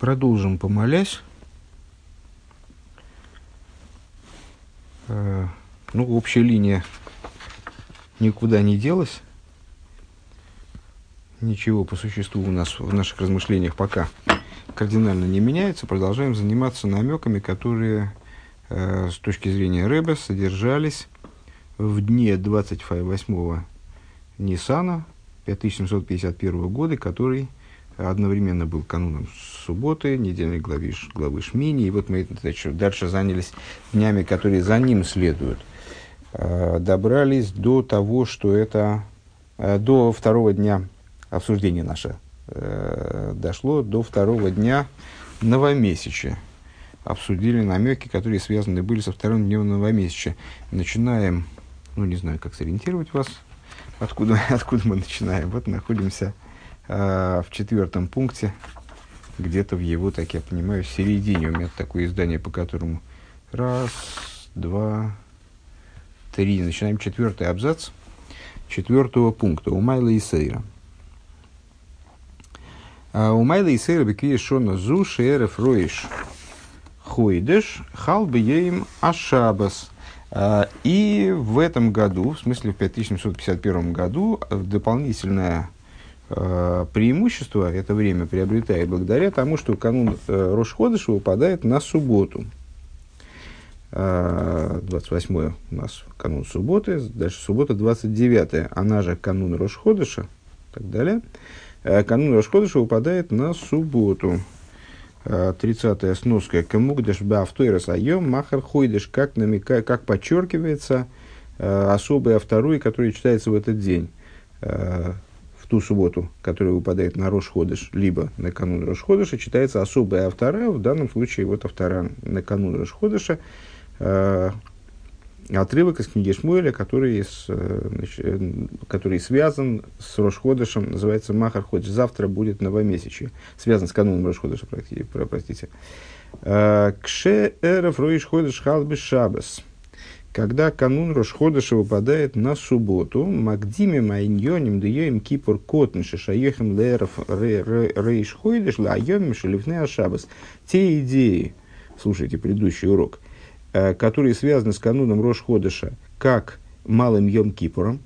Продолжим помолясь. Э, ну, общая линия никуда не делась. Ничего по существу у нас в наших размышлениях пока кардинально не меняется. Продолжаем заниматься намеками, которые э, с точки зрения Рэба содержались в дне 28-го Ниссана 5751 года, который одновременно был кануном субботы, недельной главы, главы Шмини, и вот мы значит, дальше занялись днями, которые за ним следуют. Э, добрались до того, что это э, до второго дня обсуждения наше э, дошло до второго дня новомесяча. Обсудили намеки, которые связаны были со вторым днем новомесяча. Начинаем, ну не знаю, как сориентировать вас, откуда, откуда мы начинаем. Вот находимся в четвертом пункте, где-то в его, так я понимаю, середине. У меня такое издание, по которому раз, два, три. Начинаем четвертый абзац четвертого пункта. У Майла и Сейра. А у Майла и Сейра беквия шона зу шеерев роиш хойдеш халбы ейм ашабас. А, и в этом году, в смысле в 5751 году, дополнительное Э, преимущество это время приобретает благодаря тому, что канун э, Рошходыша выпадает на субботу. 28 э, у нас канун субботы, дальше суббота 29, она же канун Рошходыша, так далее. Канун Рошходыша выпадает на субботу. 30 сноска. Камугдаш баавтойрас айом махар хойдыш, как, намекает, как подчеркивается особый авторуй, который читается в этот день ту субботу, которая выпадает на Рошходыш, либо на канун Рошходыша, читается особая автора, в данном случае вот автора на канун Рошходыша, э, отрывок из книги Шмуэля, который, с, э, э, который связан с Рошходышем, называется Махар Ходыш. Завтра будет новомесячие. Связан с кануном Рошходыша, простите. Э, Кше эров роиш ходыш халбы шабас когда канун Рошходыша выпадает на субботу, Магдиме Майньоним Дьоим Кипур Котн Шишаехем Леров Рейш Хойдыш Лайомим Шелифне Ашабас. Те идеи, слушайте предыдущий урок, э, которые связаны с кануном Рошходыша, как малым Йом Кипуром,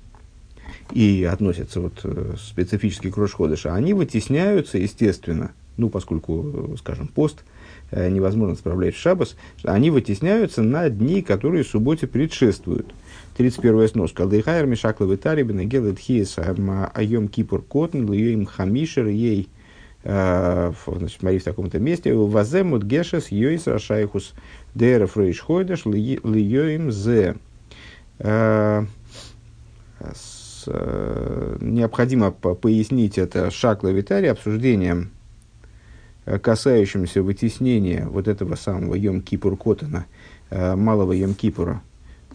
и относятся вот э, специфически к Рошходыша, они вытесняются, естественно, ну, поскольку, э, скажем, пост – невозможно справлять в шабас, они вытесняются на дни, которые субботе предшествуют. 31 снос. Калдейхайр Мишакла Витарибина Гелет Хиес Айом Кипур Котн Льем Хамишер Ей э, значит, смотри, в таком-то месте, Ваземут Гешес Йойс Рашайхус Дера Фрейш Хойдеш Льем Зе. Э, необходимо пояснить это Шакла Витари обсуждением Э, касающимся вытеснения вот этого самого Йом Кипур Котана, э, малого Йом Кипура,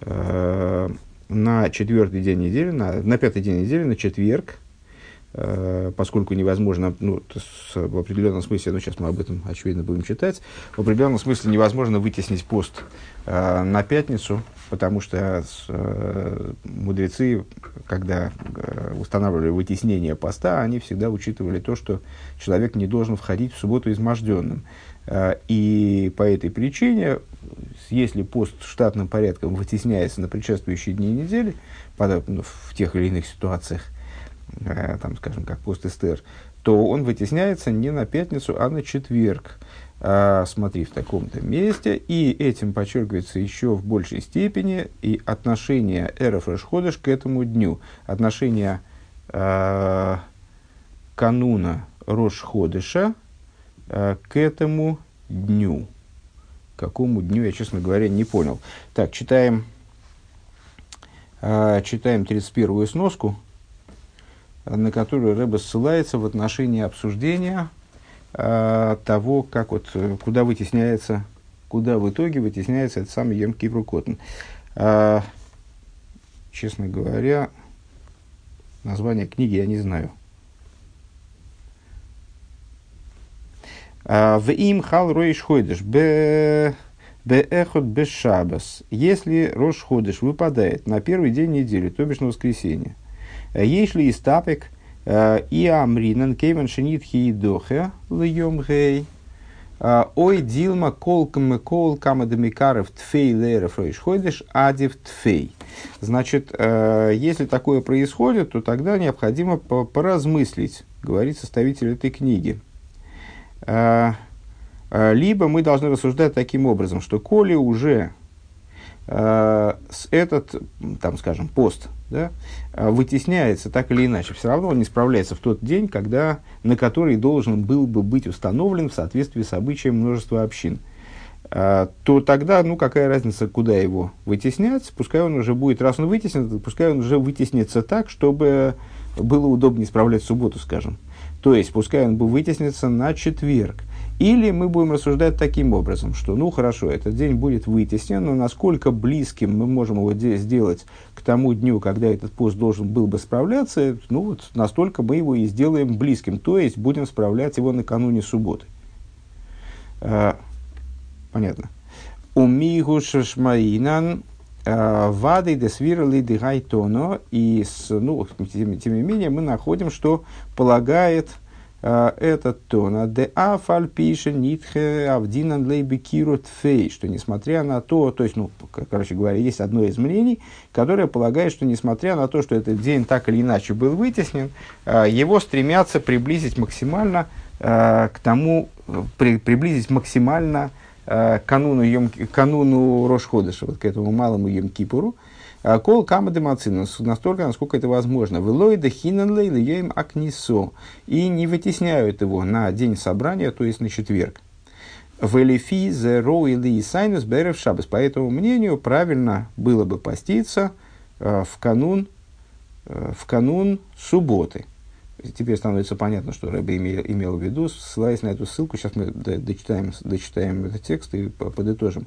э, на четвертый день недели, на, на пятый день недели, на четверг, поскольку невозможно, ну, с, в определенном смысле, ну, сейчас мы об этом, очевидно, будем читать, в определенном смысле невозможно вытеснить пост э, на пятницу, потому что э, мудрецы, когда э, устанавливали вытеснение поста, они всегда учитывали то, что человек не должен входить в субботу изможденным. Э, и по этой причине, если пост штатным порядком вытесняется на предшествующие дни недели, под, ну, в тех или иных ситуациях, э, там, скажем, как пост Эстер, то он вытесняется не на пятницу, а на четверг а, смотри в таком-то месте, и этим подчеркивается еще в большей степени и отношение Эров Рошходыш к этому дню, отношение э, кануна Рошходыша э, к этому дню. Какому дню, я, честно говоря, не понял. Так, читаем, э, читаем 31-ю сноску, на которую Рэба ссылается в отношении обсуждения а, того, как вот, э, куда вытесняется, куда в итоге вытесняется этот самый Ем Кипру Коттен. А, честно говоря, название книги я не знаю. А, в им хал роиш ходишь, бе эхот без шабас. Если рош ходишь выпадает на первый день недели, то бишь на воскресенье. Если и стапек – Э, и амринан кейван шенит хиидохе льем гей. Ой, Дилма, Колкам, Кол, Камадамикаров, Тфей, Леров, Ройшходиш, Адив, Тфей. Значит, э, если такое происходит, то тогда необходимо поразмыслить, говорит составитель этой книги. Э, э, либо мы должны рассуждать таким образом, что коли уже этот, там, скажем, пост да, вытесняется так или иначе, все равно он не справляется в тот день, когда, на который должен был бы быть установлен в соответствии с обычаем множества общин – а, то тогда, ну, какая разница, куда его вытеснять, пускай он уже будет, раз он вытеснен, пускай он уже вытеснится так, чтобы было удобнее справлять субботу, скажем. То есть, пускай он будет вытесниться на четверг. Или мы будем рассуждать таким образом, что, ну, хорошо, этот день будет вытеснен, но насколько близким мы можем его сделать к тому дню, когда этот пост должен был бы справляться, ну, вот настолько мы его и сделаем близким. То есть, будем справлять его накануне субботы. А, Понятно. Умигу шашмаинан э, вады десвирали дигайтоно. И, с, ну, тем, тем не менее, мы находим, что полагает Uh, этот тон. Де афаль пише нитхе авдинан лейбекиру тфей, что несмотря на то, то есть, ну, короче говоря, есть одно из мнений, которое полагает, что несмотря на то, что этот день так или иначе был вытеснен, uh, его стремятся приблизить максимально uh, к тому, при, приблизить максимально Э, кануну, йом, кануну Рошходыша, вот к этому малому Йом-Кипуру, э, Кол кама демацина, настолько, насколько это возможно. Велой хинанлей льем акнисо. И не вытесняют его на день собрания, то есть на четверг. Велифи зе роили сайнус берев шабас. По этому мнению, правильно было бы поститься э, в канун, в канун субботы. Теперь становится понятно, что Рэбе имел, имел в виду, ссылаясь на эту ссылку, сейчас мы дочитаем, дочитаем этот текст и подытожим.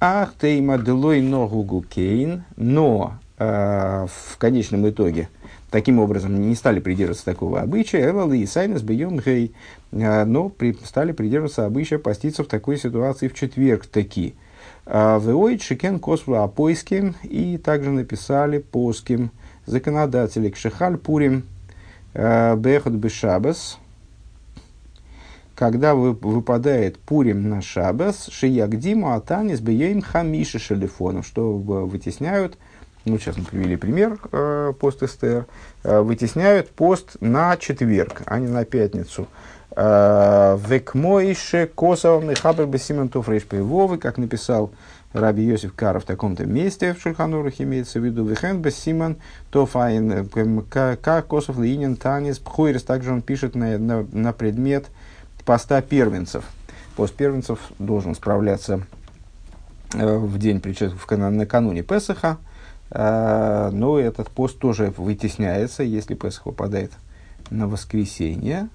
Ах, тейма делой ногу кейн, но э, в конечном итоге таким образом не стали придерживаться такого обычая, элалы и сайнес бьем гей, э, но при, стали придерживаться обычая поститься в такой ситуации в четверг таки. «А, Веоид шикен косву апойским и также написали поским законодатели кшехаль пурим Э, Бехот Бешабас, когда вы, выпадает Пурим на Шабас, שיקדימו התענית ביום חמישי שלפניו, что вытесняют, ну, сейчас мы привели пример э, пост Эстер, э, вытесняют пост на четверг, а не на пятницу. Э, וכמו שכתב המחבר בסימן תרפ"ו, как написал Раби Йосиф Кара в таком-то месте, в Шулхан Орух имеется в виду, וכן סימן ת"ע, как Косов Линин Танис Пхойрис, также он пишет на, на, на предмет поста первенцев. Пост первенцев должен справляться э, в день, в, накануне Песаха, э, но этот пост тоже вытесняется, если Песах выпадает на воскресенье.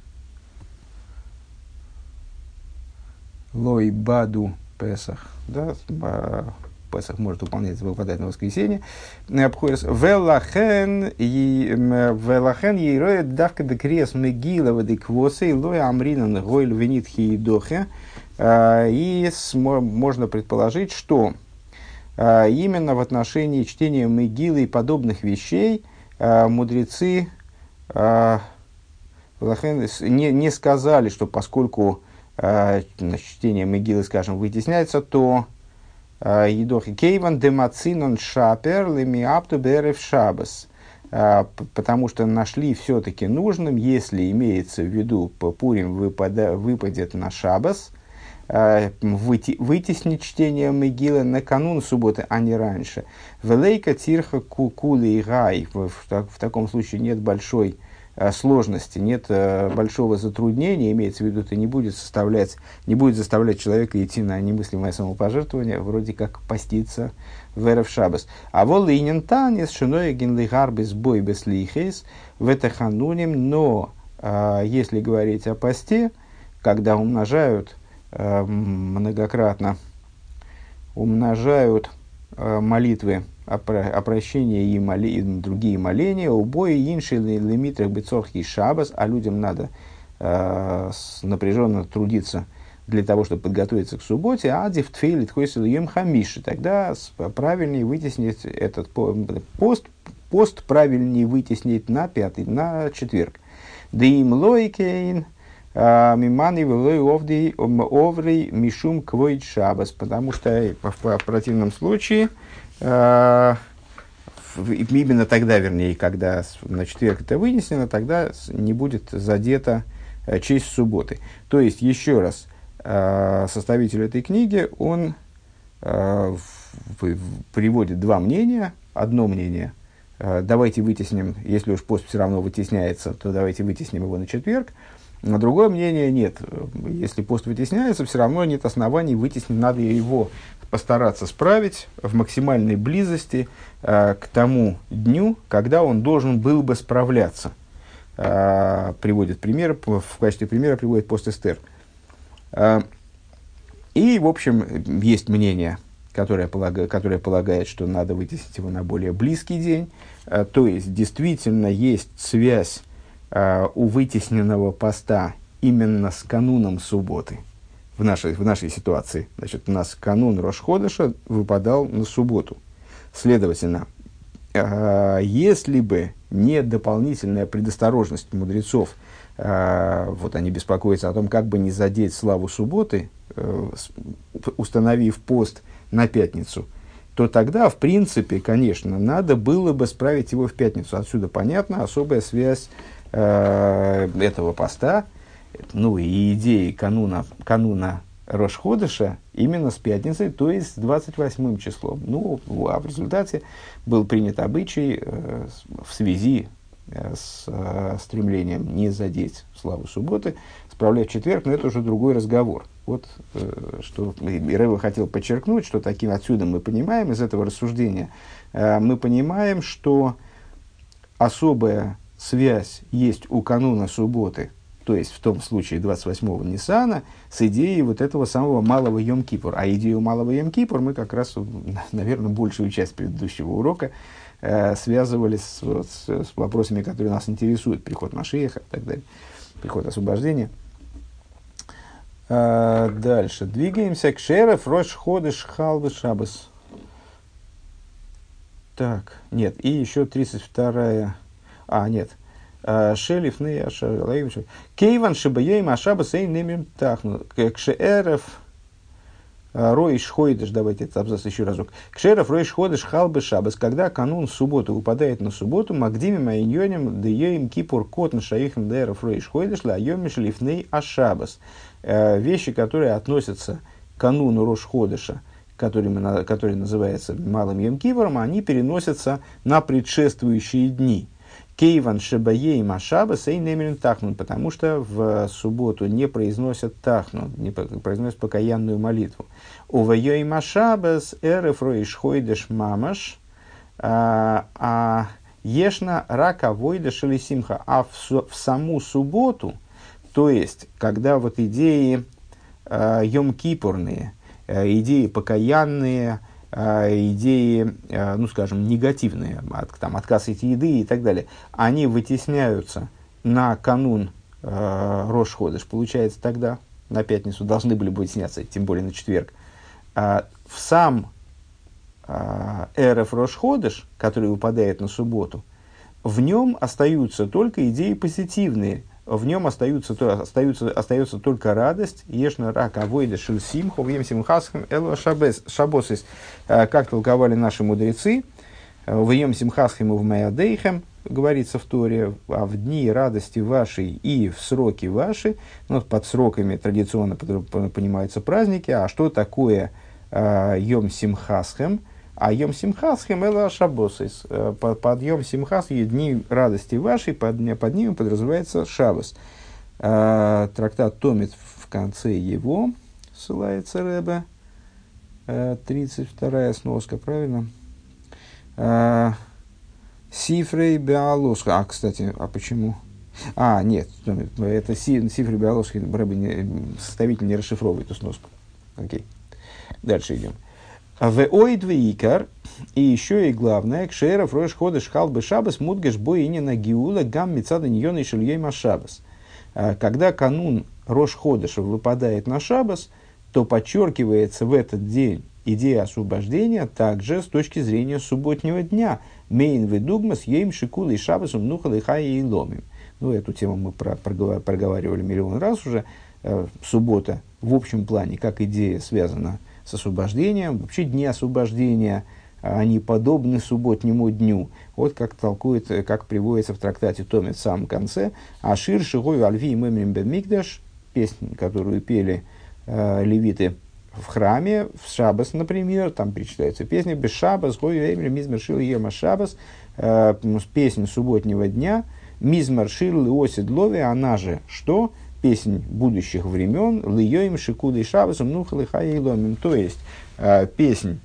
Лой Баду Песах, да, Песах может выполняться, выпадать на воскресенье. Велахен велахен ейроет давка декрес мегила вадиквосы лоя амринан гойль венит хиидохе. А, и можно предположить, что а, именно в отношении чтения Мегилы и подобных вещей а, мудрецы не, не сказали, что поскольку чтение Мегилы, скажем, вытесняется, то э, Едохи Кейван демацинон шапер лемиапту берев шабас. Э, потому что нашли все-таки нужным, если имеется в виду Пурим выпада, выпадет на шабас, вытеснить чтение Мегилы на канун субботы, а не раньше. Велейка тирха кукули гай. В, в, в таком случае нет большой Э, сложности, нет э, большого затруднения, имеется в виду, это не будет составлять, не будет заставлять человека идти на немыслимое самопожертвование, вроде как поститься в Эрев Шабас. А вол инин танец шиноя генлихар без бой без лихейс в это хануним, но э, если говорить о посте, когда умножают многократно, умножают молитвы о, и, моли, и другие моления, убои инши лимитрах бецорхи шабас, а людям надо э, напряженно трудиться для того, чтобы подготовиться к субботе, а дифтфейлит хойсил ем хамиши, тогда правильнее вытеснить этот пост, пост правильнее вытеснить на пятый, на четверг. Да им лойкейн, Мимани велой оврей мишум квойт шабас, потому что в противном случае именно тогда, вернее, когда на четверг это вынесено, тогда не будет задета честь субботы. То есть, еще раз, составитель этой книги, он приводит два мнения. Одно мнение, давайте вытесним, если уж пост все равно вытесняется, то давайте вытесним его на четверг. На другое мнение нет. Если пост вытесняется, все равно нет оснований вытеснить. Надо его постараться справить в максимальной близости э, к тому дню, когда он должен был бы справляться. Э, приводит пример, в качестве примера приводит пост Эстер. Э, и, в общем, есть мнение, которое, полагает, которое полагает, что надо вытеснить его на более близкий день. Э, то есть, действительно есть связь э, у вытесненного поста именно с кануном субботы в нашей, в нашей ситуации. Значит, у нас канун Рошходыша выпадал на субботу. Следовательно, э, если бы не дополнительная предосторожность мудрецов, э, вот они беспокоятся о том, как бы не задеть славу субботы, э, установив пост на пятницу, то тогда, в принципе, конечно, надо было бы справить его в пятницу. Отсюда понятна особая связь э, этого поста ну и идеи кануна, кануна Рошходыша именно с пятницей, то есть с 28 числом. Ну, а в результате был принят обычай э, в связи э, с э, стремлением не задеть славу субботы, справлять четверг, но это уже другой разговор. Вот э, что Рэва хотел подчеркнуть, что таким отсюда мы понимаем, из этого рассуждения, э, мы понимаем, что особая связь есть у кануна субботы – то есть в том случае 28-го Ниссана, с идеей вот этого самого малого Йом-Кипур. А идею малого Йом-Кипур мы как раз, наверное, большую часть предыдущего урока э, связывали с, вот, с, с вопросами, которые нас интересуют. Приход Машиеха и так далее. Приход освобождения. А, дальше. Двигаемся к Шереф, Рош, Ходыш, Халвы, Шабас. Так, нет, и еще 32-я. А, нет. Шелиф не Кейван шибаем ашаба сей немем тахну. Кшеэров Рой Шхойдыш, давайте этот абзац еще разок. Кшеров Рой Шходыш Халбы Шабас, когда канун субботы выпадает на субботу, Магдими Майньоним Деем Кипур Кот Шаихм Деров Рой Шходыш Лайоми Шлифней Ашабас. Вещи, которые относятся к кануну Рошходыша, который, мы, который называется Малым Йом Кивором, они переносятся на предшествующие дни. Кейван Шабае и Машаба Сейнемерин Тахнун, потому что в субботу не произносят Тахнун, не произносят покаянную молитву. Увайой Машабас Эреф Роишхойдеш Мамаш, а, а Ешна Рака Войда Шелисимха, а в, в саму субботу, то есть, когда вот идеи э, Йом-Кипурные, идеи покаянные, идеи, э, ну скажем, негативные, от, там, отказ от еды и так далее, они вытесняются на канун э, Рошходыш, получается тогда, на пятницу должны были бы вытесняться, тем более на четверг, э, в сам э, Эреф Рошходыш, который выпадает на субботу, в нем остаются только идеи позитивные – в нем остаются, остаются, остается только радость, ешна рак авойда шельсимху, вем симхасхам элва шабосис, э, как толковали наши мудрецы, э, вем симхасхам в маядейхем, говорится в Торе, а в дни радости вашей и в сроки ваши, ну, под сроками традиционно понимаются праздники, а что такое э, Йом Симхасхем – а Йом Симхас хемела шабосис. Э, под Йом Симхас и дни радости вашей, под, под ними подразумевается шабос. Э, трактат Томит в конце его, ссылается Рэбе, 32-я сноска, правильно? Э, Сифрей Беалосха. А, кстати, а почему? А, нет, это Сифрей Беалосха, Рэбе составитель не расшифровывает эту сноску. Окей. Дальше идем. В ойдвейкар, и еще и главное, кшеров рош ходыш халбы шабас мудгаш боинина гиула гам мецада ньона и шельей машабас. А, когда канун рош ходыша выпадает на шабас, то подчеркивается в этот день идея освобождения также с точки зрения субботнего дня. Мейн ведугмас ейм шикулы и шабасум нухал и хай и ломим. Ну, эту тему мы про, проговаривали миллион раз уже. Э, суббота в общем плане, как идея, связана с освобождением. Вообще дни освобождения, они подобны субботнему дню. Вот как толкует, как приводится в трактате Томит в самом конце. Ашир Шигой Альви Мемрим Бемикдаш, песнь, которую пели э, левиты в храме, в Шабас, например, там перечитается песня «Без Шабас, Гой Веймер, Мизмер Шил Ема Шабас», э, песня субботнего дня, «Мизмер Шил Иосид Лови», она же что? Песнь будущих времен, «Льёим Шикудой Шабасом, и Ломим», то есть э, песнь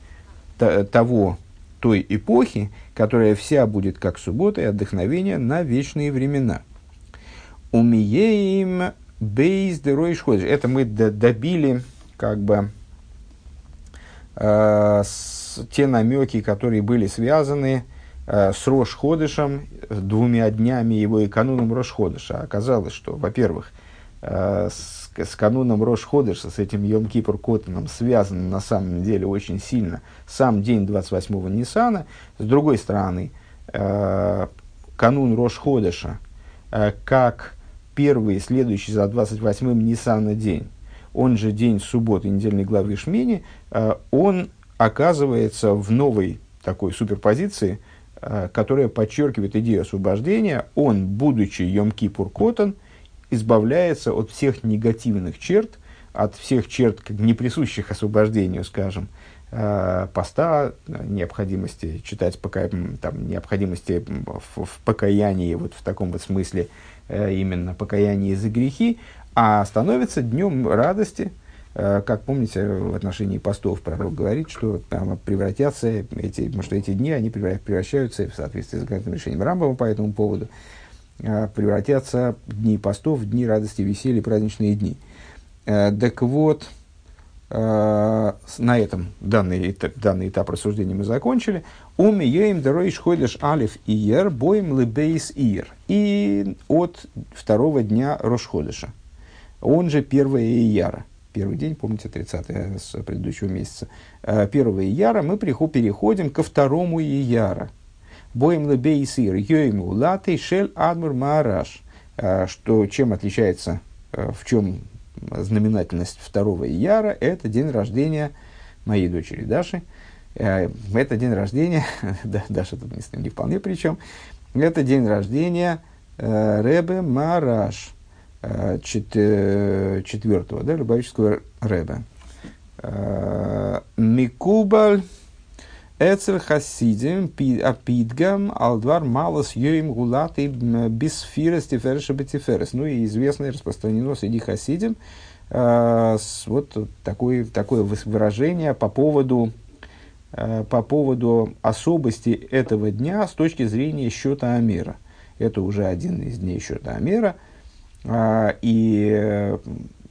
того, той эпохи, которая вся будет как суббота и отдохновение на вечные времена. Умиеем бейс деройш Это мы добили как бы э, с, те намеки, которые были связаны э, с Рош-Ходышем, двумя днями его и кануном Рош-Ходыша. Оказалось, что, во-первых, э, с, с кануном Рош-Ходыша, с этим Йом Кипр Котаном связан на самом деле очень сильно сам день 28-го Ниссана. С другой стороны, э, канун Рош-Ходыша, э, как первый, следующий за 28-м Ниссана день, он же день субботы недельной главы Шмини, э, он оказывается в новой такой суперпозиции, э, которая подчеркивает идею освобождения. Он, будучи Йом-Кипур Котан, избавляется от всех негативных черт, от всех черт, как не присущих освобождению, скажем, э, поста, необходимости читать, пока, там, необходимости в, в покаянии, вот в таком вот смысле, именно покаяние за грехи, а становится днем радости, э, как помните, в отношении постов пророк говорит, что там превратятся эти, что эти дни, они превращаются в соответствии с законодательным решением Рамбова по этому поводу, э, превратятся дни постов в дни радости, веселья, праздничные дни. Э, так вот, на этом данный, этап, данный этап рассуждения мы закончили. Уми ейм доройш ходишь алиф и ер, боем лебейс ир. И от второго дня Рошходыша он же 1 Ияра. Первый день, помните, 30 с предыдущего месяца. 1 э, Ияра мы переходим ко второму Ияра. Боем лебейсир, йойму латей шель адмур маараш. Э, что, чем отличается, э, в чем знаменательность второго Ияра, это день рождения моей дочери Даши. Это день рождения, Даша тут не, не вполне причем, это день рождения Ребе Мараш четвертого, да, Любавического Рэба. Микубаль Эцер Хасидим Апидгам Алдвар Малос Йоим Гулаты Бисфирес Тиферша Бетиферес. Ну и известно распространено среди Хасидим вот такое, такое выражение по поводу, по поводу особости этого дня с точки зрения счета Амера. Это уже один из дней счета Амера – а, и,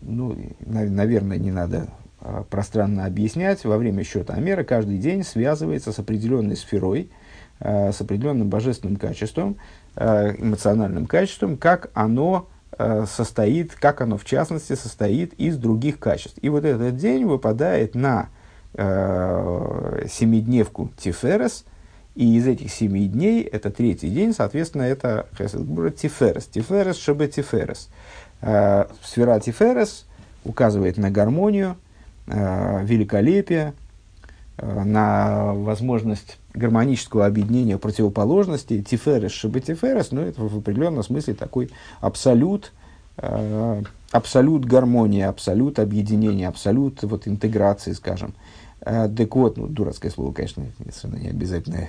ну, наверное, не надо а, пространно объяснять, во время счета Амера каждый день связывается с определенной сферой, а, с определенным божественным качеством, эмоциональным качеством, как оно состоит, как оно в частности состоит из других качеств. И вот этот день выпадает на семидневку Тиферес, и из этих семи дней, это третий день, соответственно, это Тиферес. Тиферес, Шабе Тиферес. Э, сфера Тиферес указывает на гармонию, э, великолепие, э, на возможность гармонического объединения противоположностей. Тиферес, Шабе Тиферес, но ну, это в определенном смысле такой абсолют, абсолют гармонии, абсолют объединения, абсолют вот, интеграции, скажем. Так вот, ну, дурацкое слово, конечно, совершенно не обязательно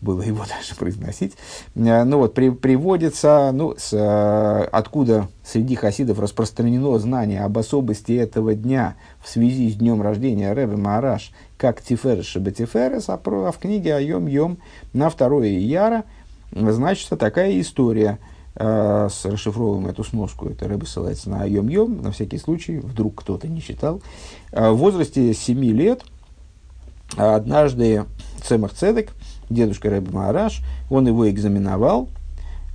было его даже произносить. Э, ну вот, при, приводится, ну, с, э, откуда среди хасидов распространено знание об особости этого дня в связи с днем рождения Рэбе Маараш, как Тиферес Шабатиферес, а, а в книге Айом Йом на второе Яра, значит, такая история э, с расшифровываем эту сноску, это Рэбе ссылается на Айом Йом, на всякий случай, вдруг кто-то не читал. В возрасте 7 лет однажды Цемах Цедек, дедушка Рэбе Маараш, он его экзаменовал,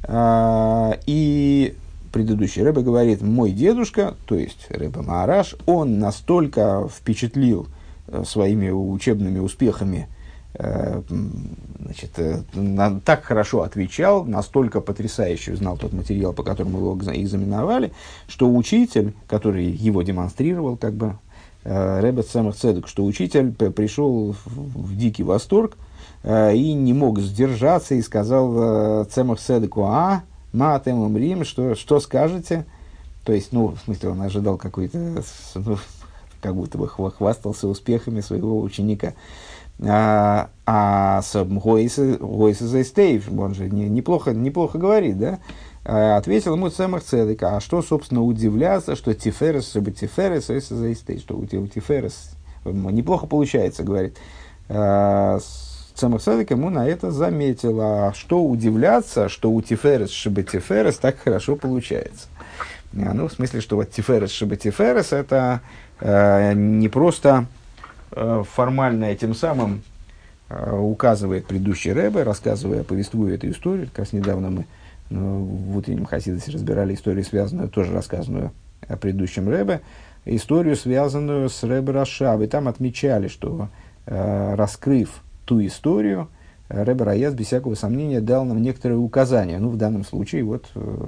а, и предыдущий Рэбе говорит, мой дедушка, то есть Рэбе Маараш, он настолько впечатлил э, своими учебными успехами э, значит, э, так хорошо отвечал, настолько потрясающе знал тот материал, по которому его экзаменовали, что учитель, который его демонстрировал, как бы, Ребет Самых Цедек, что учитель пришел в, дикий восторг и не мог сдержаться и сказал э, Цемах Цедеку, а, матем рим, что, что скажете? То есть, ну, в смысле, он ожидал какой-то, ну, как будто бы хвастался успехами своего ученика. А, а Гойса Стейв, он же не, неплохо, неплохо говорит, да? А, ответил ему Цемах Цедека, а что, собственно, удивляться, что Тиферес, чтобы Тиферес, Гойса Стейв, что у Тиферес неплохо получается, говорит. Цедек ему на это заметил, а что удивляться, что у Тиферес, чтобы Тиферес так хорошо получается. А, ну, в смысле, что вот Тиферес, чтобы Тиферес, это э, не просто э, формально этим самым э, указывает предыдущий Рэбе, рассказывая, повествуя эту историю. Как раз недавно мы ну, в утреннем Хасидосе разбирали историю, связанную, тоже рассказанную о предыдущем Рэбе, историю, связанную с Рэбе Рашаб. И там отмечали, что э, раскрыв ту историю, Рэбе Раяс, без всякого сомнения, дал нам некоторые указания. Ну, в данном случае, вот э,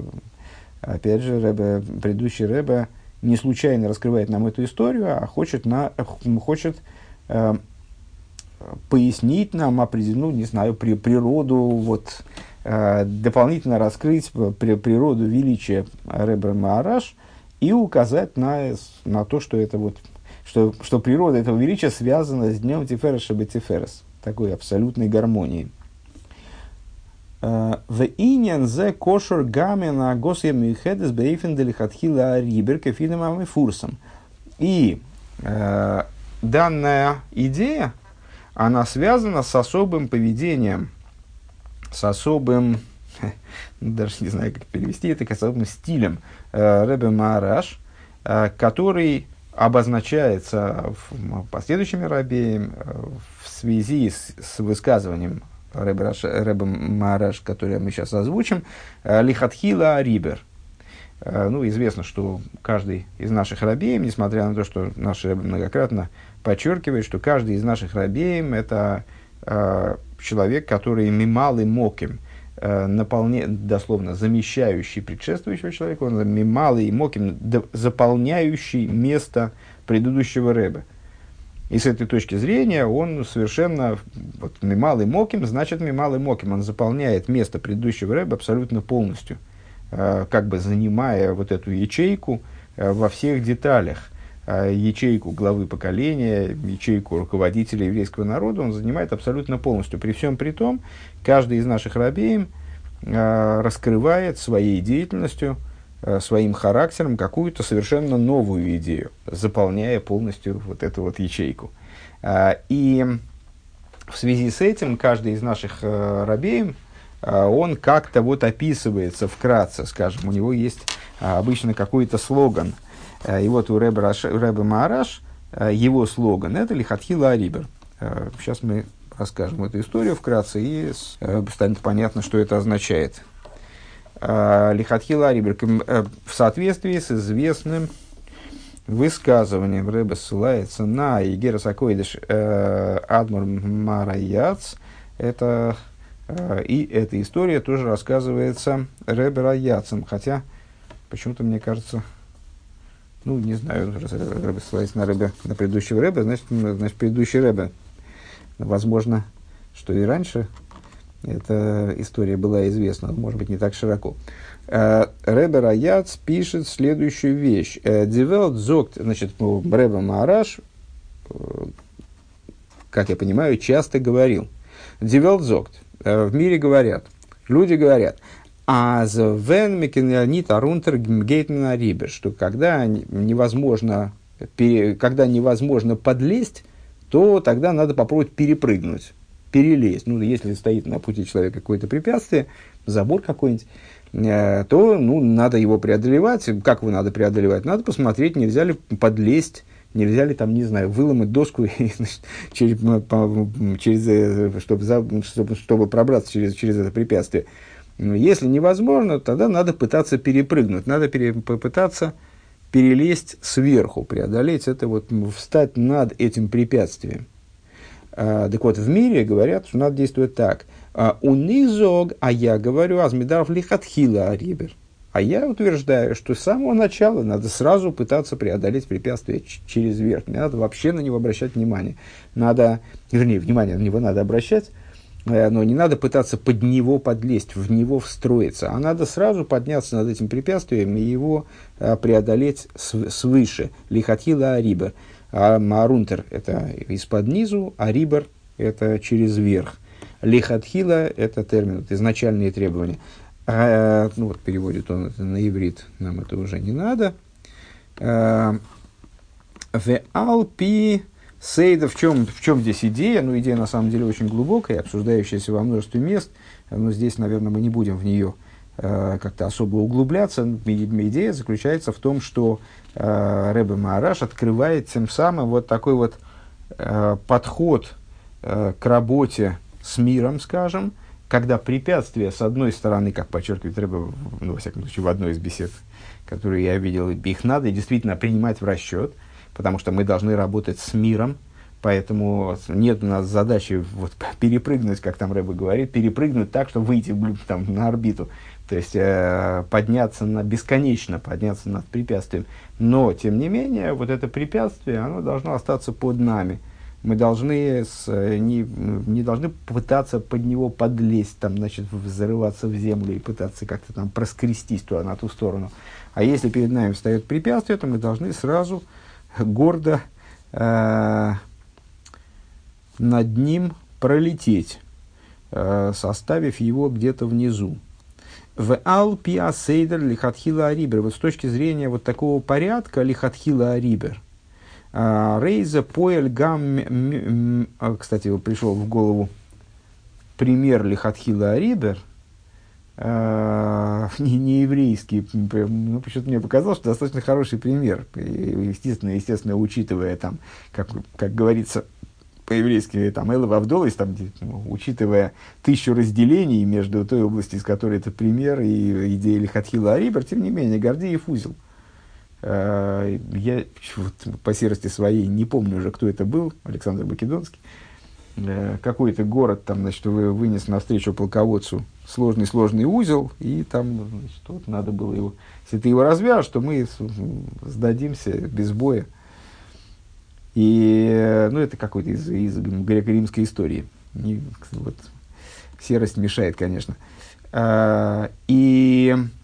Опять же, Рэбе, предыдущий Рэбе не случайно раскрывает нам эту историю, а хочет, на, хочет э, пояснить нам определенную, не знаю, при, природу, вот, э, дополнительно раскрыть при, природу величия Рэбе Маараш и указать на, на то, что это вот, что, что природа этого величия связана с днем Тиферес Шабатиферес, такой абсолютной гармонией. В иньян зе кошер гамена госья мюхедес бейфен делихатхила рибер кефидом и фурсом. И э, данная идея, она связана с особым поведением, с особым, даже не знаю, как перевести это, к особым стилем э, Маараш, э, который обозначается в, последующими рабеем э, в связи с, с высказыванием Рэбе Мараш, который мы сейчас озвучим, э, Лихатхила Рибер. Э, ну, известно, что каждый из наших рабеем, несмотря на то, что наш Рэбе многократно подчеркивает, что каждый из наших рабеем – это человек, который мималый моким, э, наполня, дословно замещающий предшествующего человека, он мималый моким, заполняющий место предыдущего Рэбе. И с этой точки зрения он совершенно, вот мималый моким, значит мималый моким, он заполняет место предыдущего рэба абсолютно полностью, э, как бы занимая вот эту ячейку э, во всех деталях. Э, ячейку главы поколения, ячейку руководителя еврейского народа он занимает абсолютно полностью. При всем при том, каждый из наших рабеем раскрывает своей деятельностью Э, своим характером какую-то совершенно новую идею, заполняя полностью вот эту вот ячейку. И в связи с этим каждый из наших э, рабеем, э, он как-то вот описывается вкратце, скажем, у него есть обычно какой-то слоган. И вот у Рэба, Рэба Маараш его слоган – это «Лихатхила Арибер». Сейчас мы расскажем эту историю вкратце, и станет понятно, что это означает. Лихатхила Риберк э, в соответствии с известным высказыванием Рэба ссылается на Егера Сакойдыш э, Адмур Мараяц. Это, э, и эта история тоже рассказывается Рэбе Раяцем, хотя почему-то мне кажется, ну, не знаю, Рэбе ссылается на Рэбе, на предыдущего Рэбе, значит, значит, предыдущий Рэбе. Возможно, что и раньше эта история была известна, может быть, не так широко. Э, Ребе Раяц пишет следующую вещь. Э, די וועלט זאָגט, значит, ну, Ребе Маараш, э, как я понимаю, часто говорил. די וועלט זאָגט. В мире говорят, люди говорят, אַז ווען מ'קען ניט אַרונטער גייט מען אַריבער, что когда невозможно, когда невозможно подлезть, то тогда надо попробовать перепрыгнуть перелезть. Ну, если стоит на пути человека какое-то препятствие, забор какой-нибудь, э, то ну, надо его преодолевать. Как его надо преодолевать? Надо посмотреть, нельзя ли подлезть, нельзя ли там, не знаю, выломать доску и, значит, через, по, через, э, чтобы, чтобы, чтобы пробраться через, через это препятствие. Если невозможно, тогда надо пытаться перепрыгнуть, надо пере, попытаться перелезть сверху, преодолеть это, вот, встать над этим препятствием. А, так вот, в мире говорят, что надо действовать так. А, у низог, а я говорю, азмидаров лихатхила арибер. А я утверждаю, что с самого начала надо сразу пытаться преодолеть препятствие через верх. Не надо вообще на него обращать внимание. Надо, вернее, внимание на него надо обращать, но не надо пытаться под него подлезть, в него встроиться, а надо сразу подняться над этим препятствием и его э, преодолеть свыше. Лихатхила арибер. А Маарунтер – это из-под низу, а рибер – это через верх. Лихатхила – это термин, это изначальные требования. А, ну вот переводит он это на иврит, нам это уже не надо. А, в Алпи Сейда, в чем, в чем здесь идея? Ну, идея на самом деле очень глубокая, обсуждающаяся во множестве мест, но здесь, наверное, мы не будем в нее э, как-то особо углубляться. Идея заключается в том, что э, Рэбе Маараш открывает тем самым вот такой вот э, подход э, к работе с миром, скажем, когда препятствия, с одной стороны, как подчеркивает Рэбе, ну, во всяком случае, в одной из бесед, которые я видел, их надо действительно принимать в расчет, потому что мы должны работать с миром, поэтому нет у нас задачи вот, перепрыгнуть, как там Рэбе говорит, перепрыгнуть так, чтобы выйти там, на орбиту, то есть э, подняться на бесконечно, подняться над препятствием. Но, тем не менее, вот это препятствие, оно должно остаться под нами – мы должны с, э, не, не должны пытаться под него подлезть, там, значит, взрываться в землю и пытаться как-то там проскрестись туда, на ту сторону. А если перед нами встает препятствие, то мы должны сразу гордо э, над ним пролететь, э, составив его где-то внизу. В Алпиа Сейдер Лихатхила Арибер. Вот с точки зрения вот такого порядка Лихатхила Арибер – а, Рейза Поэль Гам... А, кстати, пришел в голову пример Лихатхила Арибер, э, не, не еврейский, ну, почему-то мне показалось, что достаточно хороший пример, естественно, естественно, учитывая там, как, как говорится, по-еврейски, там, Элла Вавдолос, там, ну, учитывая тысячу разделений между той областью, из которой это пример, и идея Лихатхила Арибер, тем не менее, Гордеев узел. Э, я вот, по серости своей не помню уже, кто это был, Александр Македонский. Э, какой-то город там, значит, вынес навстречу полководцу сложный-сложный узел, и там, значит, вот надо было его... Если ты его развяжешь, то мы сдадимся без боя. И, ну, это какой-то из, из греко-римской истории. Не, вот, серость мешает, конечно. И Э,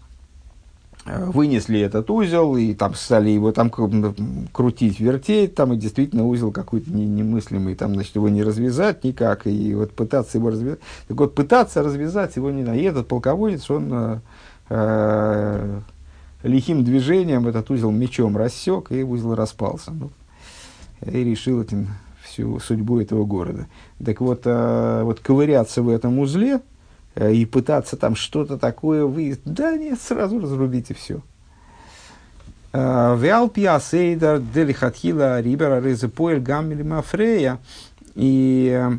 вынесли этот узел, и там стали его там крутить, вертеть, там и действительно узел какой-то не, немыслимый, там, значит, его не развязать никак, и вот пытаться его развязать. Так вот, пытаться развязать его не надо. И этот полководец, он э, э, лихим движением этот узел мечом рассек, и узел распался. Ну, и решил этим всю судьбу этого города. Так вот, э, вот ковыряться в этом узле, Э, и пытаться там что-то такое выяснить. Да нет, сразу разрубите все. Э, Виалпия сейдер делихатхила рибера резепоэль гаммели мафрея. И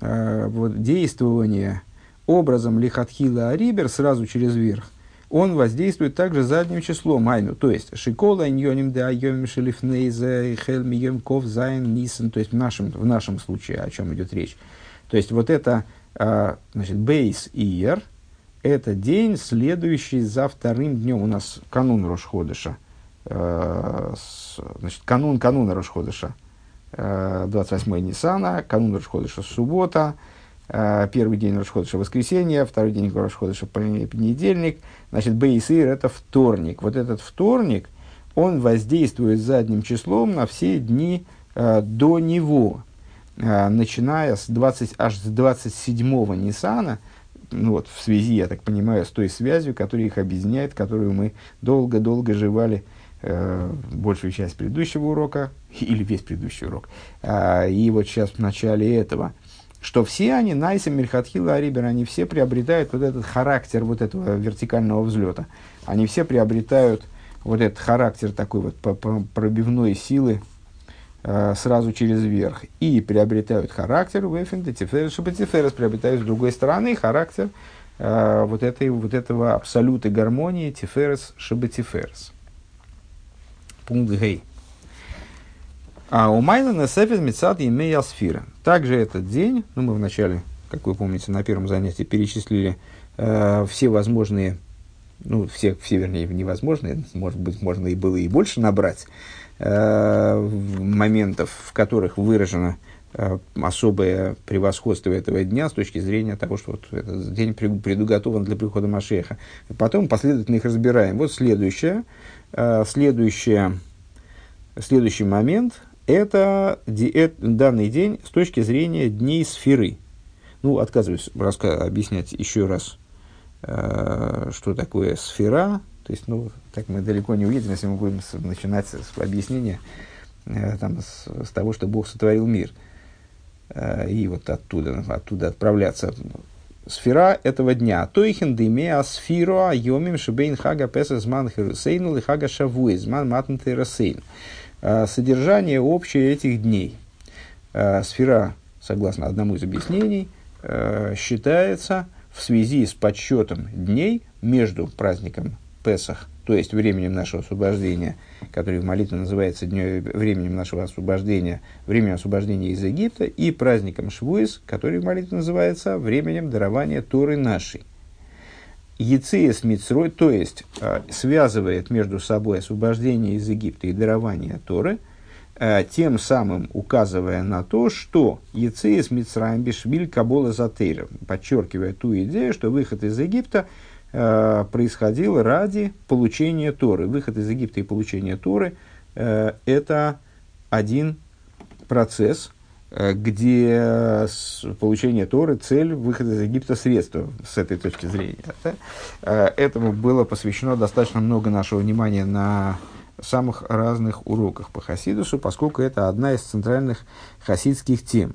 э, вот действование образом לכתחילה אַריבער сразу через верх, он воздействует также задним числом היינו, то есть שכל הענינים דהיום שלפני זה החל מיום כ"ז ניסן, то есть в нашем, в нашем случае, о чем идет речь. То есть вот это значит, ב' אייר – это день, следующий за вторым днем. У нас канун Рошходыша. А, значит, канун кануна Рошходыша. 28 а, Ниссана, канун Рошходыша суббота, первый день Рошходыша воскресенье, второй день Рошходыша понедельник. Значит, Бейсир – это вторник. Вот этот вторник, он воздействует задним числом на все дни до него. Э, начиная с 20, аж с 27-го Ниссана, ну вот, в связи, я так понимаю, с той связью, которая их объединяет, которую мы долго-долго жевали э, большую часть предыдущего урока, или весь предыдущий урок, э, и вот сейчас в начале этого, что все они, Найса, Мельхатхила, Арибер, они все приобретают вот этот характер вот этого вертикального взлета. Они все приобретают вот этот характер такой вот пробивной силы, сразу через верх и приобретают характер Шабатиферес приобретают с другой стороны характер э, вот, этой, вот этого абсолюта гармонии Тиферес, Шабатиферес. Пункт Гей. А у Майна Несефет Мецад Имея Сфира. Также этот день, ну мы вначале, как вы помните, на первом занятии перечислили э, все возможные, ну все, все вернее невозможные, может быть, можно и было и больше набрать, э, моментов, в которых выражено э, особое превосходство этого дня с точки зрения того, что вот этот день предуготован для прихода Машеха. Потом последовательно их разбираем. Вот следующее, э, следующее, следующий момент – это, данный день с точки зрения дней сферы. Ну, отказываюсь объяснять еще раз, э, что такое сфера. То есть, ну, так мы далеко не уедем, если мы будем с, начинать с объяснения э, там, с, с того, что Бог сотворил мир. Э, и вот оттуда, оттуда отправляться. Сфера этого дня. Тойхен дымеа сфиро йомим шебейн хага зман херусейну ли хага шавуи зман матн терасейну. Э, содержание общее этих дней. Э, сфера, согласно одному из объяснений, э, считается в связи с подсчетом дней между праздником Песах, то есть временем нашего освобождения, который в молитве называется днем, временем нашего освобождения, временем освобождения из Египта, и праздником Швуис, который в молитве называется временем дарования Торы нашей. Яциес Мицрой, то есть э, связывает между собой освобождение из Египта и дарование Торы, э, тем самым указывая на то, что Яциес Мицраем Бишвиль Кабола Затейра, подчеркивая ту идею, что выход из Египта происходил ради получения Торы. Выход из Египта и получение Торы э, это один процесс – Э, где получение Торы цель выхода из Египта средства с этой точки зрения. Да? Э, этому было посвящено достаточно много нашего внимания на самых разных уроках по Хасидусу, поскольку это одна из центральных хасидских тем.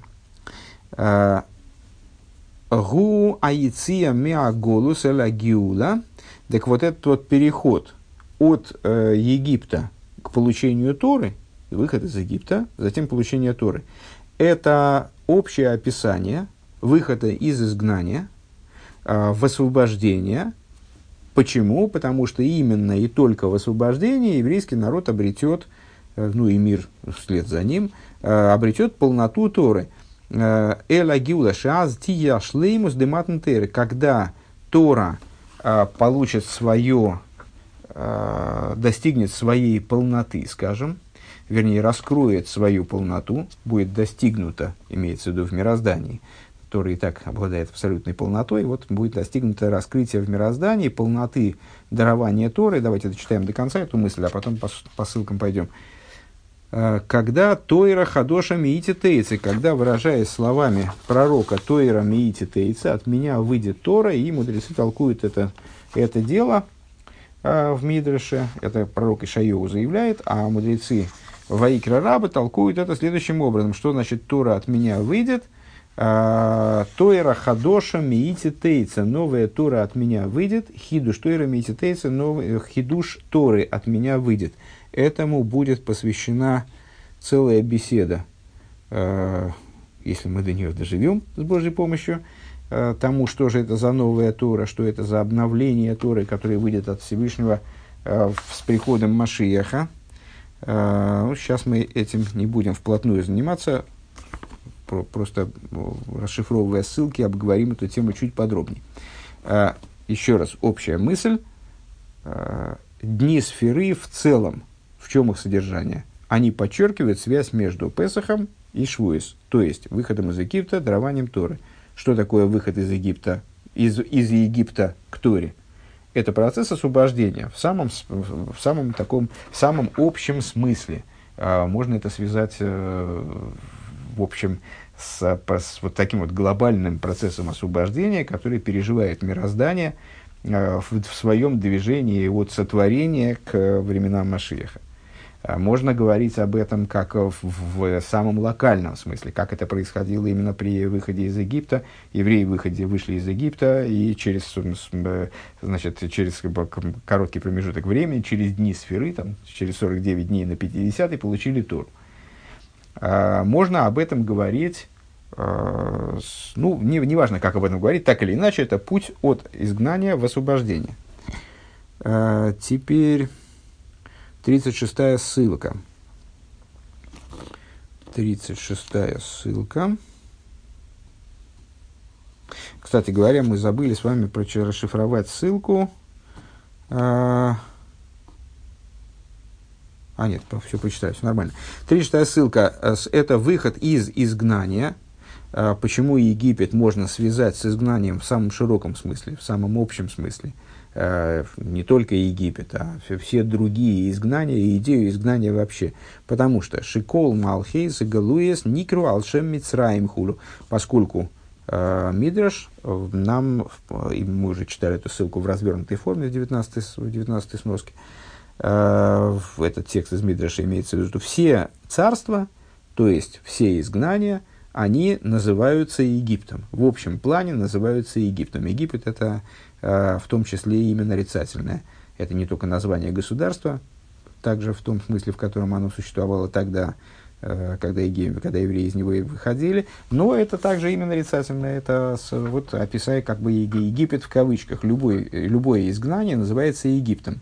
Гу аиция миаголус эла гиула. Так вот этот вот переход от э, Египта к получению Торы, выход из Египта, затем получение Торы – это общее описание выхода из изгнания э, в освобождение. Почему? Потому что именно и только в освобождении еврейский народ обретет, э, ну и мир вслед за ним, э, обретет полноту Торы. Эла гиула шаз тия шлеймус дематнтеры, когда Тора э, получит свое, э, достигнет своей полноты, скажем, вернее, раскроет свою полноту, будет достигнута, имеется в виду в мироздании, который и так обладает абсолютной полнотой, вот будет достигнуто раскрытие в мироздании полноты дарования Торы. Давайте дочитаем до конца эту мысль, а потом по, по ссылкам пойдем. Э, когда Тойра Хадоша Миити Тейцы, когда, выражаясь словами пророка Тойра Миити Тейцы, от меня выйдет Тора, и мудрецы толкуют это, это дело э, в Мидреше, это пророк Ишайоу заявляет, а мудрецы Ваикра Раба толкуют это следующим образом. Что значит Тора от меня выйдет? А, Тойра Хадоша Миити Тейца. Новая Тора от меня выйдет. Хидуш Тойра Миити Тейца. Новый, хидуш Торы от меня выйдет. Этому будет посвящена целая беседа. А, если мы до нее доживем с Божьей помощью а, тому, что же это за новая Тора, что это за обновление Торы, которое выйдет от Всевышнего с приходом Машияха, ну, сейчас мы этим не будем вплотную заниматься, просто расшифровывая ссылки, обговорим эту тему чуть подробнее. Еще раз, общая мысль. Дни сферы в целом, в чем их содержание? Они подчеркивают связь между Песахом и Швуис, то есть выходом из Египта, дарованием Торы. Что такое выход из Египта, из, из Египта к Торе? это процесс освобождения в самом, в самом таком, в самом общем смысле. А, можно это связать, э, в общем, с, с вот таким вот глобальным процессом освобождения, который переживает мироздание э, в, в своем движении от сотворения к временам Машиеха. А можно говорить об этом как в, в самом локальном смысле, как это происходило именно при выходе из Египта. Евреи выходе, вышли из Египта и через, значит, через короткий промежуток времени, через дни сферы, там, через 49 дней на 50 получили Тору. А, можно об этом говорить, а, ну, не, не как об этом говорить, так или иначе, это путь от изгнания в освобождение. Теперь... 36 ссылка. 36 ссылка. Кстати говоря, мы забыли с вами расшифровать ссылку. А, а нет, все прочитаю, все нормально. 36 ссылка э, – это выход из изгнания. А, почему Египет можно связать с изгнанием в самом широком смысле, в самом общем смысле – не только Египет, а все другие изгнания и идею изгнания вообще. Потому что Шикол Малхейс и Галуес Никру Алшем Мицраим Хулу, поскольку э, Мидраш нам, и мы уже читали эту ссылку в развернутой форме в 19, в 19 сноске, э, этот текст из Мидраша имеется в виду, что все царства, то есть все изгнания, они называются Египтом. В общем плане называются Египтом. Египет – это Э, в том числе и именно нарицательное. Это не только название государства, также в том смысле, в котором оно существовало тогда, э, когда, евреи, когда евреи из него выходили, но это также именно нарицательное, это вот описая как бы Египет в кавычках, любой, любое изгнание называется Египтом.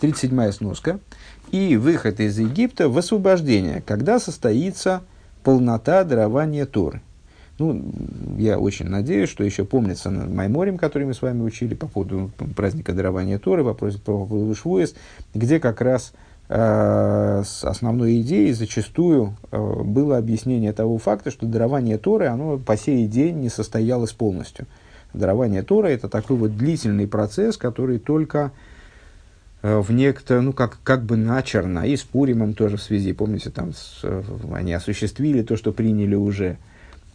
37 сноска. И выход из Египта в освобождение, когда состоится полнота дарования Торы. Ну, я очень надеюсь, что еще помнится Майморем, который мы с вами учили по поводу праздника дарования Торы, по поводу Швуэс, где как раз э, с основной идеей зачастую э, было объяснение того факта, что дарование Торы, оно по сей день не состоялось полностью. Дарование Торы – это такой вот длительный процесс, который только э, в некто, ну, как, как бы начерно, и с Пуримом тоже в связи, помните, там с, они осуществили то, что приняли уже –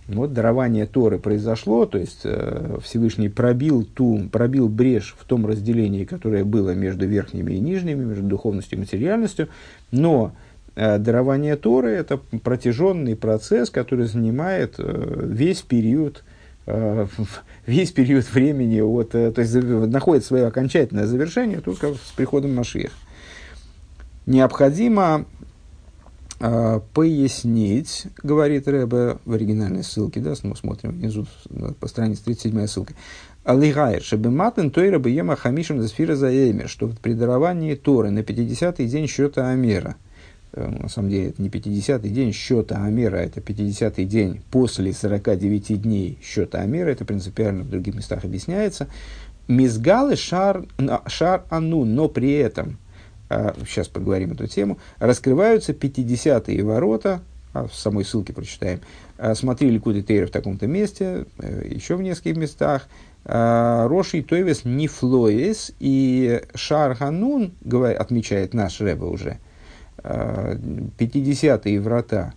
вот дарование Торы произошло, то есть э, Всевышний пробил, ту, пробил брешь в том разделении, которое было между верхними и нижними, между духовностью и материальностью, но э, дарование Торы – это протяженный процесс, который занимает э, весь период э, весь период времени, вот, э, то есть находит свое окончательное завершение только с приходом Машиих. Необходимо пояснить, говорит Рэбе в оригинальной ссылке, да, мы смотрим внизу по странице 37 ссылка. Алигайр, шебематен тойра бьема хамишем засфира заэмер, что при даровании Торы на 50-й день счета Амера, э, на самом деле это не 50-й день счета Амера, это 50-й день после 49 дней счета Амера, это принципиально в других местах объясняется. Мизгалы шар, шар ану, но при этом – а, сейчас поговорим эту тему, раскрываются 50-е ворота, а в самой ссылке прочитаем, а, смотри Ликуды Тейра в таком-то месте, э, еще в нескольких местах, а, Роши Тойвес Нифлоес и Шарханун, отмечает наш Рэбе уже, 50-е врата,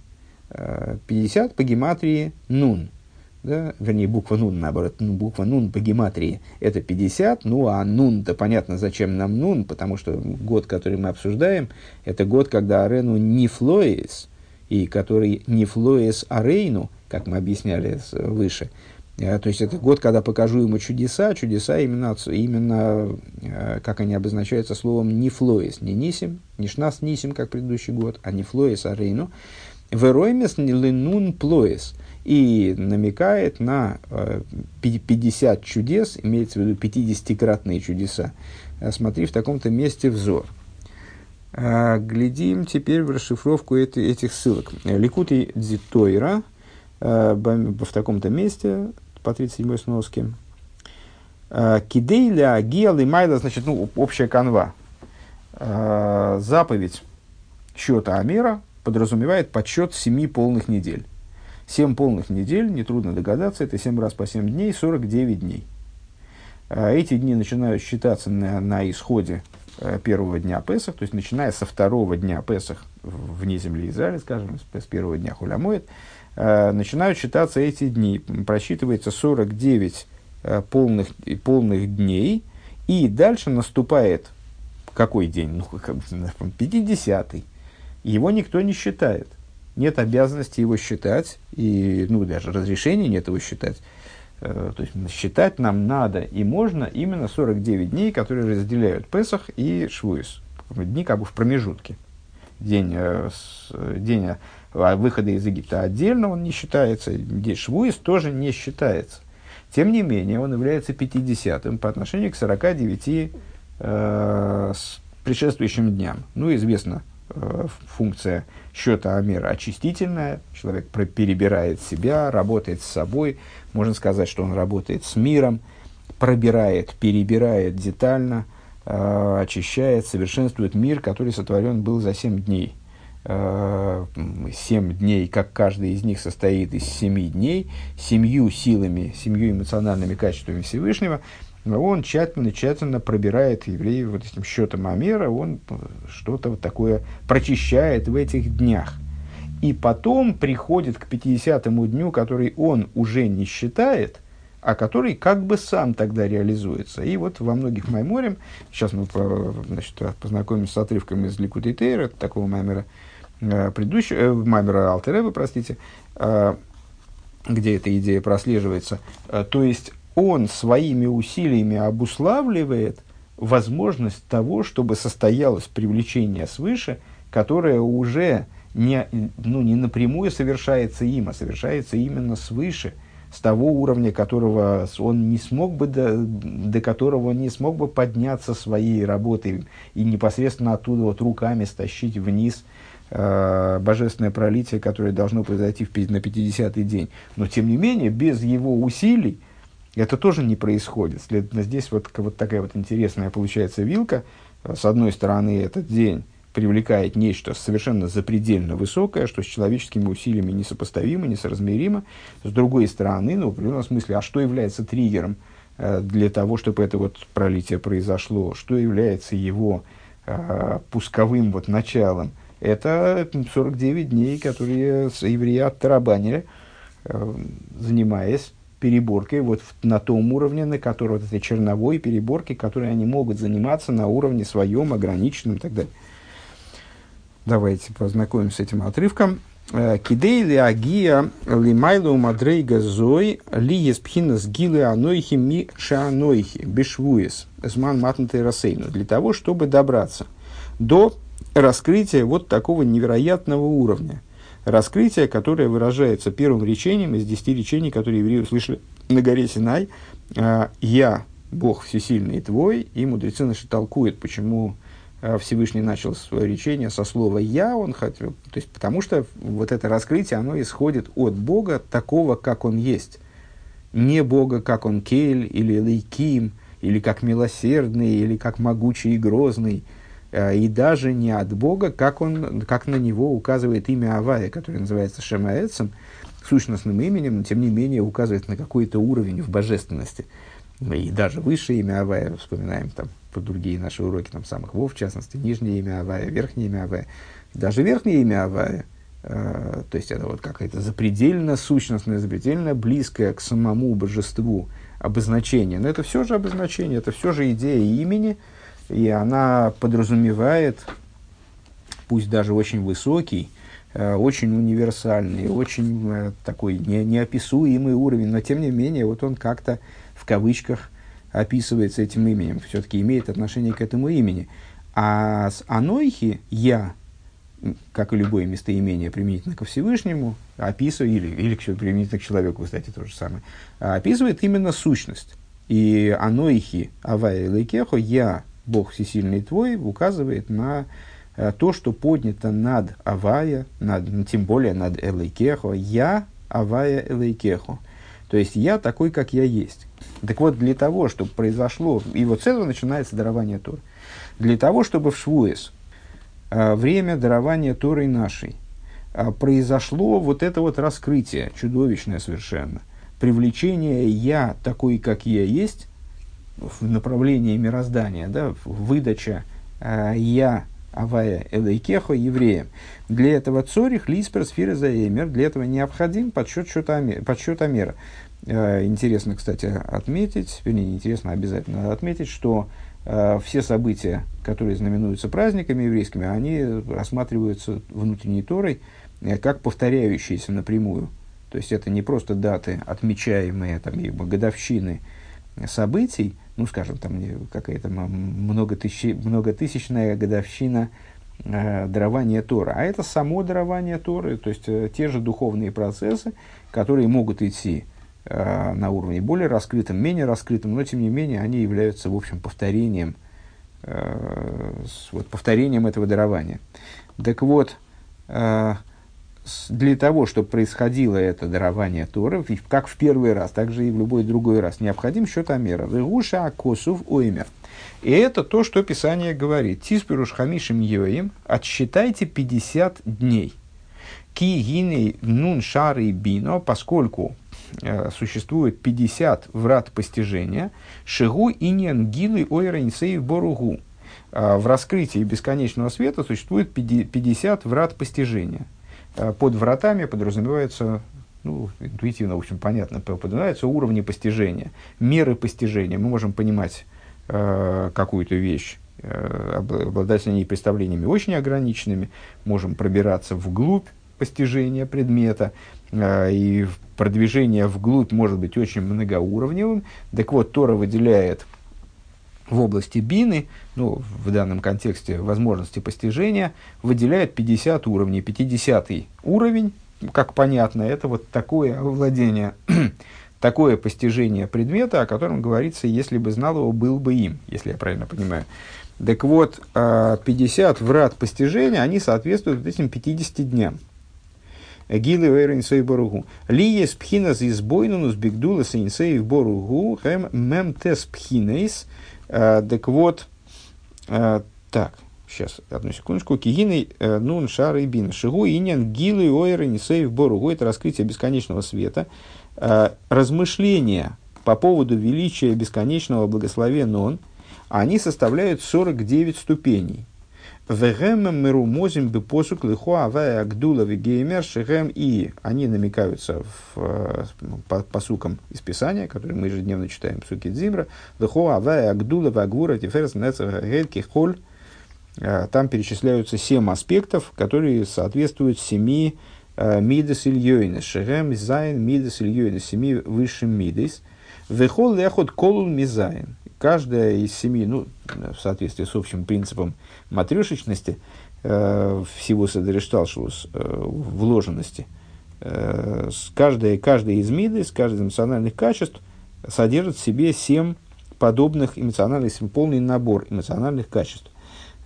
50 по гематрии Нун – да, вернее, буква нун, наоборот, ну, буква нун по гематрии это 50, ну а нун-то понятно, зачем нам нун, потому что год, который мы обсуждаем, это год, когда арену не флоис, и который не флоис арейну, как мы объясняли выше, а, то есть это год, когда покажу ему чудеса, чудеса именно, именно а, как они обозначаются словом не флоис, не нисим, не шнас нисим, как предыдущий год, а не флоис арейну. Вероймес не ленун плоис – и намекает на 50 э, чудес, имеется в виду 50-кратные чудеса. Э, смотри в таком-то месте взор. Э, глядим теперь в расшифровку этих ссылок. Ликутый Дзитойра в таком-то месте, по 37 сноске. Кидейля, Гиал и Майла, значит, ну, общая канва. Заповедь счета Амира подразумевает подсчет семи полных недель. 7 полных недель, нетрудно догадаться, это 7 раз по 7 дней, 49 дней. А эти дни начинают считаться на, на исходе э, первого дня Песах, то есть начиная со второго дня Песах вне земли Израиля, скажем, с первого дня Хулямоид, э, начинают считаться эти дни. Просчитывается 49 э, полных, полных дней, и дальше наступает какой день? Ну, как, 50-й. Его никто не считает нет обязанности его считать, и ну, даже разрешения нет его считать. Э, то есть считать нам надо и можно именно 49 дней, которые разделяют Песах и Швуис. Дни как бы в промежутке. День, э, день э, выхода из Египта отдельно он не считается, день Швуис тоже не считается. Тем не менее, он является 50-м по отношению к 49 э, предшествующим дням. Ну, известно, функция счета Амера очистительная, человек перебирает себя, работает с собой, можно сказать, что он работает с миром, пробирает, перебирает детально, э, очищает, совершенствует мир, который сотворен был за семь дней. Э, семь дней, как каждый из них состоит из семи дней, семью силами, семью эмоциональными качествами Всевышнего – он тщательно-тщательно пробирает евреев вот этим счетом Амера, он что-то вот такое прочищает в этих днях. И потом приходит к 50-му дню, который он уже не считает, а который как бы сам тогда реализуется. И вот во многих майморем, сейчас мы значит, познакомимся с отрывком из Ликута Тейра, такого маймера, э, предыдущего, э, маймера Алтерева, простите, э, где эта идея прослеживается. То есть он своими усилиями обуславливает возможность того, чтобы состоялось привлечение свыше, которое уже не, ну, не напрямую совершается им, а совершается именно свыше, с того уровня, которого он не смог бы, до, до которого он не смог бы подняться своей работой и непосредственно оттуда вот руками стащить вниз э, божественное пролитие, которое должно произойти в, на 50-й день. Но, тем не менее, без его усилий, это тоже не происходит. Следовательно, здесь вот, вот такая вот интересная получается вилка. С одной стороны, этот день привлекает нечто совершенно запредельно высокое, что с человеческими усилиями несопоставимо, несоразмеримо. С другой стороны, ну, в определенном смысле, а что является триггером э, для того, чтобы это вот пролитие произошло? Что является его э, пусковым вот началом? Это 49 дней, которые евреи оттарабанили, э, занимаясь переборкой вот в, на том уровне, на котором вот этой черновой переборки, которой они могут заниматься на уровне своем, ограниченном и так далее. Давайте познакомимся с этим отрывком. Э, Кидей ли агия лимайлу мадрейга зой ли еспхинас гилы анойхи ми шаанойхи бешвуес зман матнутый рассейну. Для того, чтобы добраться до раскрытия вот такого невероятного уровня – раскрытие, которое выражается первым речением из десяти речений, которые евреи услышали на горе Синай. А, «Я, Бог всесильный твой», и мудрецы наши толкуют, почему а, Всевышний начал свое речение со слова «я», он хотел, то есть, потому что вот это раскрытие, оно исходит от Бога такого, как он есть. Не Бога, как он Кель или Лейким, или как милосердный, или как могучий и грозный – и даже не от Бога, как, он, как на него указывает имя Авая, которое называется Шемаэцем, сущностным именем, но тем не менее указывает на какой-то уровень в божественности. И даже высшее имя Авая, вспоминаем там по другие наши уроки, там самых Вов, в частности, нижнее имя Авая, верхнее имя Авая. Даже верхнее имя Авая, э, то есть это вот какая-то запредельно сущностное, запредельно близкое к самому божеству обозначение. Но это все же обозначение, это все же идея имени – и она подразумевает, пусть даже очень высокий, э, очень универсальный, очень э, такой не, неописуемый уровень, но тем не менее вот он как-то в кавычках описывается этим именем, все-таки имеет отношение к этому имени. А с Анойхи я, как и любое местоимение применительно ко Всевышнему, описывает, или, или применительно к человеку, кстати, то же самое, описывает именно сущность. И Анойхи Авая Лекехо, я Бог всесильный твой, указывает на э, то, что поднято над Авая, над, ну, тем более над Элейкехо, я Авая Элейкехо. То есть я такой, как я есть. Так вот, для того, чтобы произошло, и вот с этого начинается дарование Торы, для того, чтобы в Швуэс э, время дарования Торы нашей э, произошло вот это вот раскрытие, чудовищное совершенно, привлечение «я такой, как я есть», в направлении мироздания, да, выдача э, «я» Авая Элейкехо евреям. Для этого цорих лиспер сферы заэмер, для этого необходим подсчет, подсчет Амера. Э, интересно, кстати, отметить, вернее, интересно, обязательно отметить, что э, все события, которые знаменуются праздниками еврейскими, они рассматриваются внутренней Торой э, как повторяющиеся напрямую. То есть это не просто даты, отмечаемые там, годовщины событий, ну, скажем, там какая-то многотысяч, многотысячная годовщина э, дарования Тора. А это само дарование Торы, то есть э, те же духовные процессы, которые могут идти э, на уровне более раскрытым, менее раскрытым, но тем не менее они являются, в общем, повторением э, с вот, повторением этого дарования. Так вот, э, для того, чтобы происходило это дарование Торы, как в первый раз, так же и в любой другой раз, необходим счет Амера. Вегуша акосув оймер. И это то, что Писание говорит. Тиспируш хамишим йоим, отсчитайте 50 дней. Ки гиней нун шары бино, поскольку э, существует 50 врат постижения, шигу иньян гилы ойранисей боругу. Э, в раскрытии бесконечного света существует 50 врат постижения. Э, под вратами подразумевается, ну, интуитивно, в общем, понятно, подразумеваются уровни постижения, меры постижения. Мы можем понимать э, какую-то вещь, э, обладать ней представлениями очень ограниченными, можем пробираться вглубь постижения предмета, э, и продвижение вглубь может быть очень многоуровневым. Так вот, Тора выделяет в области бины, ну, в данном контексте возможности постижения, выделяет 50 уровней. 50 уровень, как понятно, это вот такое владение, такое постижение предмета, о котором говорится, если бы знал его, был бы им, если я правильно понимаю. Так вот, 50 а, врат постижения, они соответствуют этим 50 дням. Гилы вейрен сей боругу. Лиес пхинас избойнунус бигдула сейнсей боругу хэм мем тес пхинейс – так вот, э, так, сейчас, одну секундочку. Кигиной э, нун шар и бин. Шигу иньян гилы ойры несейв боругу. Это раскрытие бесконечного света. Размышления по поводу величия бесконечного благословения он, они составляют 49 ступеней. וגם מרומזים בפסוק לך הוי' הגדולה וגומר שהם и они намекаются в, э, по, посукам из Писания, которые мы ежедневно читаем פסוקי דזמרה. לך הוי' הגדולה והגבורה תפארת נצח כו'. Э, там перечисляются семь аспектов, которые соответствуют семи э, מדות עליונות. שהם ז' מדות עליונות. Семи высшим מדות. וכל אחד כלול מז' каждая из семи, ну, в соответствии с общим принципом матрешечности, э, всего Садерешталшус, э, вложенности, э, каждая, каждая из миды, с каждым эмоциональных качеств содержит в себе семь подобных эмоциональных, полный набор эмоциональных качеств.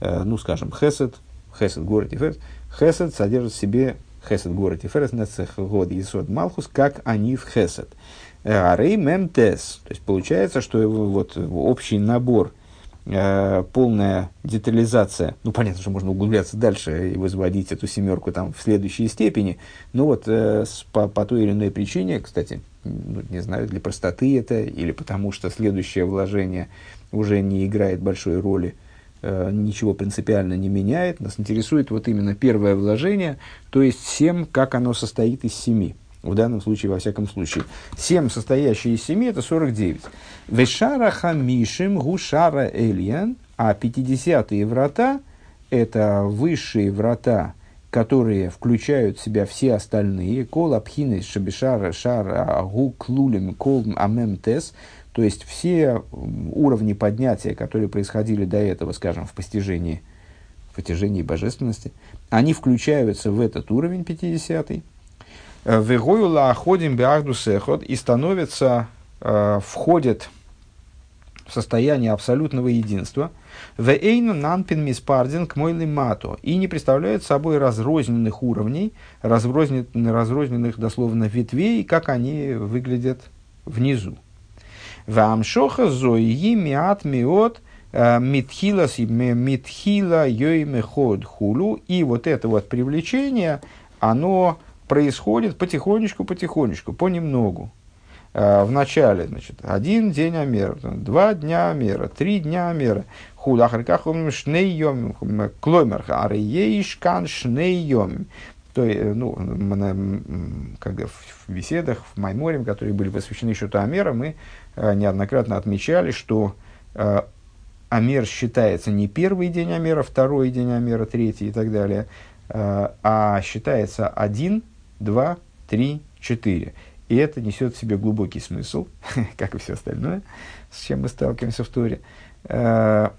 Э, ну, скажем, хесед, хесед, город и ферес. Хесед содержит в себе хесед, город и ферес, нецех, год и сод малхус, как они в хесед. Арей мемтес. То есть получается, что вот общий набор, э, полная детализация, ну понятно, что можно углубляться дальше и возводить эту семерку там в следующей степени, но вот э, с, по, по той или иной причине, кстати, ну, не знаю, для простоты это или потому что следующее вложение уже не играет большой роли, э, ничего принципиально не меняет. Нас интересует вот именно первое вложение, то есть семь, как оно состоит из семи. В данном случае, во всяком случае. семь состоящие из семи это 49. Вешара хамишим гушара эльян, а 50-е врата – это высшие врата, которые включают в себя все остальные. Кол абхины шабишара шара гу клулем кол амем тес. То есть все уровни поднятия, которые происходили до этого, скажем, в постижении, в постижении божественности, они включаются в этот уровень 50-й. Вегоюла ходим биахдусехот и становится, э, входит в состояние абсолютного единства. Вейну нанпин миспардин к мойли мато. И не представляет собой разрозненных уровней, разрозненных, разрозненных дословно ветвей, как они выглядят внизу. Вамшоха зои миат миот э, митхила митхила йой меход хулу. И вот это вот привлечение, оно происходит потихонечку, потихонечку, понемногу. А, в начале, значит, один день Амера, два дня Амера, три дня Амера. Худахарках шнеййом, клоймер, ареешкан шнеййом. То есть, ну, когда в беседах, в Майморе, которые были посвящены счету Амера, мы а, неоднократно отмечали, что а, Амер считается не первый день Амера, второй день Амера, третий и так далее, а считается один – два, три, четыре. И это несет в себе глубокий смысл, как и все остальное, с чем мы сталкиваемся в Торе. Э,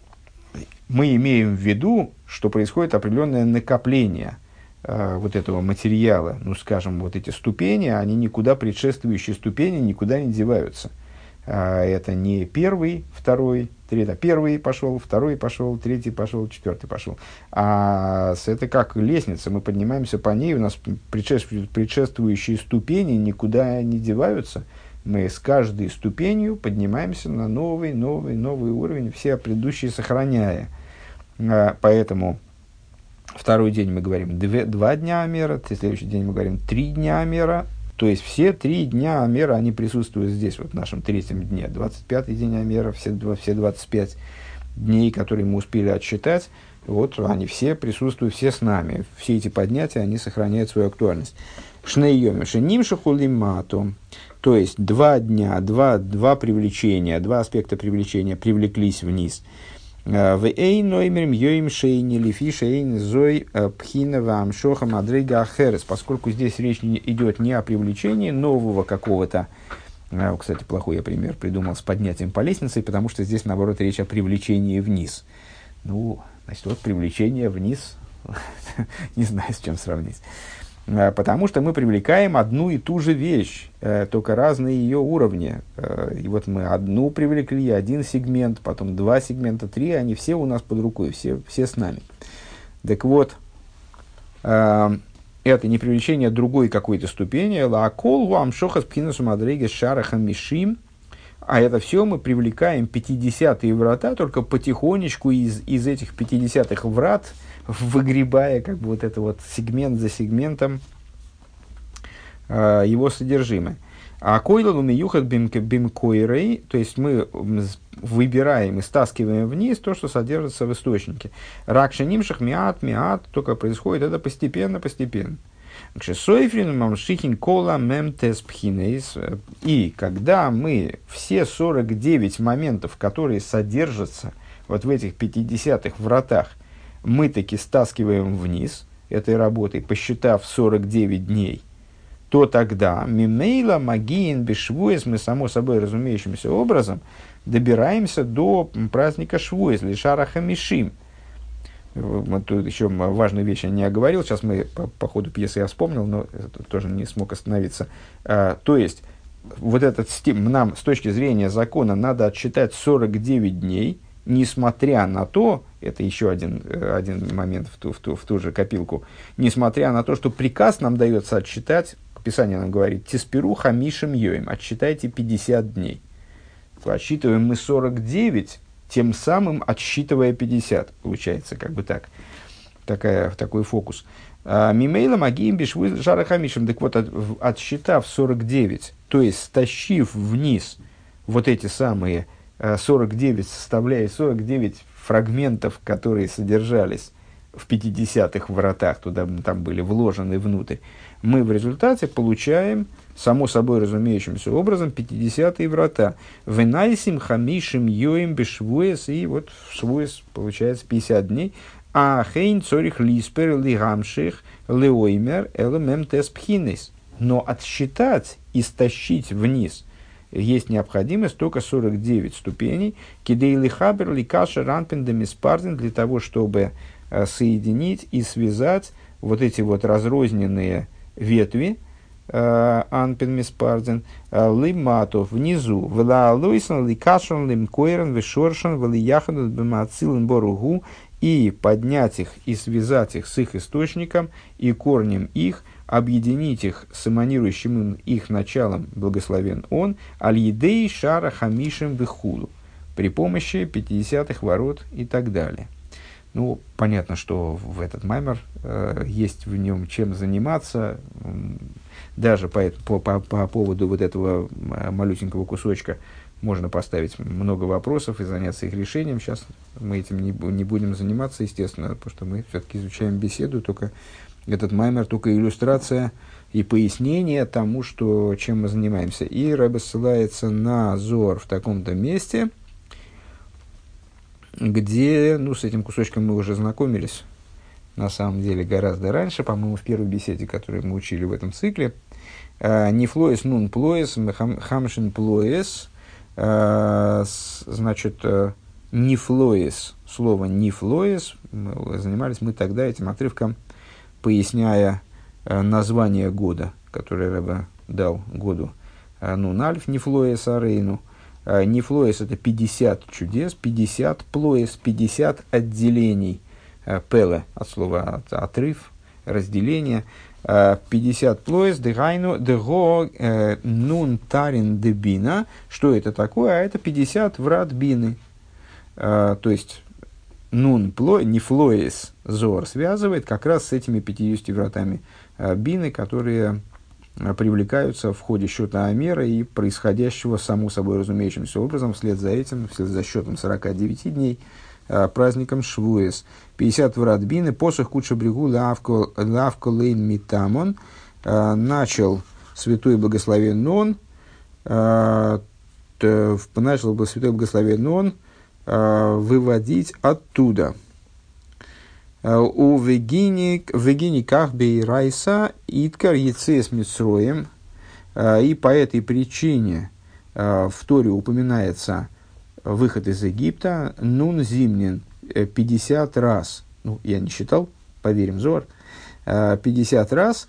мы имеем в виду, что происходит определенное накопление э, вот этого материала, ну, скажем, вот эти ступени, они никуда, предшествующие ступени, никуда не деваются. А, это не первый, второй, третий, а первый пошел, второй пошел, третий пошел, четвертый пошел. А это как лестница, мы поднимаемся по ней, у нас предшествующие ступени никуда не деваются. Мы с каждой ступенью поднимаемся на новый, новый, новый уровень, все предыдущие сохраняя. А, поэтому второй день мы говорим две, два дня мера, следующий день мы говорим три дня мера, то есть все три дня Амера, они присутствуют здесь, вот в нашем третьем дне. 25-й день Амера, все, все 25 дней, которые мы успели отсчитать, вот они все присутствуют, все с нами. Все эти поднятия, они сохраняют свою актуальность. Шнейоми, шеним шахулимату. То есть два дня, два, два привлечения, два аспекта привлечения привлеклись вниз – в эй ноймерим йоим шейни лифи шейн зой э, пхина вам шоха мадрейга ахерес, поскольку здесь речь идет не о привлечении нового какого-то, э, кстати, плохой я пример придумал с поднятием по лестнице, потому что здесь, наоборот, речь о привлечении вниз. Ну, значит, вот привлечение вниз, не знаю, с чем сравнить. Э, потому что мы привлекаем одну и ту же вещь, э, только разные ее уровни. Э, и вот мы одну привлекли, один сегмент, потом два сегмента, три, они все у нас под рукой, все, все с нами. Так вот, это не привлечение другой какой-то ступени, лаакол вам шохас пхинасу мадрейгес шарахам мишим, а это все мы привлекаем 50-е врата, только потихонечку из, из этих 50-х врат – выгребая как бы вот это вот сегмент за сегментом э, его содержимое. А койлану миюхат бимкойрей, то есть мы выбираем и стаскиваем вниз то, что содержится в источнике. Ракша нимшах миат, миат, только происходит это постепенно, постепенно. кола мем И когда мы все 49 моментов, которые содержатся вот в этих 50-х вратах, мы таки стаскиваем вниз этой работой, посчитав 49 дней, то тогда мимейла магиин бешвуэс мы само собой разумеющимся образом добираемся до праздника Швуэс, лишара хамишим. Тут еще важную вещь я не оговорил, сейчас мы по, по ходу пьесы я вспомнил, но тоже не смог остановиться. А, то есть, вот этот стим, нам с точки зрения закона надо отсчитать 49 дней, несмотря на то, это еще один, э, один момент в ту, в, ту, в ту же копилку, несмотря на то, что приказ нам дается отсчитать, Писание нам говорит, «Теспиру хамишем йоим», отсчитайте 50 дней. Отсчитываем мы 49, тем самым отсчитывая 50, получается, как бы так. Такая, такой фокус. А, Мимейла магиим бишвы жара хамишем. Так вот, от, отсчитав 49, то есть стащив вниз вот эти самые 49 э, составляет 49 фрагментов, которые содержались в 50-х вратах, туда там были вложены внутрь, мы в результате получаем, само собой разумеющимся образом, 50-е врата. Венайсим хамишим йоим бешвуэс, и вот в швуэс получается 50 дней. А хейн цорих лиспер лигамших леоймер элемем теспхинес. Но отсчитать и стащить вниз есть необходимость только 49 ступеней. Кидейли хабер ликаша ранпендами спарден для того, чтобы э, соединить и связать вот эти вот разрозненные ветви, э, Анпен Миспарден, э, Лиматов внизу, Вела Луисан, Ликашан, Лимкойрен, Вишоршан, Велияхан, Бемацилен Боругу, и поднять их и связать их с их источником и корнем их – объединить их с эманирующим их началом, благословен он, аль-едей шара хамишем вихулу, при помощи 50-х ворот и так далее. Ну, понятно, что в этот маймер э, есть в нем чем заниматься, даже по, по, по, по поводу вот этого малюсенького кусочка можно поставить много вопросов и заняться их решением. Сейчас мы этим не, не будем заниматься, естественно, потому что мы все-таки изучаем беседу, только этот маймер только иллюстрация и пояснение тому, что, чем мы занимаемся. И Рэбе ссылается на Зор в таком-то месте, где, ну, с этим кусочком мы уже знакомились, на самом деле, гораздо раньше, по-моему, в первой беседе, которую мы учили в этом цикле. А, Нефлоес нун плоес, хамшин плоес, а, значит, э, нефлоес, слово нефлоес, мы занимались мы тогда этим отрывком – поясняя э, название года, которое Рэба дал году. Э, ну, Нальф, Нефлоя, Сарейну. Э, Нефлоис – это 50 чудес, 50 плоис, 50 отделений. Пеле от слова отрыв, разделение. 50 плоис, дегайну, дего, нун тарин дебина. Что это такое? А это 50 врат бины. То есть, нун пло, не флоис зор связывает как раз с этими 50 вратами бины, которые Э, привлекаются в ходе счета Амера и происходящего само собой разумеющимся образом вслед за этим, вслед за счетом 49 дней, э, праздником Швуэс. 50 врат бины, посох куча брегу лавко лейн митамон, э, начал святой благословен он, начал святой благословен он выводить оттуда – у вегиниках бейрайса иткар яцес митсроем. И по этой причине в Торе упоминается выход из Египта нун зимнин 50 раз. Ну, я не считал, поверим, Зор. 50 раз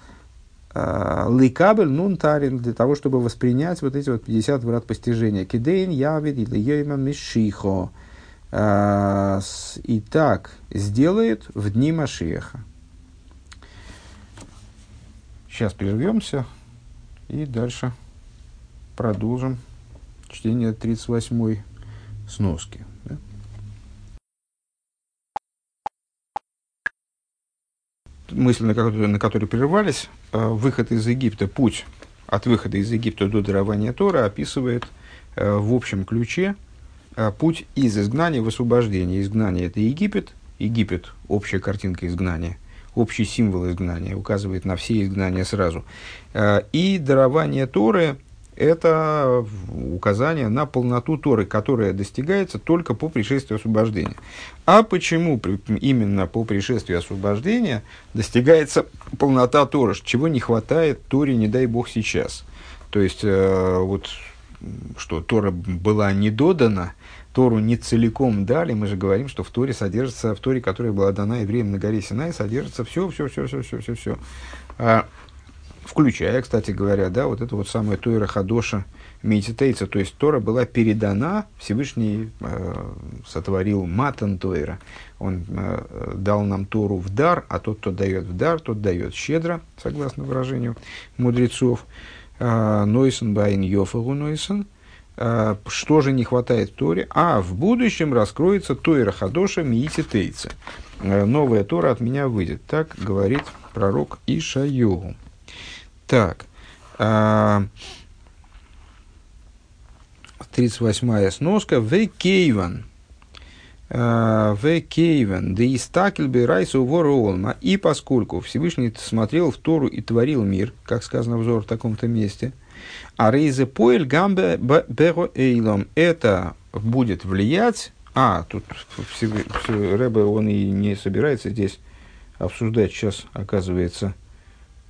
ликабель нун тарин для того, чтобы воспринять вот эти вот 50 врат постижения. Кидейн явид или йойма мишихо. А, и так сделает в дни Машеха. Сейчас прервемся и дальше продолжим чтение 38 сноски. Да? Мысль, на которой, на которой прервались, а, выход из Египта, путь от выхода из Египта до дарования Тора описывает а, в общем ключе – путь из изгнания в освобождение. Изгнание – это Египет. Египет – общая картинка изгнания, общий символ изгнания, указывает на все изгнания сразу. Э, и дарование Торы – это указание на полноту Торы, которая достигается только по пришествии освобождения. А почему именно по пришествии освобождения достигается полнота Торы? Чего не хватает Торе, не дай Бог, сейчас? То есть, э, вот что Тора была не додана, Тору не целиком дали, мы же говорим, что в Торе содержится, в Торе, которая была дана евреям на горе Синай, содержится все, все, все, все, все, все, все. А, включая, кстати говоря, да, вот это вот самое Тойра Хадоша Медитейца, то есть Тора была передана, Всевышний э, сотворил Матан Тойра, он э, дал нам Тору в дар, а тот, кто дает в дар, тот дает щедро, согласно выражению мудрецов. А, Нойсен Байн Йофагу Нойсен – что же не хватает Торе? А в будущем раскроется Тойра Хадоша Миити Тейца. Э, новая Тора от меня выйдет. Так говорит пророк Ишайогу. Так. 38-я э, сноска. В Кейван. В да и стакельбе райсу олма. И поскольку Всевышний смотрел в Тору и творил мир, как сказано взор в таком-то месте, а рейзе поэль гамбе беро эйлом. Это будет влиять... А, тут Рэбе, он и не собирается здесь обсуждать сейчас, оказывается,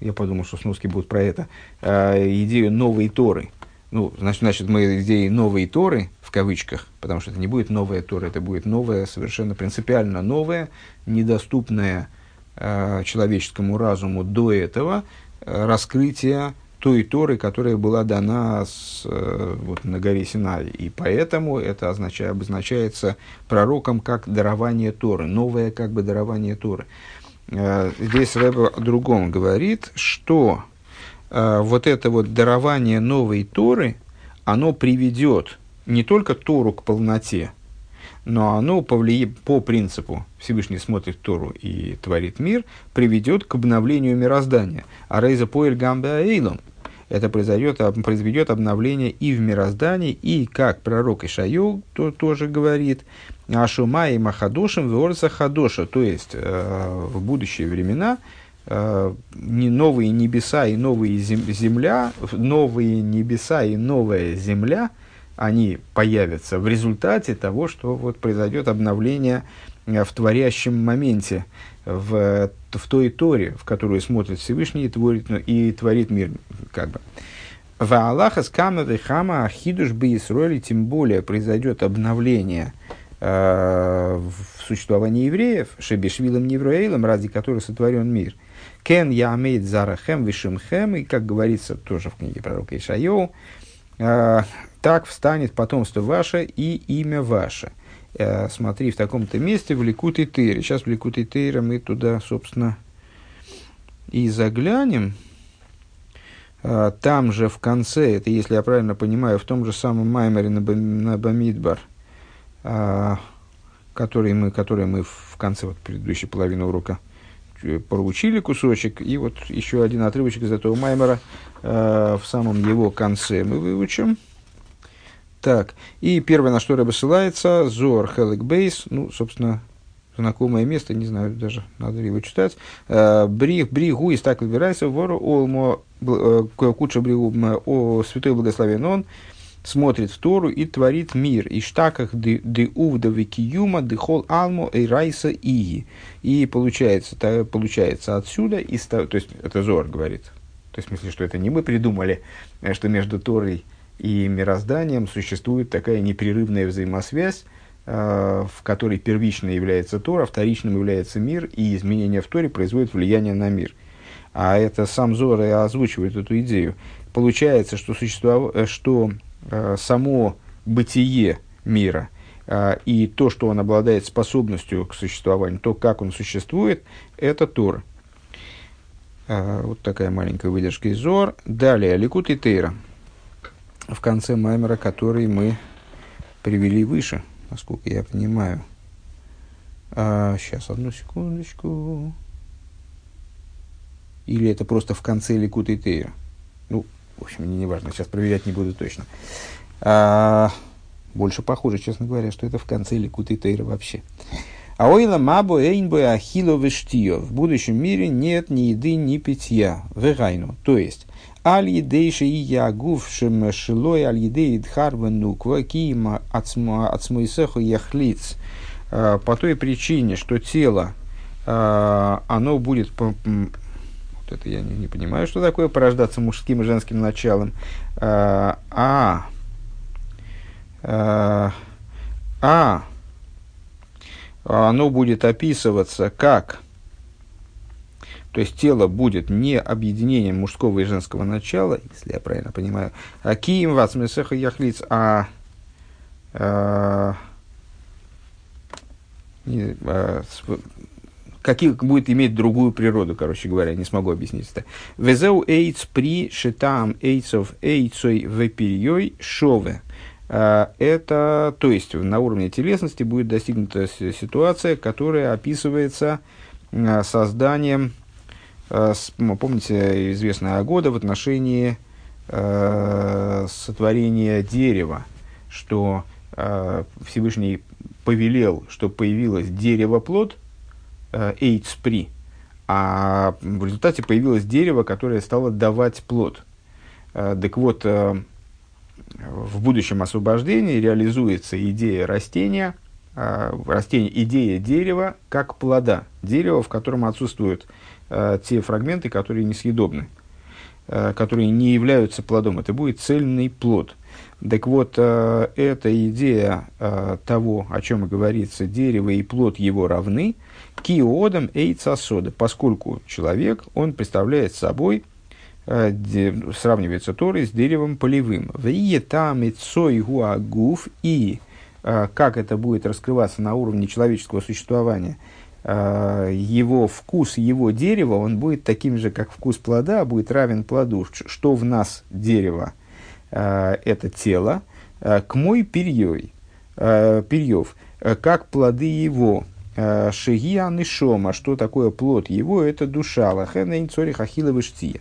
я подумал, что сноски будут про это, а, идею новой Торы. Ну, значит, значит, мы идеи новой Торы, в кавычках, потому что это не будет новая Тора, это будет новая, совершенно принципиально новая, недоступная э, человеческому разуму до этого э, раскрытие той Торы, которая была дана с, э, вот, на горе Синай. И поэтому это означает, обозначается пророком как дарование Торы, новое как бы дарование Торы. Э, здесь Рэбе о другом говорит, что э, вот это вот дарование новой Торы, оно приведет не только Тору к полноте, но оно по, по принципу Всевышний смотрит Тору и творит мир, приведет к обновлению мироздания. А Рейза Поэль Гамбе Аэйлом это произойдет, произведет обновление и в мироздании, и, как пророк Ишаю то, тоже говорит, Ашума и Махадошим Ворца Хадоша, то есть э, в будущие времена э, не новые небеса и новые земля, новые небеса и новая земля – они появятся в результате того, что вот произойдет обновление э, в творящем моменте, в, в той торе, в которую смотрит Всевышний и творит, ну, и творит мир. Как бы. В Аллаха с Хама Ахидуш бы Исроили, тем более произойдет обновление э, в существовании евреев, Шебешвилом Невроэйлом, ради которых сотворен мир. Кен Ямейд Зарахем Вишимхем, и как говорится тоже в книге пророка Ишайоу, так встанет потомство ваше и имя ваше. Смотри, в таком-то месте в Ликут и Тейре. Сейчас в Ликут и Тейре мы туда, собственно, и заглянем. Там же в конце, это если я правильно понимаю, в том же самом Маймере на Бамидбар, который мы, который мы в конце вот, предыдущей половины урока Э, проучили кусочек, и вот еще один отрывочек из этого Маймера э, в самом его конце мы выучим. Так, и первое, на что Рэба ссылается, Зор Хелек Бейс, ну, собственно, знакомое место, не знаю, даже надо ли его читать. Э, Брих, бригу из так выбирайся, вору олмо, э, куча бригу, о святой благословен он, смотрит в Тору и творит мир. И штаках де увда викиюма де хол алму и райса ии. И получается, то, получается отсюда, из, то есть это Зор говорит, то есть в смысле, что это не мы придумали, а что между Торой и мирозданием существует такая непрерывная взаимосвязь, э, в которой первичной является Тора, вторичным является мир, и изменения в Торе производят влияние на мир. А это сам Зор и озвучивает эту идею. Получается, что, существов... Э, что Э, само бытие мира и то, что он обладает способностью к существованию, то, как он существует, это Тора. Э, вот такая маленькая выдержка из Зор. Далее, Ликут и Тейра. В конце Маймера, который мы привели выше, насколько я понимаю. А, сейчас, одну секундочку. Или это просто в конце Ликут и. Ну, в общем, не, важно, сейчас проверять не буду точно. А, больше похоже, честно говоря, что это в конце Ликуты Тейра вообще. А ойла мабо эйнбо ахило. В будущем мире нет ни еды, ни питья. Вегайну. То есть, аль едейши и ягув шем шилой аль едей дхарва нуква киима ацмуисеху яхлиц. А, по той причине, что тело, а, оно будет вот это я не, не понимаю, что такое порождаться мужским и женским началом. А, а, а, а оно будет описываться как, то есть тело будет не объединением мужского и женского начала, если я правильно понимаю, а кием вацмесеха яхлиц, а, а, а, какие, будет иметь другую природу, короче говоря, не смогу объяснить это. Везеу эйц при шитам эйцов эйцой вепирьей шове. А, это, то есть, на уровне телесности будет достигнута ситуация, которая описывается а, созданием, помните, известная года в отношении сотворения дерева, что Всевышний повелел, что появилось дерево-плод – эйцпри, а в результате появилось дерево, которое стало давать плод. Э, так вот, э, в будущем освобождении реализуется идея растения, э, растение, идея дерева как плода, дерева, в котором отсутствуют те фрагменты, которые несъедобны, которые не являются плодом. Это будет цельный плод. Так вот, эта идея того, о чем говорится, дерево и плод его равны – Киодом эйцасода, поскольку человек, он представляет собой, э, сравнивается Торой с деревом полевым. В там и цой гуагуф и э, как это будет раскрываться на уровне человеческого существования, э, его вкус, его дерева, он будет таким же, как вкус плода, будет равен плоду. Что в нас дерево? Э, это тело. Э, к мой перьей, э, перьев, э, как плоды его, Э, Шигия нишома, что такое плод его, это душа, лахена инцори хахила выштия.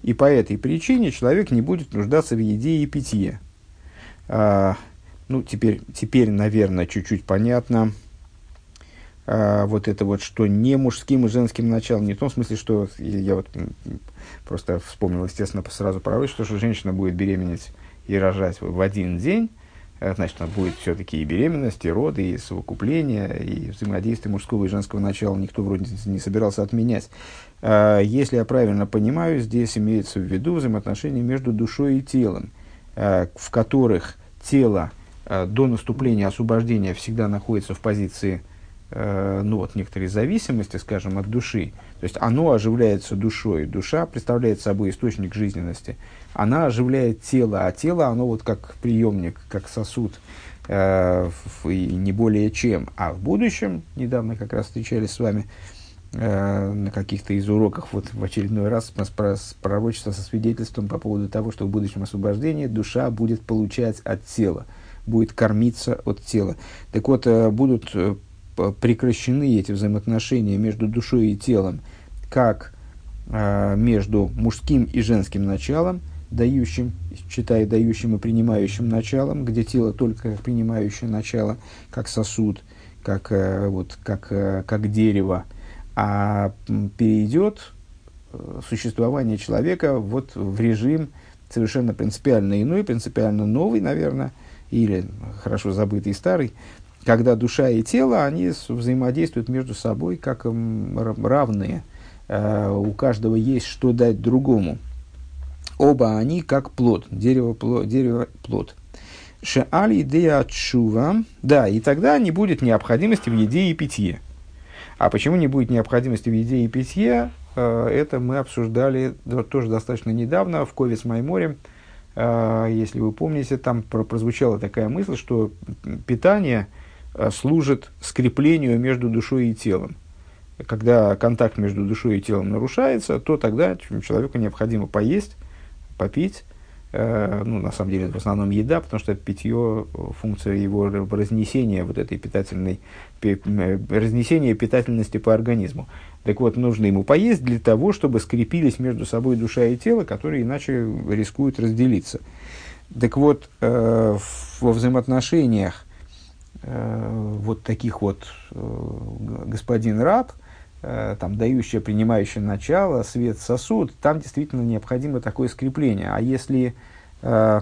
И по этой причине человек не будет нуждаться в еде и питье. А, ну, теперь, теперь, наверное, чуть-чуть понятно, а, вот это вот, что не мужским и женским началом, не в том смысле, что я вот просто вспомнил, естественно, сразу про что, что женщина будет беременеть и рожать в один день, Э, значит, там будет все-таки и беременность, и роды, и совокупление, и взаимодействие мужского и женского начала никто вроде не собирался отменять. А, если я правильно понимаю, здесь имеется в виду взаимоотношения между душой и телом, в которых тело до наступления освобождения всегда находится в позиции ну, вот, некоторой зависимости, скажем, от души. То есть оно оживляется душой. Душа представляет собой источник жизненности. Она оживляет тело, а тело, оно вот как приемник, как сосуд, э, и не более чем. А в будущем, недавно как раз встречались с вами, Э, на каких-то из уроков вот в очередной раз с пророчество со свидетельством по поводу того, что в будущем освобождении душа будет получать от тела, будет кормиться от тела. Так вот, э, будут э, прекращены эти взаимоотношения между душой и телом, как между мужским и женским началом, дающим, читая дающим и принимающим началом, где тело только принимающее начало, как сосуд, как, вот, как, как дерево, а перейдет э, существование человека вот в режим совершенно принципиально иной, принципиально новый, наверное, или хорошо забытый старый, когда душа и тело, они взаимодействуют между собой как равные. Э, у каждого есть что дать другому. Оба они как плод, дерево, плод, дерево плод. Шеали идея чува, да, и тогда не будет необходимости в еде и питье. А почему не будет необходимости в еде и питье, э, это мы обсуждали тоже достаточно недавно в Майморем. Э, если вы помните, там прозвучала такая мысль, что питание служит скреплению между душой и телом. Когда контакт между душой и телом нарушается, то тогда человеку необходимо поесть, попить, Э, ну, на самом деле, в основном еда, потому что питье, функция его разнесения вот этой питательной, э, разнесения питательности по организму. Так вот, нужно ему поесть для того, чтобы скрепились между собой душа и тело, которые иначе рискуют разделиться. Так вот, э, во взаимоотношениях вот таких вот господин-раб, там, дающее, принимающее начало, свет, сосуд, там действительно необходимо такое скрепление. А если э,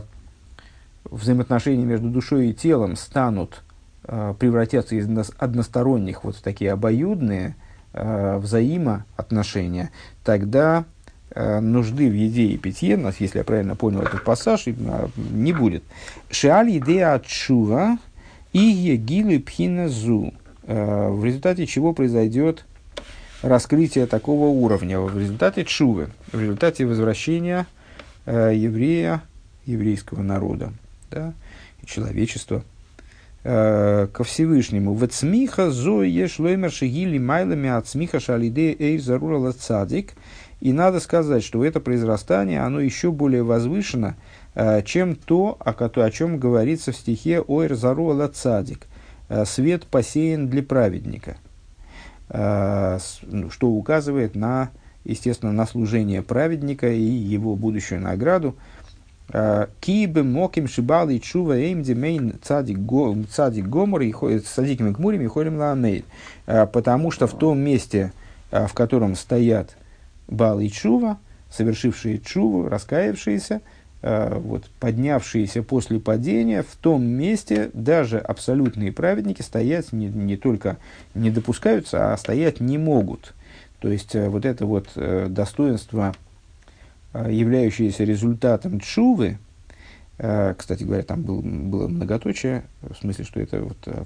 взаимоотношения между душой и телом станут, э, превратятся из односторонних вот в такие обоюдные э, взаимоотношения, тогда э, нужды в еде и питье, нас, если я правильно понял этот пассаж, не будет. Шиаль идея отшува и егилы пхиназу, в результате чего произойдет раскрытие такого уровня, в результате чувы, в результате возвращения э, еврея еврейского народа да, человечества э, ко Всевышнему. В цмиха зо еш лоймер шигили майлами от смиха шалиде эйр зарура. И надо сказать, что это произрастание, оно еще более возвышено, э, чем то, о, о чем говорится в стихе «Ойр зарула цадик» э, «Свет посеян для праведника», э, ну, что указывает на, естественно, на служение праведника и его будущую награду – Кибы моким шибал чува эйм демейн цадик гомор и садиками гмурим и холим ламейд. Потому что в том месте, в котором стоят бал и чува, совершившие чуву, раскаявшиеся, вот, поднявшиеся после падения, в том месте даже абсолютные праведники стоять не, не только не допускаются, а стоять не могут. То есть а, вот это вот э, достоинство Э, являющиеся результатом чувы, э, кстати говоря, там был, было многоточие, в смысле, что это вот э,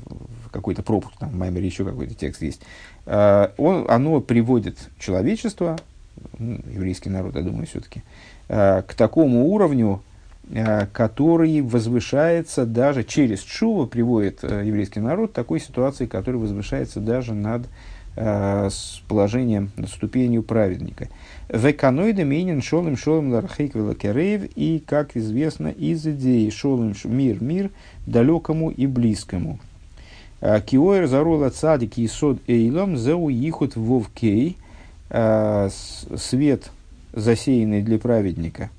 какой-то пропуск, там в Маймере еще какой-то текст есть, он, оно приводит человечество, еврейский народ, я думаю, все-таки, к такому уровню, который возвышается даже через Чува, приводит еврейский народ к такой ситуации, который возвышается даже над с положением, над ступенью праведника. Веканоида менин шолым шолым лархейк велакерейв. И, как известно, из идеи шолым мир мир далекому и близкому. Киоэр зарола цадик и сод эйлом зеу ихут вовкей. Свет, засеянный для праведника,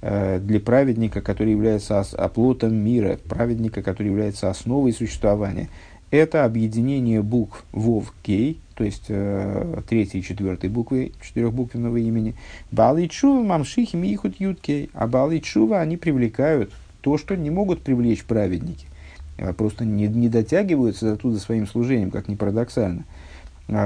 а, для праведника, который является оплотом мира, праведника, который является основой существования. Это объединение букв Вов Кей, то есть э, третьей и четвертой буквы четырехбуквенного имени. Балы Чува мамшихи михут юткей. А Балы Чува, они привлекают то, что не могут привлечь праведники. А просто не, не дотягиваются оттуда своим служением, как ни парадоксально. А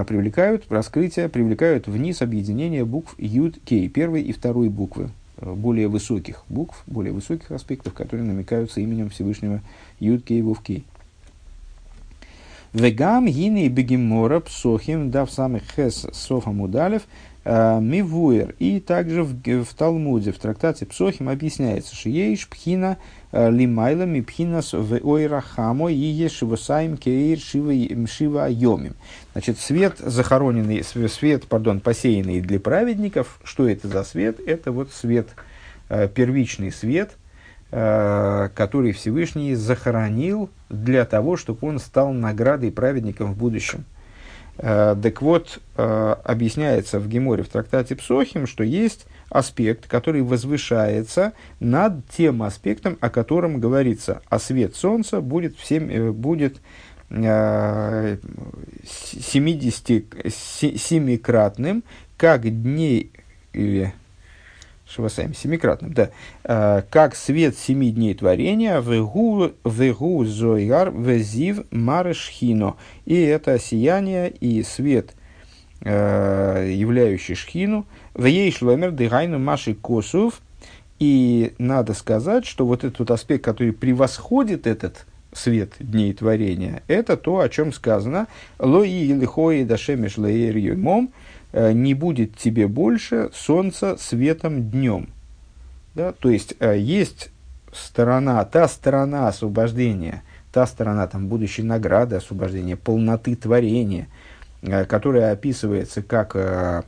привлекают раскрытие, привлекают вниз объединение букв Юд Кей, первой и второй буквы, э, более высоких букв, более высоких аспектов, которые намекаются именем Всевышнего Юд Кей Вов Кей. Вегам гини бегемора псохим дав самых хес софа мудалев э, мивуэр. И также в, в Талмуде, в трактате Псохим объясняется, что ейш пхина э, лимайла мипхинас в ойрахамо и ешивасаим кейр шива йомим. Значит, свет захороненный, свет, пардон, посеянный для праведников, что это за свет? Это вот свет, э, первичный свет – Э, который Всевышний захоронил для того, чтобы он стал наградой праведникам в будущем. Э, так вот, э, объясняется в Геморе в трактате Псохим, что есть аспект, который возвышается над тем аспектом, о котором говорится, а свет солнца будет, всем, будет 77-кратным, как дней или Швасаем, семикратным, да. А, как свет семи дней творения, вегу, зоигар, везив марышхино. И это сияние и свет, а, являющий шхину, вей шломер дыгайну маши косув. И надо сказать, что вот этот вот аспект, который превосходит этот свет дней творения, это то, о чем сказано. Лои лихои дашемеш леер мом – Э, не будет тебе больше солнца светом днем. Да? То есть э, есть сторона, та сторона освобождения, та сторона там, будущей награды освобождения, полноты творения, э, которая описывается как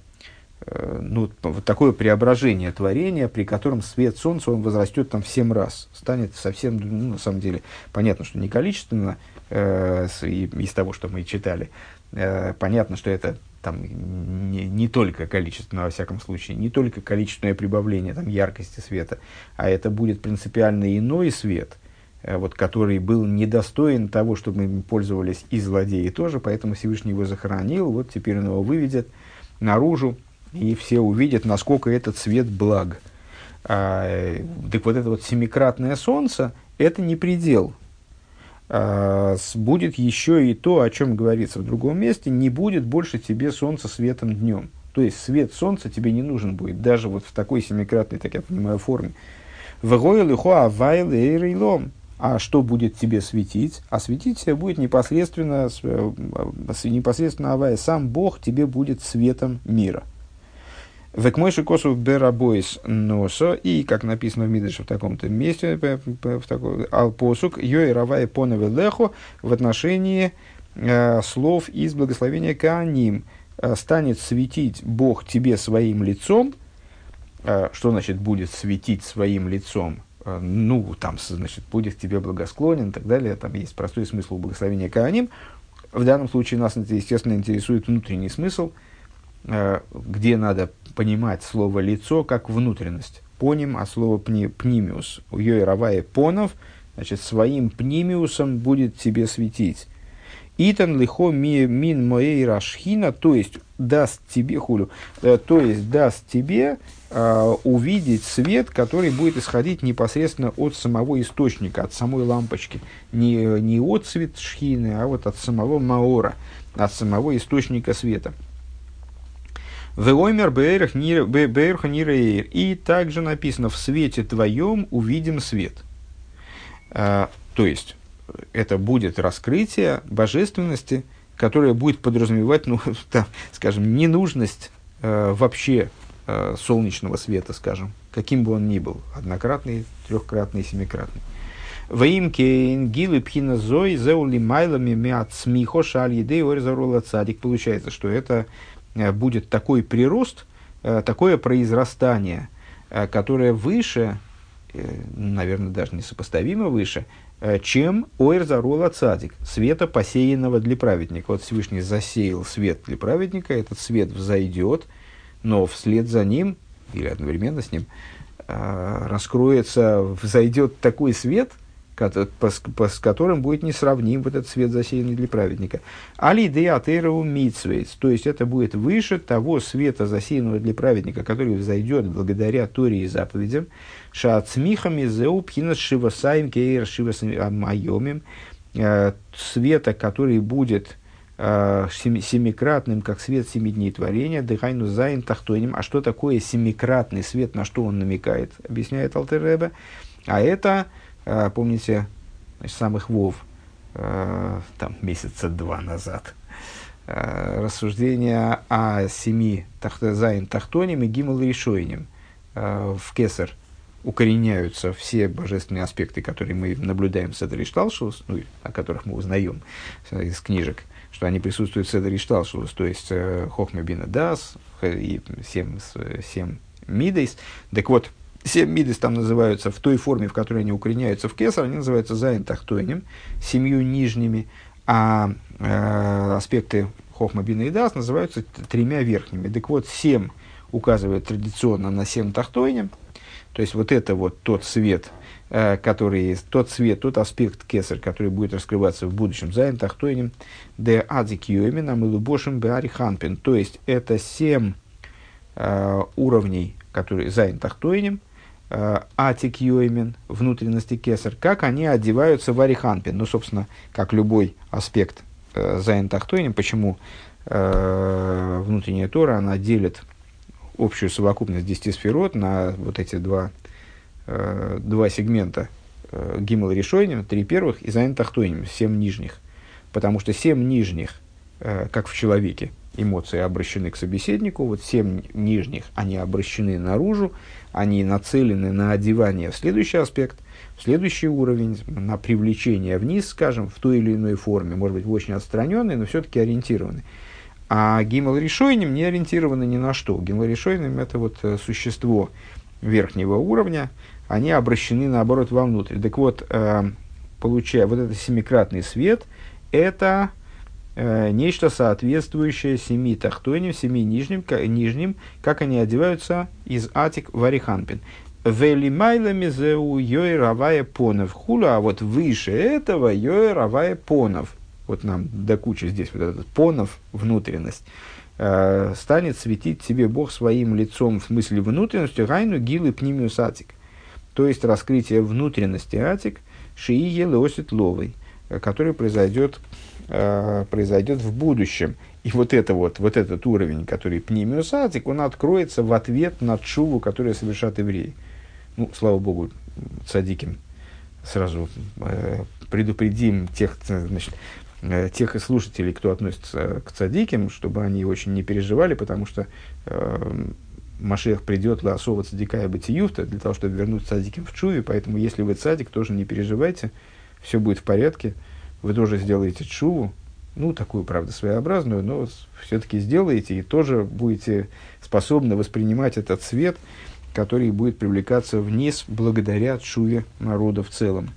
ну, вот такое преображение творения, при котором свет солнца он возрастет там в 7 раз, станет совсем, ну, на самом деле, понятно, что не количественно, э, из того, что мы читали, э, понятно, что это там не, не только количественно, во всяком случае, не только количественное прибавление там, яркости света, а это будет принципиально иной свет, э, вот, который был недостоин того, чтобы им пользовались и злодеи тоже, поэтому Всевышний его захоронил, вот теперь он его выведет наружу, и все увидят, насколько этот свет благ. А, э, так вот это вот семикратное солнце, это не предел, будет еще и то, о чем говорится в другом месте, не будет больше тебе солнца светом днем. То есть свет солнца тебе не нужен будет, даже вот в такой семикратной, так я понимаю, форме. А что будет тебе светить? А светить тебе будет непосредственно, э, непосредственно Авая. Сам Бог тебе будет светом мира. Векмойши косу берабойс носо, и, как написано в Мидреше в таком-то месте, в такой алпосук, йой равай понове лехо в отношении э, слов из благословения Кааним. Э, станет светить Бог тебе своим лицом. Э, что значит будет светить своим лицом? Э, ну, там, значит, будет тебе благосклонен и так далее. Там есть простой смысл у благословения Кааним. В данном случае нас, естественно, интересует внутренний смысл, где надо понимать слово лицо как внутренность. Поним, а слово пни, пнимиус. Йой Равая понов, значит, своим пнимиусом будет тебе светить. Итан лихо ми, мин моей рашхина, то есть даст тебе хулю, э, то есть даст тебе э, увидеть свет, который будет исходить непосредственно от самого источника, от самой лампочки. Не, не от свет шхины, а вот от самого маора, от самого источника света. Веоймер бейрха нирейр. И также написано, в свете твоем увидим свет. А, то есть, это будет раскрытие божественности, которое будет подразумевать, ну, там, скажем, ненужность э, вообще э, солнечного света, скажем, каким бы он ни был, однократный, трехкратный, семикратный. Ваим кейн гилы пхина зой зеули майлами мят смихо шаль едей цадик. Получается, что это будет такой прирост, э, такое произрастание, э, которое выше, наверное, даже несопоставимо выше, чем Оэрзарола Цадик, света, посеянного для праведника. Вот Всевышний засеял свет для праведника, этот свет взойдет, но вслед за ним, или одновременно с ним, раскроется, взойдет такой свет – с которым будет несравним вот этот свет, засеянный для праведника. על ידי התורה ומצוות, то есть это будет выше того света, засеянного для праведника, который взойдет благодаря Торе и заповедям. שהצמיחה מזה הוא בחינת שבעתיים כאור שבעת הימים, э, света, который будет э, семикратным, как свет семи дней творения, דהיינו ז' תחתונים. А что такое семикратный свет, на что он намекает, объясняет Алтер Ребе. А это помните, значит, самых вов, э, там, месяца два назад. Э, рассуждение о семи тахтазайн тахтоним и гимал. Э, в кесар укореняются все божественные аспекты, которые мы наблюдаем в Седри Шталшус, ну, о которых мы узнаем из книжек, что они присутствуют в Седри Шталшус, то есть э, Хохма Бина Дас и семь, семь מידות. Так вот, семь מידות там называются в той форме, в которой они укореняются в כתר, они называются ז' תחתונים, семью нижними, а э, аспекты חכמה בינה и דעת называются тремя верхними. Так вот, семь указывает традиционно на семь תחתונים, то есть вот это вот тот свет, э, который, тот свет, тот аспект כתר, который будет раскрываться в будущем ז' תחתונים, דעתיק יומין המלובשים באריך אנפין. То есть это семь э, уровней, которые ז' תחתונים, э, עתיק יומין, внутренности כתר, как они одеваются в אריך אנפין. Ну, собственно, как любой аспект э, ז' почему э, внутренняя Тора, она делит общую совокупность 10 сфирот на вот эти два, э, два сегмента э, решением, три первых, и Зайн Тахтойним, семь нижних. Потому что семь нижних, э, как в человеке, эмоции обращены к собеседнику, вот семь нижних, они обращены наружу, они нацелены на одевание в следующий аспект, в следующий уровень, на привлечение вниз, скажем, в той или иной форме, может быть, очень отстраненный, но все-таки ориентированный. А гимл решойним не ориентированы ни на что. Гимл решойним это вот э, существо верхнего уровня, они обращены наоборот вовнутрь. Так вот, э, получая вот этот семикратный свет, это нечто соответствующее семи тахтойним, семи нижним, нижним, как они одеваются из атик в ариханпин. Велимайлами зеу йой равая понов хула, а вот выше этого йой равая понов вот нам до кучи здесь вот этот понов, внутренность, э, станет светить тебе Бог своим лицом, в смысле внутренности, гайну гилы пнимиус атик. То есть раскрытие внутренности атик, шии елеосит ловой, э, который произойдет, э, произойдет в будущем. И вот, это вот, вот этот уровень, который пнимиус атик, он откроется в ответ на чуву, которую совершат евреи. Ну, слава Богу, цадиким сразу э, предупредим тех, значит, Э, тех слушателей, кто относится к цадикам, чтобы они очень не переживали, потому что э, Машех придет ласова цадика и батиюфта для того, чтобы вернуть цадиким в чуве, поэтому если вы цадик, тоже не переживайте, все будет в порядке, вы тоже сделаете чуву, ну, такую, правда, своеобразную, но все-таки сделаете и тоже будете способны воспринимать этот свет, который будет привлекаться вниз благодаря чуве народа в целом.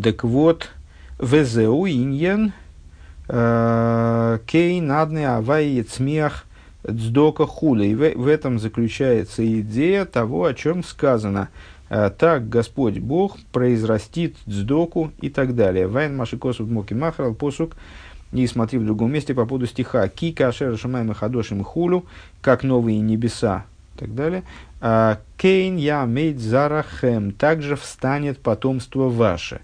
Так вот, Везеу иньен э, кей надны авай цмех дздока хуля. И в, в этом заключается идея того, о чем сказано. Э, так Господь Бог произрастит дздоку и так далее. Вайн машикосу мокин махрал посук. И смотри в другом месте по поводу стиха. Кика ашер шамай хадошим хулю, как новые небеса и так далее. «Э, Кейн я мейд зарахем, также встанет потомство ваше.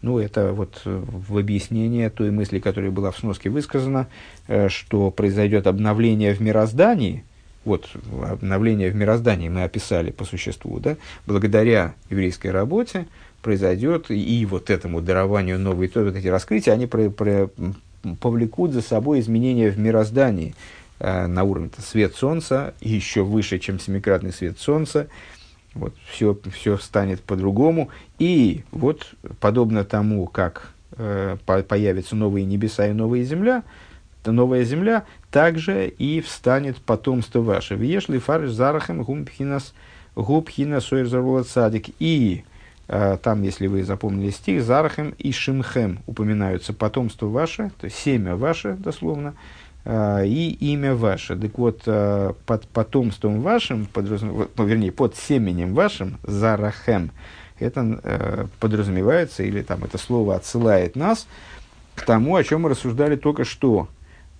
Ну, это вот э, в объяснение той мысли, которая была в сноске высказана, э, что произойдет обновление в мироздании, вот обновление в мироздании мы описали по существу, да, благодаря еврейской работе произойдет и, вот этому дарованию новой, то вот эти раскрытия, они про, про, повлекут за собой изменения в мироздании э, на уровне свет Солнца, еще выше, чем семикратный свет Солнца, вот, все, все станет по-другому. И вот, подобно тому, как э, по, появятся новые небеса и новая земля, новая земля также и встанет потомство ваше. Вешли фарш зарахем гумпхинас губхина сойр цадик. И э, там, если вы запомнили стих, зарахем и шимхем упоминаются потомство ваше, то есть семя ваше, дословно, а, и имя ваше. Так вот, а, под потомством вашим, подразум... ну, вернее, под семенем вашим, Зарахем, это э, подразумевается, или там это слово отсылает нас к тому, о чем мы рассуждали только что.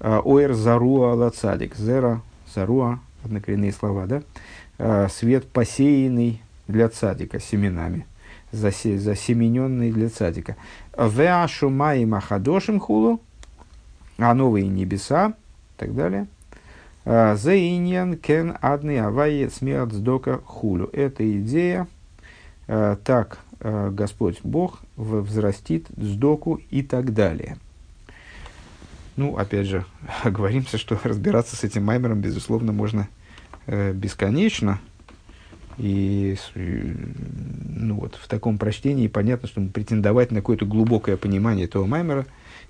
А, Оэр Заруа Лацадик. Зера, Заруа, однокоренные слова, да? Свет посеянный для цадика семенами, засе, засемененный для цадика. Веа шумай махадошим хулу, а новые небеса и так далее. А, Заиньян кен адны авайе смерть дока хулю. Это идея так Господь Бог взрастит сдоку и так далее. Ну, опять же, оговоримся, что разбираться с этим маймером, безусловно, можно бесконечно. И ну вот, в таком прочтении понятно, что мы претендовать на какое-то глубокое понимание этого маймера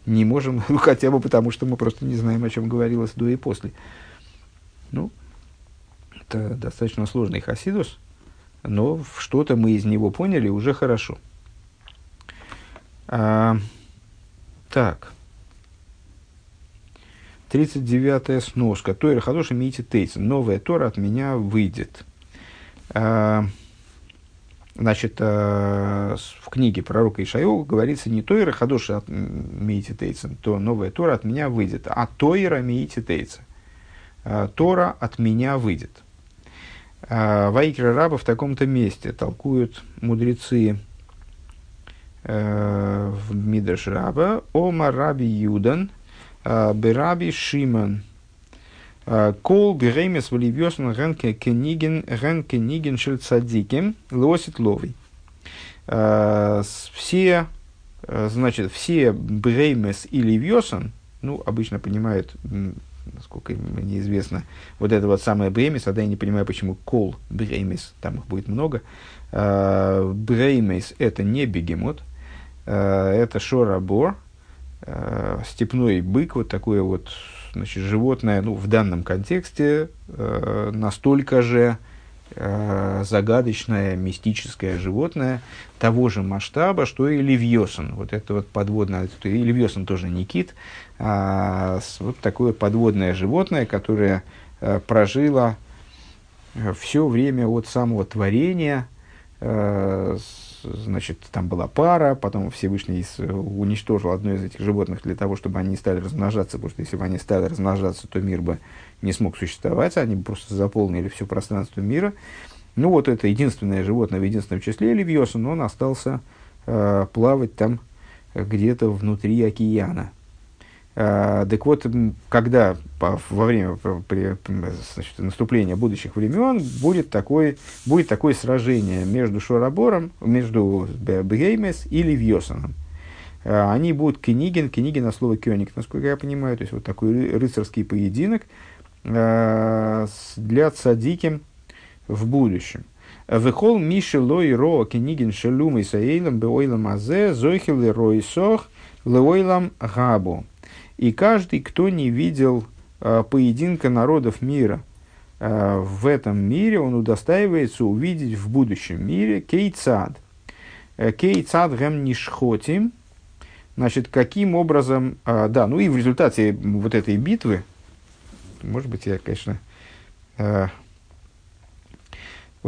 не можем, ну, хотя бы потому, что мы просто не знаем, о чем говорилось до и после. Ну, это достаточно сложный хасидус, но что-то мы из него поняли уже хорошо. А, так. 39-я сноска. Тойра Хадоша Мити Тейцен. Новая Тора от меня выйдет. А, значит, а, в книге пророка Ишайо говорится не Тойра Хадоша от Мити Тейцен, то новая Тора от меня выйдет, а Тойра Мити Тейцен. А, Тора от меня выйдет. Вайкера раба в таком-то месте толкуют мудрецы в Мидрш раба Ома раби Юдан, Бераби Шиман, Кол биреймес валивьосен ренке кениген ренке ниген шельцадиким лосит ловый. Все, значит, все бреймес и ливьосен, ну, обычно понимают, насколько мне известно, вот это вот самое бремес, а да я не понимаю, почему кол бремес, там их будет много. Бреймес – это не бегемот, это шорабор, степной бык, вот такое вот значит, животное, ну, в данном контексте э, настолько же э, загадочное, мистическое животное того же масштаба, что и Левьосон. Вот это вот подводное, и Левьосон тоже не кит, а вот такое подводное животное, которое э, прожило э, все время от самого творения, э, значит, там была пара, потом Всевышний уничтожил одно из этих животных для того, чтобы они не стали размножаться, потому что если бы они стали размножаться, то мир бы не смог существовать, они бы просто заполнили все пространство мира. Ну вот это единственное животное в единственном числе, Левьосон, он остался э, плавать там где-то внутри океана. А, так вот, когда во время при, значит, наступления будущих времен будет, такой, будет такое сражение между Шорабором, между Беймес и Ливьосоном. А, они будут книген, книген на слово кёник, насколько я понимаю, то есть вот такой рыцарский поединок а, для цадиким в будущем. Вехол миши лой ро книген шелум и саейлам беойлам азе зойхил ройсох леойлам габу. И каждый, кто не видел э, поединка народов мира э, в этом мире, он удостаивается увидеть в будущем мире кейцад. Э, кейцад гэм нишхотим. Значит, каким образом... Да, ну и в результате вот этой битвы, может быть, я, конечно... В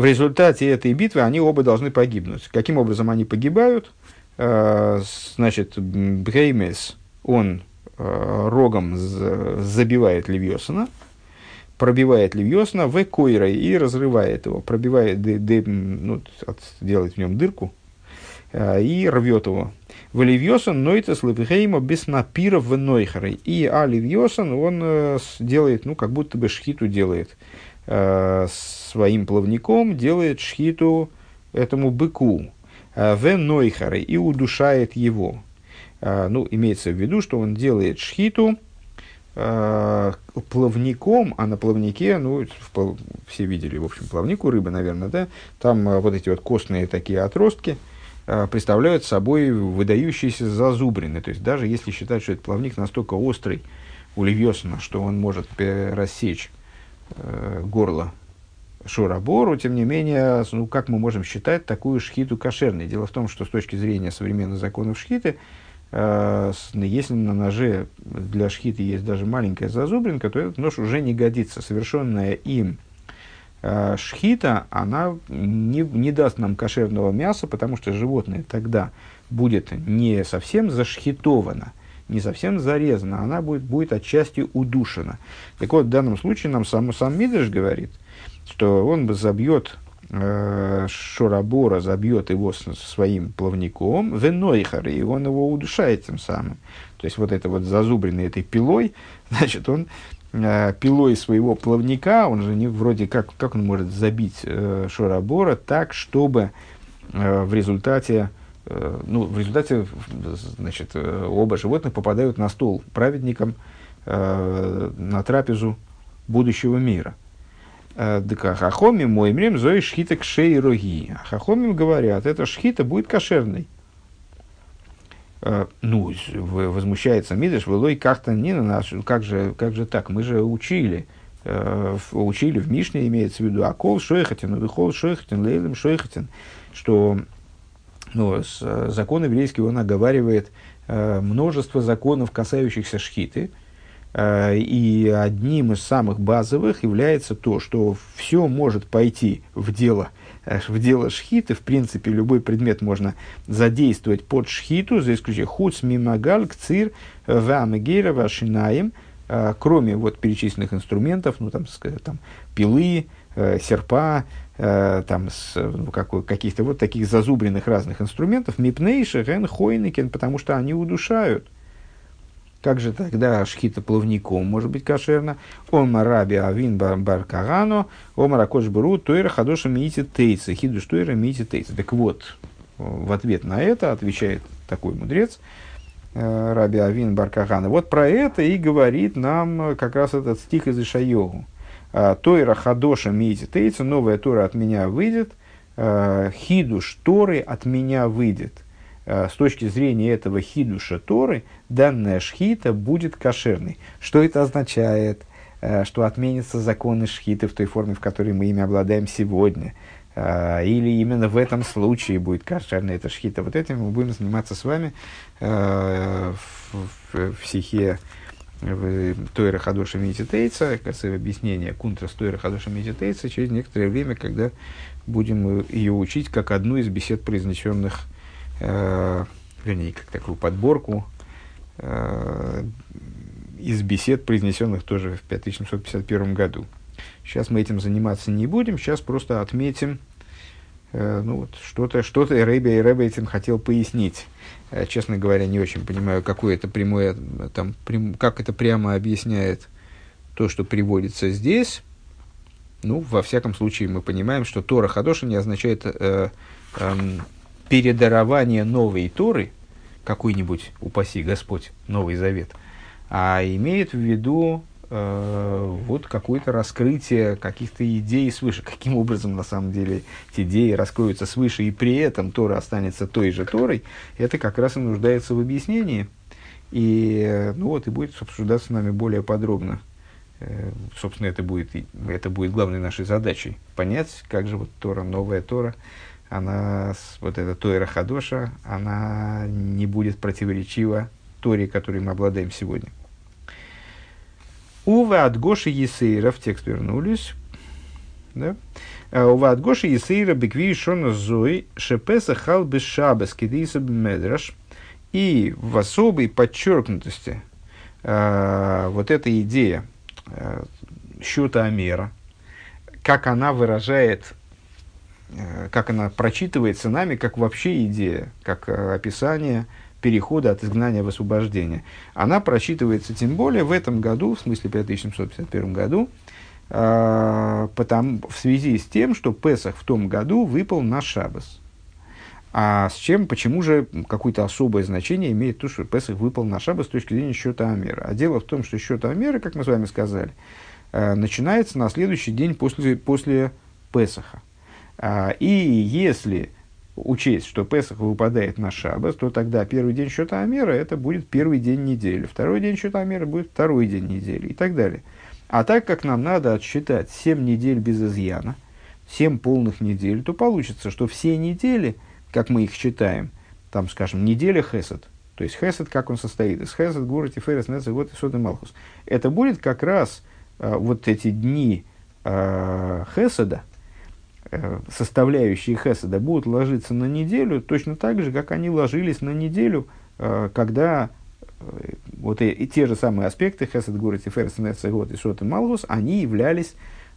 результате этой битвы они оба должны погибнуть. Каким образом они погибают? Значит, Бреймес, он рогом забивает Левьосона, пробивает Левьосона в койрой и разрывает его, пробивает, д, д, ну, делает в нем дырку э, и рвет его. В Левьосон нойтес левгейма без напиров в нойхарой. И а Левьосон, он э, делает, ну, как будто бы шхиту делает своим плавником, делает шхиту этому быку в нойхарой и удушает его. А, ну, имеется в виду, что он делает шхиту э, плавником, а на плавнике, ну, все видели, в общем, плавник у рыбы, наверное, да, там э, вот эти вот костные такие отростки представляют собой выдающиеся зазубрины. То есть, даже если считать, что этот плавник настолько острый у Левьосона, что он может рассечь э, горло Шурабору, тем не менее, ну, как мы можем считать такую шхиту кошерной? Дело в том, что с точки зрения современных законов шхиты, если на ноже для шхиты есть даже маленькая зазубринка, то этот нож уже не годится. Совершенная им э, шхита, она не, не даст нам кошерного мяса, потому что животное тогда будет не совсем зашхитовано, не совсем зарезано, она будет, будет отчасти удушена. Так вот, в данном случае нам сам, сам Мидриш говорит, что он забьет э, Шурабора забьет его своим плавником, венойхар, и он его удушает тем самым. То есть вот это вот зазубренной этой пилой, значит, он э, пилой своего плавника, он же не вроде как, как он может забить э, Шурабора так, чтобы в результате ну, в результате значит, оба животных попадают на стол праведникам на трапезу будущего мира. Хахомим мой мрем зои шхита к роги. Хахомим говорят, это шхита будет кошерной. Ну, возмущается Мидыш, вылой как-то не на нас, как же, как же так, мы же учили, учили в Мишне, имеется в виду, акол шойхатин, вихол шойхатин, лейлем шойхатин, что ну, с, закон еврейский, он оговаривает множество законов, касающихся шхиты, Э, и одним из самых базовых является то, что все может пойти в дело, э, в дело шхиты. В принципе, любой предмет можно задействовать под шхиту, за исключением хуц, мимагаль, кцир, вамегера, вашинаем, э, кроме вот перечисленных инструментов, ну, там, там пилы, серпа, там, с, ну, какой, каких-то вот таких зазубренных разных инструментов, мипнейши, ген, хойникен, потому что они удушают – как же тогда шхита плавником может быть кошерно? Ома раби авин баркарано, ома ракош бру, тойра хадоша миити тейца, хидуш тойра миити тейца. Так вот, в ответ на это отвечает такой мудрец, э, Раби Авин Баркахана. Вот про это и говорит нам как раз этот стих из Ишайогу. «А, тойра хадоша миити тейца, новая Тора от меня выйдет, э, хидуш Торы от меня выйдет. Э, с точки зрения этого хидуша Торы, данная шхита будет кошерной. Что это означает? Э, что отменятся законы шхиты в той форме, в которой мы ими обладаем сегодня. Э, или именно в этом случае будет кошерная эта шхита. Вот этим мы будем заниматься с вами в, в, в стихе Тойра Хадоша Медитейца, объяснение Кунтра с Тойра Хадоша Медитейца через некоторое время, когда будем ее учить как одну из бесед, произнесенных э, вернее, как такую подборку э, из бесед, произнесенных тоже в 5751 году. Сейчас мы этим заниматься не будем, сейчас просто отметим, э, ну вот, что-то, что-то Рэбби и Рэбби этим хотел пояснить. Э, честно говоря, не очень понимаю, какое это прямое, там, прям, как это прямо объясняет то, что приводится здесь. Ну, во всяком случае, мы понимаем, что Тора Хадоша не означает э, э, передарование новой Торы, какой-нибудь, упаси Господь, Новый Завет, а имеет в виду э, вот какое-то раскрытие каких-то идей свыше. Каким образом, на самом деле, эти идеи раскроются свыше, и при этом Тора останется той же Торой, это как раз и нуждается в объяснении. И, ну вот, и будет обсуждаться с нами более подробно. Э, собственно, это будет, это будет главной нашей задачей. Понять, как же вот Тора, новая Тора, она, вот эта Тойра Хадоша, она не будет противоречива Торе, которой мы обладаем сегодня. Ува от Гоши Есейра, в текст вернулись, да? А ува от Гоши Есейра бекви шона зой шепеса хал без шабас кидиса медраш. И в особой подчеркнутости э, вот эта идея э, счета Амера, как она выражает как она прочитывается нами, как вообще идея, как э, описание перехода от изгнания в освобождение. Она прочитывается тем более в этом году, в смысле 5751 году, э, потому, в связи с тем, что Песах в том году выпал на Шабас. А с чем, почему же какое-то особое значение имеет то, что Песах выпал на Шабас с точки зрения счета Амера? А дело в том, что счет Амера, как мы с вами сказали, начинается на следующий день после, после Песаха. А, и если учесть, что Песах выпадает на Шаббат, то тогда первый день счета Амера это будет первый день недели, второй день счета Амера будет второй день недели и так далее. А так как нам надо отсчитать 7 недель без изъяна, 7 полных недель, то получится, что все недели, как мы их считаем, там, скажем, неделя Хесед, то есть Хесед, как он состоит, из Хесед, Гурати, Ферес, Нецех, вот и Сод и Малхус. Это будет как раз э, вот эти дни э, Хеседа, составляющие Хеседа будут ложиться на неделю точно так же, как они ложились на неделю, э, когда э, вот и, и те же самые аспекты Хесед, Город, Тиферес, Нецегот и Сот и они являлись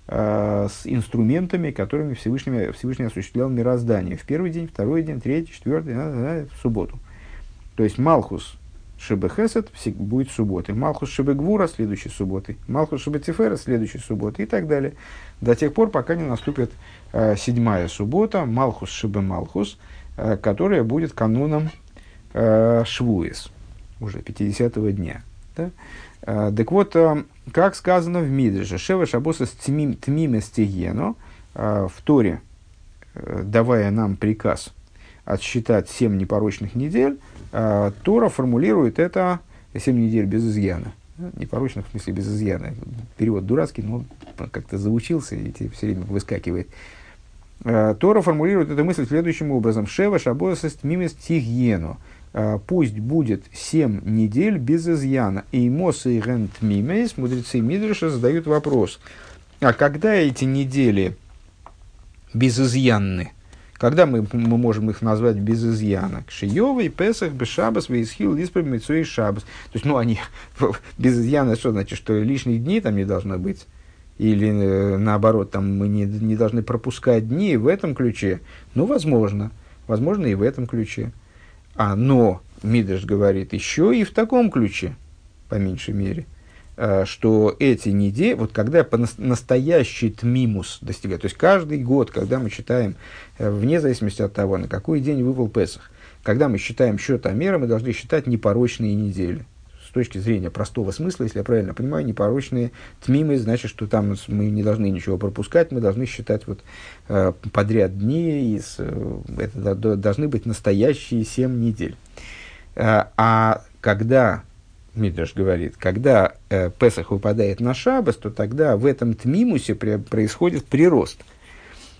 э, с инструментами, которыми Всевышний, Всевышний осуществлял мироздание. В первый день, второй день, третий, четвертый, в субботу. То есть Малхус, Шибе Хесед будет субботой, Малхус Шибе Гвура следующей субботой, Малхус Шибе Тифера следующей субботой и так далее. До тех пор, пока не наступит э, седьмая суббота, Малхус Шибе Малхус, э, которая будет кануном э, Швуис, уже 50-го дня. Да? Э, так вот, э, как сказано в Мидрже, Шева Шабоса Тмиме Стигену, э, в Торе, э, давая нам приказ отсчитать семь непорочных недель, э, Тора формулирует это семь недель без изъяна. Непорочных в смысле без изъяна. Перевод дурацкий, но как-то заучился и все время выскакивает. Э, Тора формулирует эту мысль следующим образом. Шева шабосест мимес тигьену. Э, пусть будет семь недель без изъяна. И мос и рент мимес, мудрецы Мидриша задают вопрос. А когда эти недели безызъянны? Когда мы, мы можем их назвать без изъяна? Кшиёвый, Песах, Бешабас, Вейсхил, Лиспрем, Митсу Шабас. То есть, ну, они без изъяна, что значит, что лишних дней там не должно быть? Или э, наоборот, там мы не, не должны пропускать дни в этом ключе? Ну, возможно. Возможно, и в этом ключе. А, но, Мидыш говорит, еще и в таком ключе, по меньшей мере. Э, что эти недели, вот когда по настоящий тмимус достигает, то есть каждый год, когда мы считаем, э, вне зависимости от того, на какой день выпал Песах, когда мы считаем счет Амера, мы должны считать непорочные недели. Точки зрения простого смысла, если я правильно понимаю, непорочные тмимы, значит, что там мы не должны ничего пропускать, мы должны считать вот, э, подряд дни, из, это должны быть настоящие семь недель. А когда Мидраш говорит, когда э, Песах выпадает на Шабас, то тогда в этом тмимусе при, происходит прирост.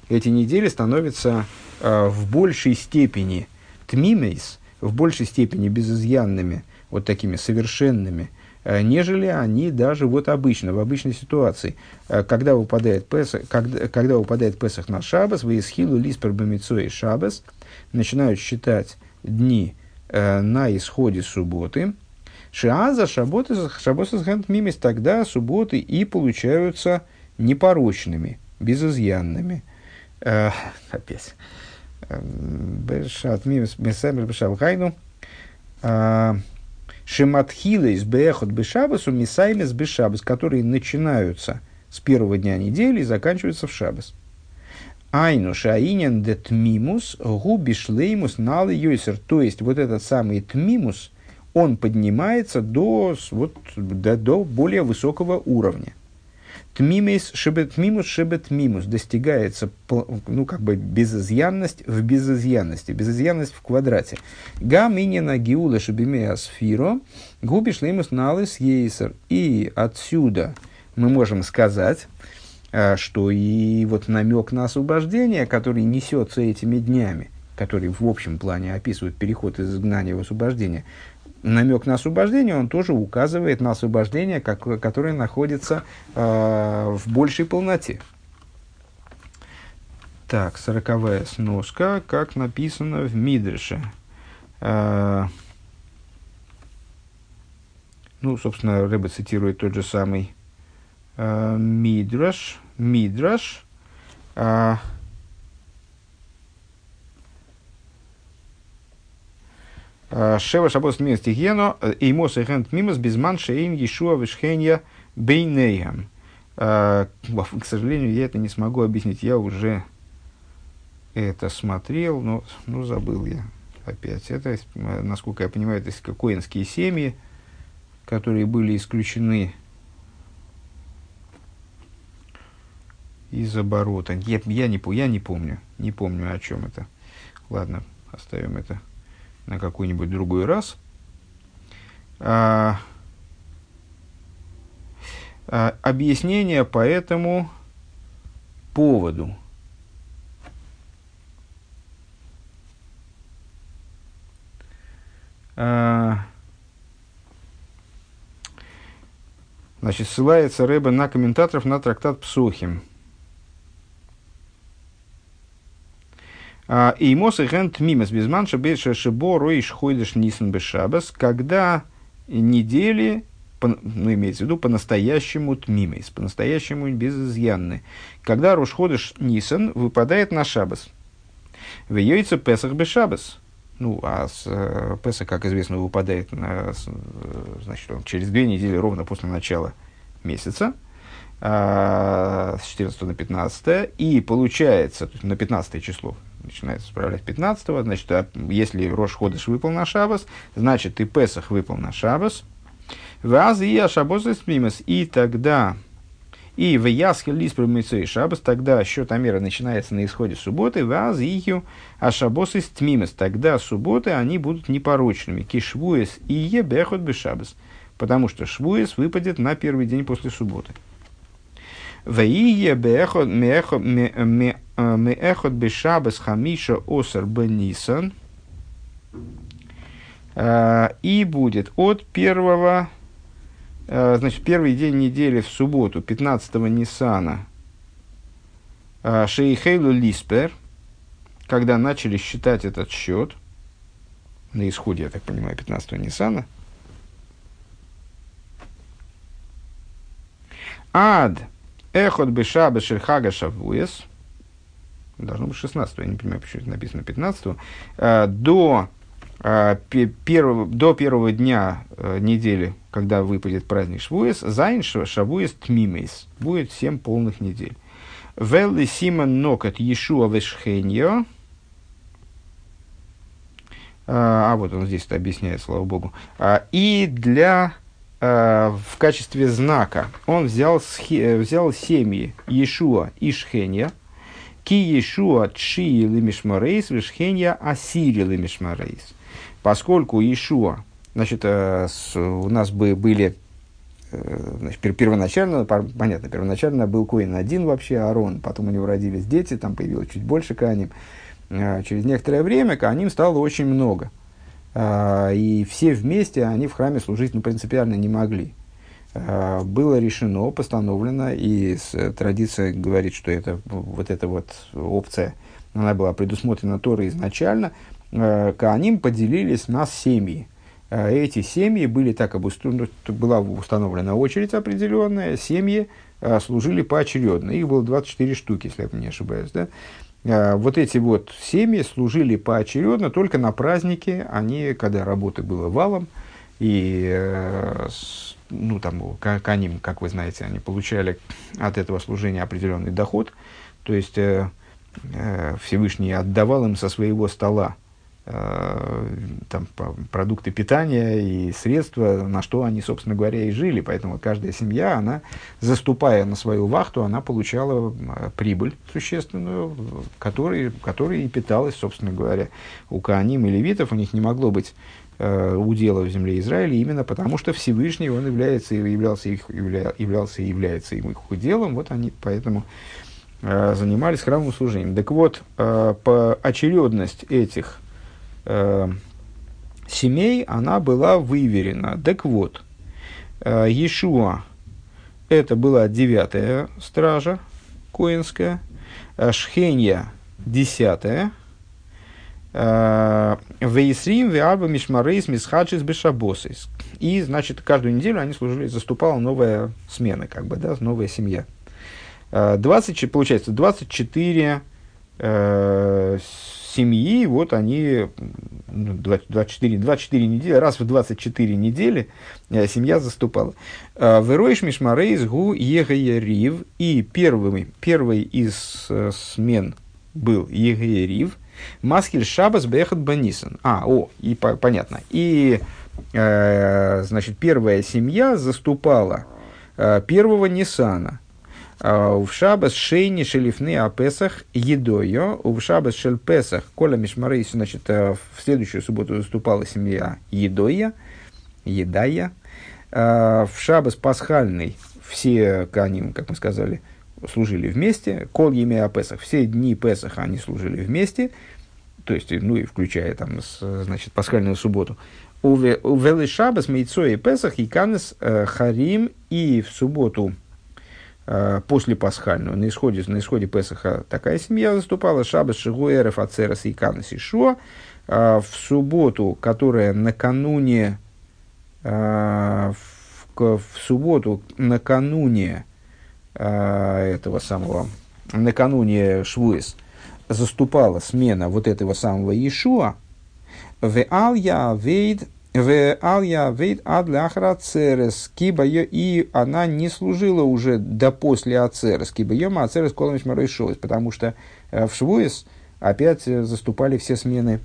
Эти недели становятся э, в большей степени тмимейс, в большей степени безызъянными, вот такими совершенными, э, нежели они даже вот обычно, в обычной ситуации. Э, когда, выпадает Песах, когда, когда выпадает Песах на Шабас, вы исхилу лиспер бамицой Шабас, начинают считать дни э, на исходе субботы, Шиаза шаботы шаботы мимис тогда субботы и получаются непорочными, безызъянными. Опять. Бешат мимис месамер бешалхайну. Э, Шематхила из бехот бешабасу мисаймес бешабас, которые начинаются с первого дня недели и заканчиваются в шабас. Айну шаинен де тмимус губишлеймус налы йойсер. То есть, вот этот самый тмимус – он поднимается до, вот, до, до более высокого уровня. Тмимис шебет мимус шебет мимус достигается, ну, как бы безызъянность в безызъянности, безызъянность в квадрате. Га минина гиула шебимея сфиро, губиш леймус налыс ейсер. И отсюда мы можем сказать, э, что и вот намек на освобождение, который несется этими днями, который в общем плане описывает переход из изгнания в освобождение, намек на освобождение, он тоже указывает на освобождение, как, которое находится э, в большей полноте. Так, сороковая сноска, как написано в Мидреше. Э, ну, собственно, Рэбе цитирует тот же самый э, Мидраш. Мидраш. Э, Шева шабос мимас тихьено, эймос и хент мимас безман шейн ешуа вишхенья бейнейхам. К сожалению, я это не смогу объяснить. Я уже это смотрел, но ну, забыл я опять. Это, насколько я понимаю, это коинские семьи, которые были исключены из оборота. Я, я, не, я не помню, не помню, о чем это. Ладно, оставим это на какой-нибудь другой раз. А, а, объяснение по этому поводу. А, значит, ссылается Рэбе на комментаторов на трактат Псухим. И мосы гент мимас безман шабеша шибо роиш хойдеш нисен бешабас, когда недели, ну, имеется в виду, по-настоящему тмимейс, по-настоящему безызъянны. Когда Рошходыш Нисан выпадает на шабас. В яйца Песах бешабас. ну, а с э, как известно, выпадает на, значит, он через две недели ровно после начала месяца, э, с 14 на 15, и получается, на 15 число начинается справлять 15, значит, а если Рош Ходыш выпал на Шабас, значит, и Песах выпал на Шабас, Ваз и Ашабос и тогда и в Ясхе Лиспр и Шабас, тогда счет Амера начинается на исходе субботы, Ваз Ихю Ашабос из Тмимес, тогда субботы они будут непорочными. Кишвуес и Ебехот Бешабас, потому что Швуес выпадет на первый день после субботы. Ваие Бехот Меэхот Бешабас Хамиша Осар Бенисан, и будет от первого Э, значит, первый день недели в субботу, 15-го Ниссана, э, Шейхейлу Лиспер, когда начали считать этот счет, на исходе, я так понимаю, 15-го Ниссана, Ад Эхот Бешаба Шельхага Шавуес, должно быть 16 я не понимаю, почему это написано 15 э, до а, первого, до первого дня э, недели, когда выпадет праздник Швуес, Зайн Шавуес Тмимейс. Будет семь полных недель. Велли Симон Нокат Ешуа Вешхеньо. А, а вот он здесь это объясняет, слава богу. А, и для в качестве знака он взял, схе, взял семьи Ешуа и Шхенья. Ки Ешуа Чши Лимишмарейс, Вешхенья Асири Лимишмарейс поскольку Иешуа, значит, э, у нас бы были, э, значит, первоначально, понятно, первоначально был Коин один вообще, Арон, потом у него родились дети, там появилось чуть больше Кааним. Э, через некоторое время Кааним стало очень много. И все вместе они в храме служить ну, принципиально не могли. Было решено, постановлено, и традиция говорит, что это, вот эта вот опция, она была предусмотрена Торой изначально – Э, Кааним поделились на семьи. Э, эти семьи были так обустроены, была установлена очередь определенная, семьи э, служили поочередно. Их было 24 штуки, если я не ошибаюсь. Да? Вот эти вот семьи служили поочередно только на празднике, они, когда работы было валом, и ну, там, Каним, как вы знаете, они получали от этого служения определенный доход, то есть Всевышний отдавал им со своего стола Э, там, продукты питания и средства, на что они, собственно говоря, и жили. Поэтому каждая семья, она, заступая на свою вахту, она получала э, прибыль существенную, которой, которой и питалась, собственно говоря. У Кааним и Левитов у них не могло быть э, удела в земле Израиля, именно потому что Всевышний, он является, являлся, их, явля, являлся и является им их уделом, вот они поэтому э, занимались храмовым служением. Так вот, э, по очередность этих э, семей, она была выверена. Так вот, э, Иешуа, это была девятая стража коинская, э, Шхенья, десятая, э, Вейсрим, Виаба, Мишмарейс, Мисхаджис, Бешабосис. И, значит, каждую неделю они служили, заступала новая смена, как бы, да, новая семья. 20, э, получается, 24 э, семьи, вот они 24, 24 недели, раз в 24 недели э, семья заступала. Э, Вероиш Мишмарейс Гу Егеерив, и первый, первый из э, смен был Егеерив, Маскель Шабас Бехат Банисан. А, о, и по, понятно. И, э, значит, первая семья заступала первого Нисана. А, в шабас шейни шелифны о Песах едою, в шабас шель Песах кола мишмарейс, значит, э, в следующую субботу выступала семья едоя, едая. А, в шабас пасхальный все каним, как мы сказали, служили вместе. Кол имя о Песах, все дни Песаха они служили вместе, то есть, ну и включая там, значит, пасхальную субботу. У Велы Шабас, Мейцо и Песах, и Канес э, Харим, и в субботу после пасхальную, на исходе, на исходе Песаха такая семья заступала, Шабас, Шигуэров, Ацерас и Канас Ишуа, э, в субботу, которая накануне, э, в, в субботу, накануне этого самого, накануне Швуэс, заступала смена вот этого самого Ишуа, В Алья Вейд в Алья Вейд Адляхра Церес, киба и она не служила уже до после Ацерес, киба ее Ацерес Коломич Маройшовец, потому что в Швуес опять заступали все смены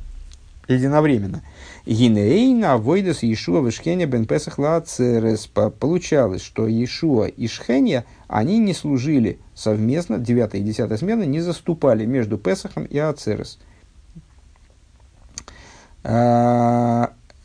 единовременно. Гинейна войдас Иешуа Вишхеня бен Песах Лацерес. Получалось, что Иешуа и Шхеня, они не служили совместно, 9 и 10 смена не заступали между Песахом и Ацерес.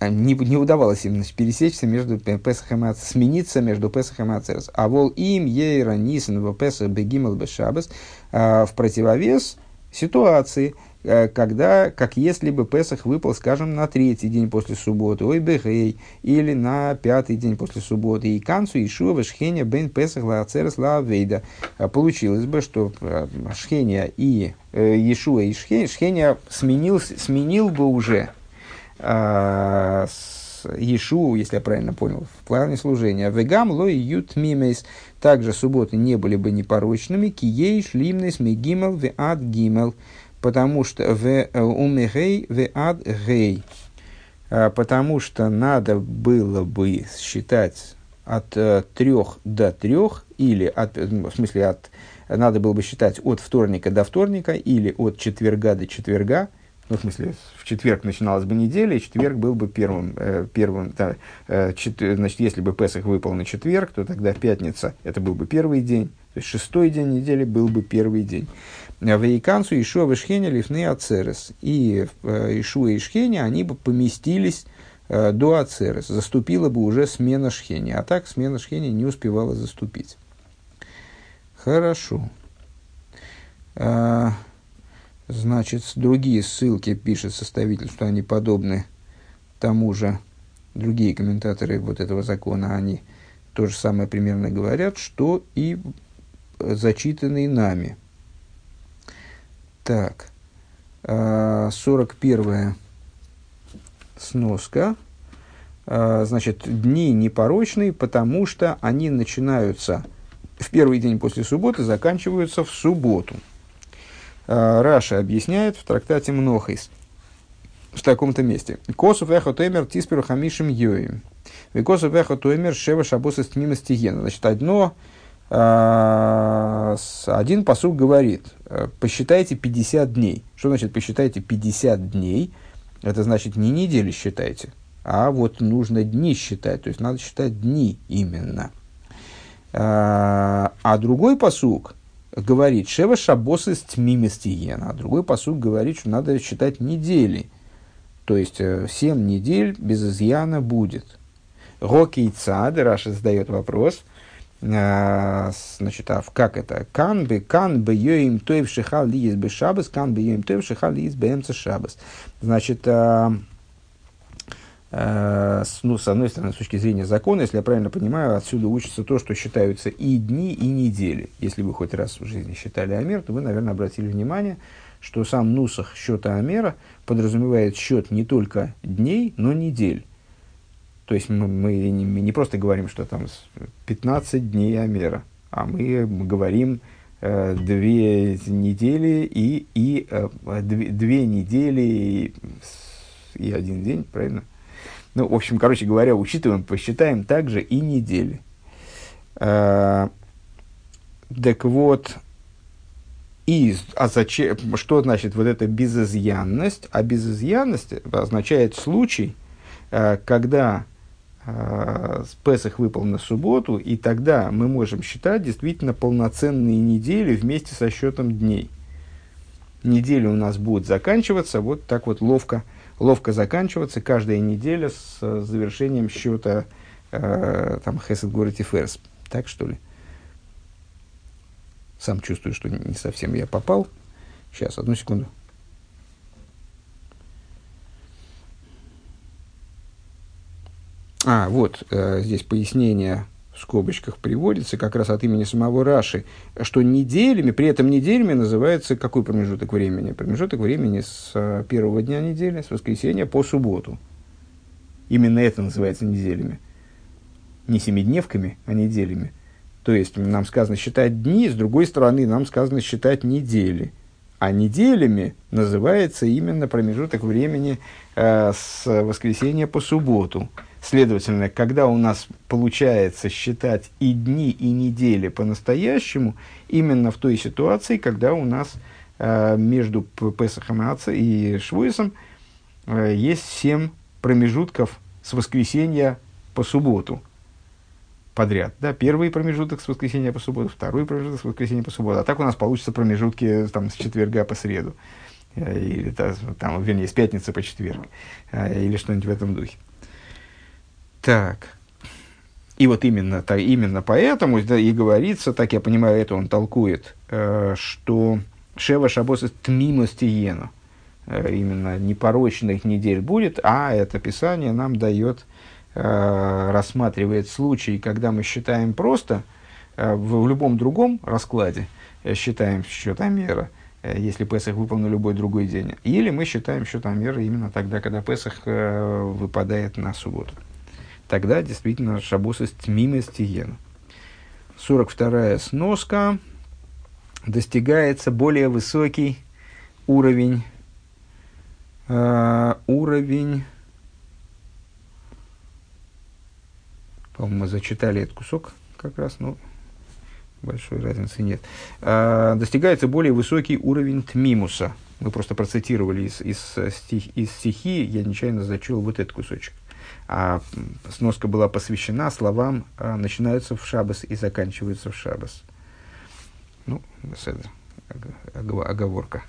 А, не, не удавалось им пересечься между Песахом и Ацерес, смениться между Песахом и Ацерес. А вол им ейра нисен в Песах бегимал бешабас а, в противовес ситуации – Э, когда, как если бы Песах выпал, скажем, на третий день после субботы, ой, бехей, или на пятый день после субботы, и канцу, и шува, шхеня, бен Песах, ла ацерес, ла авейда. А получилось бы, что э, шхеня и э, и шхеня, шхеня сменил, сменил бы уже э, Иешуа, если я правильно понял, в плане служения. Вегам лой ют мимейс. Также субботы не были бы непорочными. Кией шлимнес мегимел ве ад гимел потому что в э, умегей в ад гей, а, потому что надо было бы считать от э, трех до трех, или от, в смысле от, надо было бы считать от вторника до вторника, или от четверга до четверга, ну, в смысле, в четверг начиналась бы неделя, и четверг был бы первым, э, первым да, э, чет, значит, если бы Песах выпал на четверг, то тогда пятница, это был бы первый день, то есть шестой день недели был бы первый день. Вейкансу Ишуа Вишхеня Лифны Ацерес. И э, Ишуа и Шхеня, они бы поместились э, до Ацерес. Заступила бы уже смена Шхени. А так смена Шхени не успевала заступить. Хорошо. Значит, другие ссылки пишет составитель, что они подобны тому же. Другие комментаторы вот этого закона, они то же самое примерно говорят, что и зачитанный нами – так, 41 а, сноска. А, значит, дни непорочные, потому что они начинаются в первый день после субботы, заканчиваются в субботу. А, Раша объясняет в трактате Мнохис в таком-то месте. Косов эхо тоймер тисперу хамишем йоим. Викосов эхо тоймер шева шабоса стмима стигена. Значит, одно а, один посуд говорит, э, посчитайте 50 дней. Что значит посчитайте 50 дней? Это значит не недели считайте, а вот нужно дни считать. То есть надо считать дни именно. А, а другой посук говорит, Шева шабосы с тмиместиена. А другой посук говорит, что надо считать недели. То есть 7 э, недель без изъяна будет. Рокейца, Раша задает вопрос – а, значит, а как это? Кан бы, кан бы йоим тоев шихал лиес бы шабас, кан бы йоим тоев шихал лиес бы эмца шабас. Значит, с, ну, с одной стороны, с точки зрения закона, если я правильно понимаю, отсюда учится то, что считаются и дни, и недели. Если вы хоть раз в жизни считали Амер, то вы, наверное, обратили внимание, что сам нусах счета Амера подразумевает счет не только дней, но недель. То есть мы, мы, не, мы не просто говорим, что там 15 дней Амера, а мы говорим э, две недели и, и э, две, две недели и, и один день, правильно? Ну, в общем, короче говоря, учитываем, посчитаем также и недели. Э, так вот, и, а зачем, что значит вот эта безызъянность? А безызъянность означает случай, э, когда э, Песах выпал на субботу, и тогда мы можем считать действительно полноценные недели вместе со счетом дней. Недели у нас будут заканчиваться вот так вот ловко, ловко заканчиваться каждая неделя с э, завершением счета э, там Хесед Город Ферс. Так что ли? Сам чувствую, что не совсем я попал. Сейчас, одну секунду. А, вот э, здесь пояснение в скобочках приводится как раз от имени самого Раши, что неделями, при этом неделями называется какой промежуток времени? Промежуток времени с э, первого дня недели, с воскресенья по субботу. Именно это называется неделями. Не семидневками, а неделями. То есть нам сказано считать дни, с другой стороны нам сказано считать недели. А неделями называется именно промежуток времени э, с воскресенья по субботу. Следовательно, когда у нас получается считать и дни, и недели по-настоящему, именно в той ситуации, когда у нас э, между Песахом и Швуисом э, есть семь промежутков с воскресенья по субботу подряд. Да? Первый промежуток с воскресенья по субботу, второй промежуток с воскресенья по субботу. А так у нас получится промежутки там, с четверга по среду. Э, или там, вернее, с пятницы по четверг. Э, или что-нибудь в этом духе. Так. И вот именно, так, именно поэтому да, и говорится, так я понимаю, это он толкует, э, что Шева Шабос – тмимость иену. Э, именно непорочных недель будет, а это Писание нам дает, э, рассматривает случай, когда мы считаем просто, э, в, в любом другом раскладе, э, считаем счетомера, э, если Песах выпал на любой другой день, или мы считаем счетомера именно тогда, когда Песах э, выпадает на субботу тогда действительно шабус из тмима стиена. 42 сноска достигается более высокий уровень, э, уровень, по-моему, мы зачитали этот кусок как раз, но большой разницы нет. Э, достигается более высокий уровень тмимуса. Мы просто процитировали из, из, стих, из стихи, я нечаянно зачел вот этот кусочек а сноска была посвящена словам а, начинаются в шабас и заканчиваются в шабас. Ну, оговорка.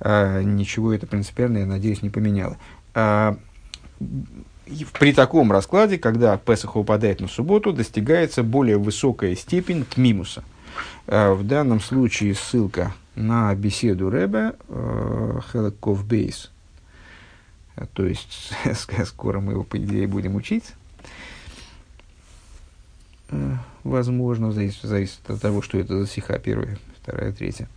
А, ничего это принципиально, я надеюсь, не поменяло. А, при таком раскладе, когда Песах упадает на субботу, достигается более высокая степень тмимуса. В данном случае ссылка на беседу Рэбе Хелekов Бейс то есть скоро мы его, по идее, будем учить. Э, возможно, зависит, зависит от того, что это за стиха первая, вторая, третья.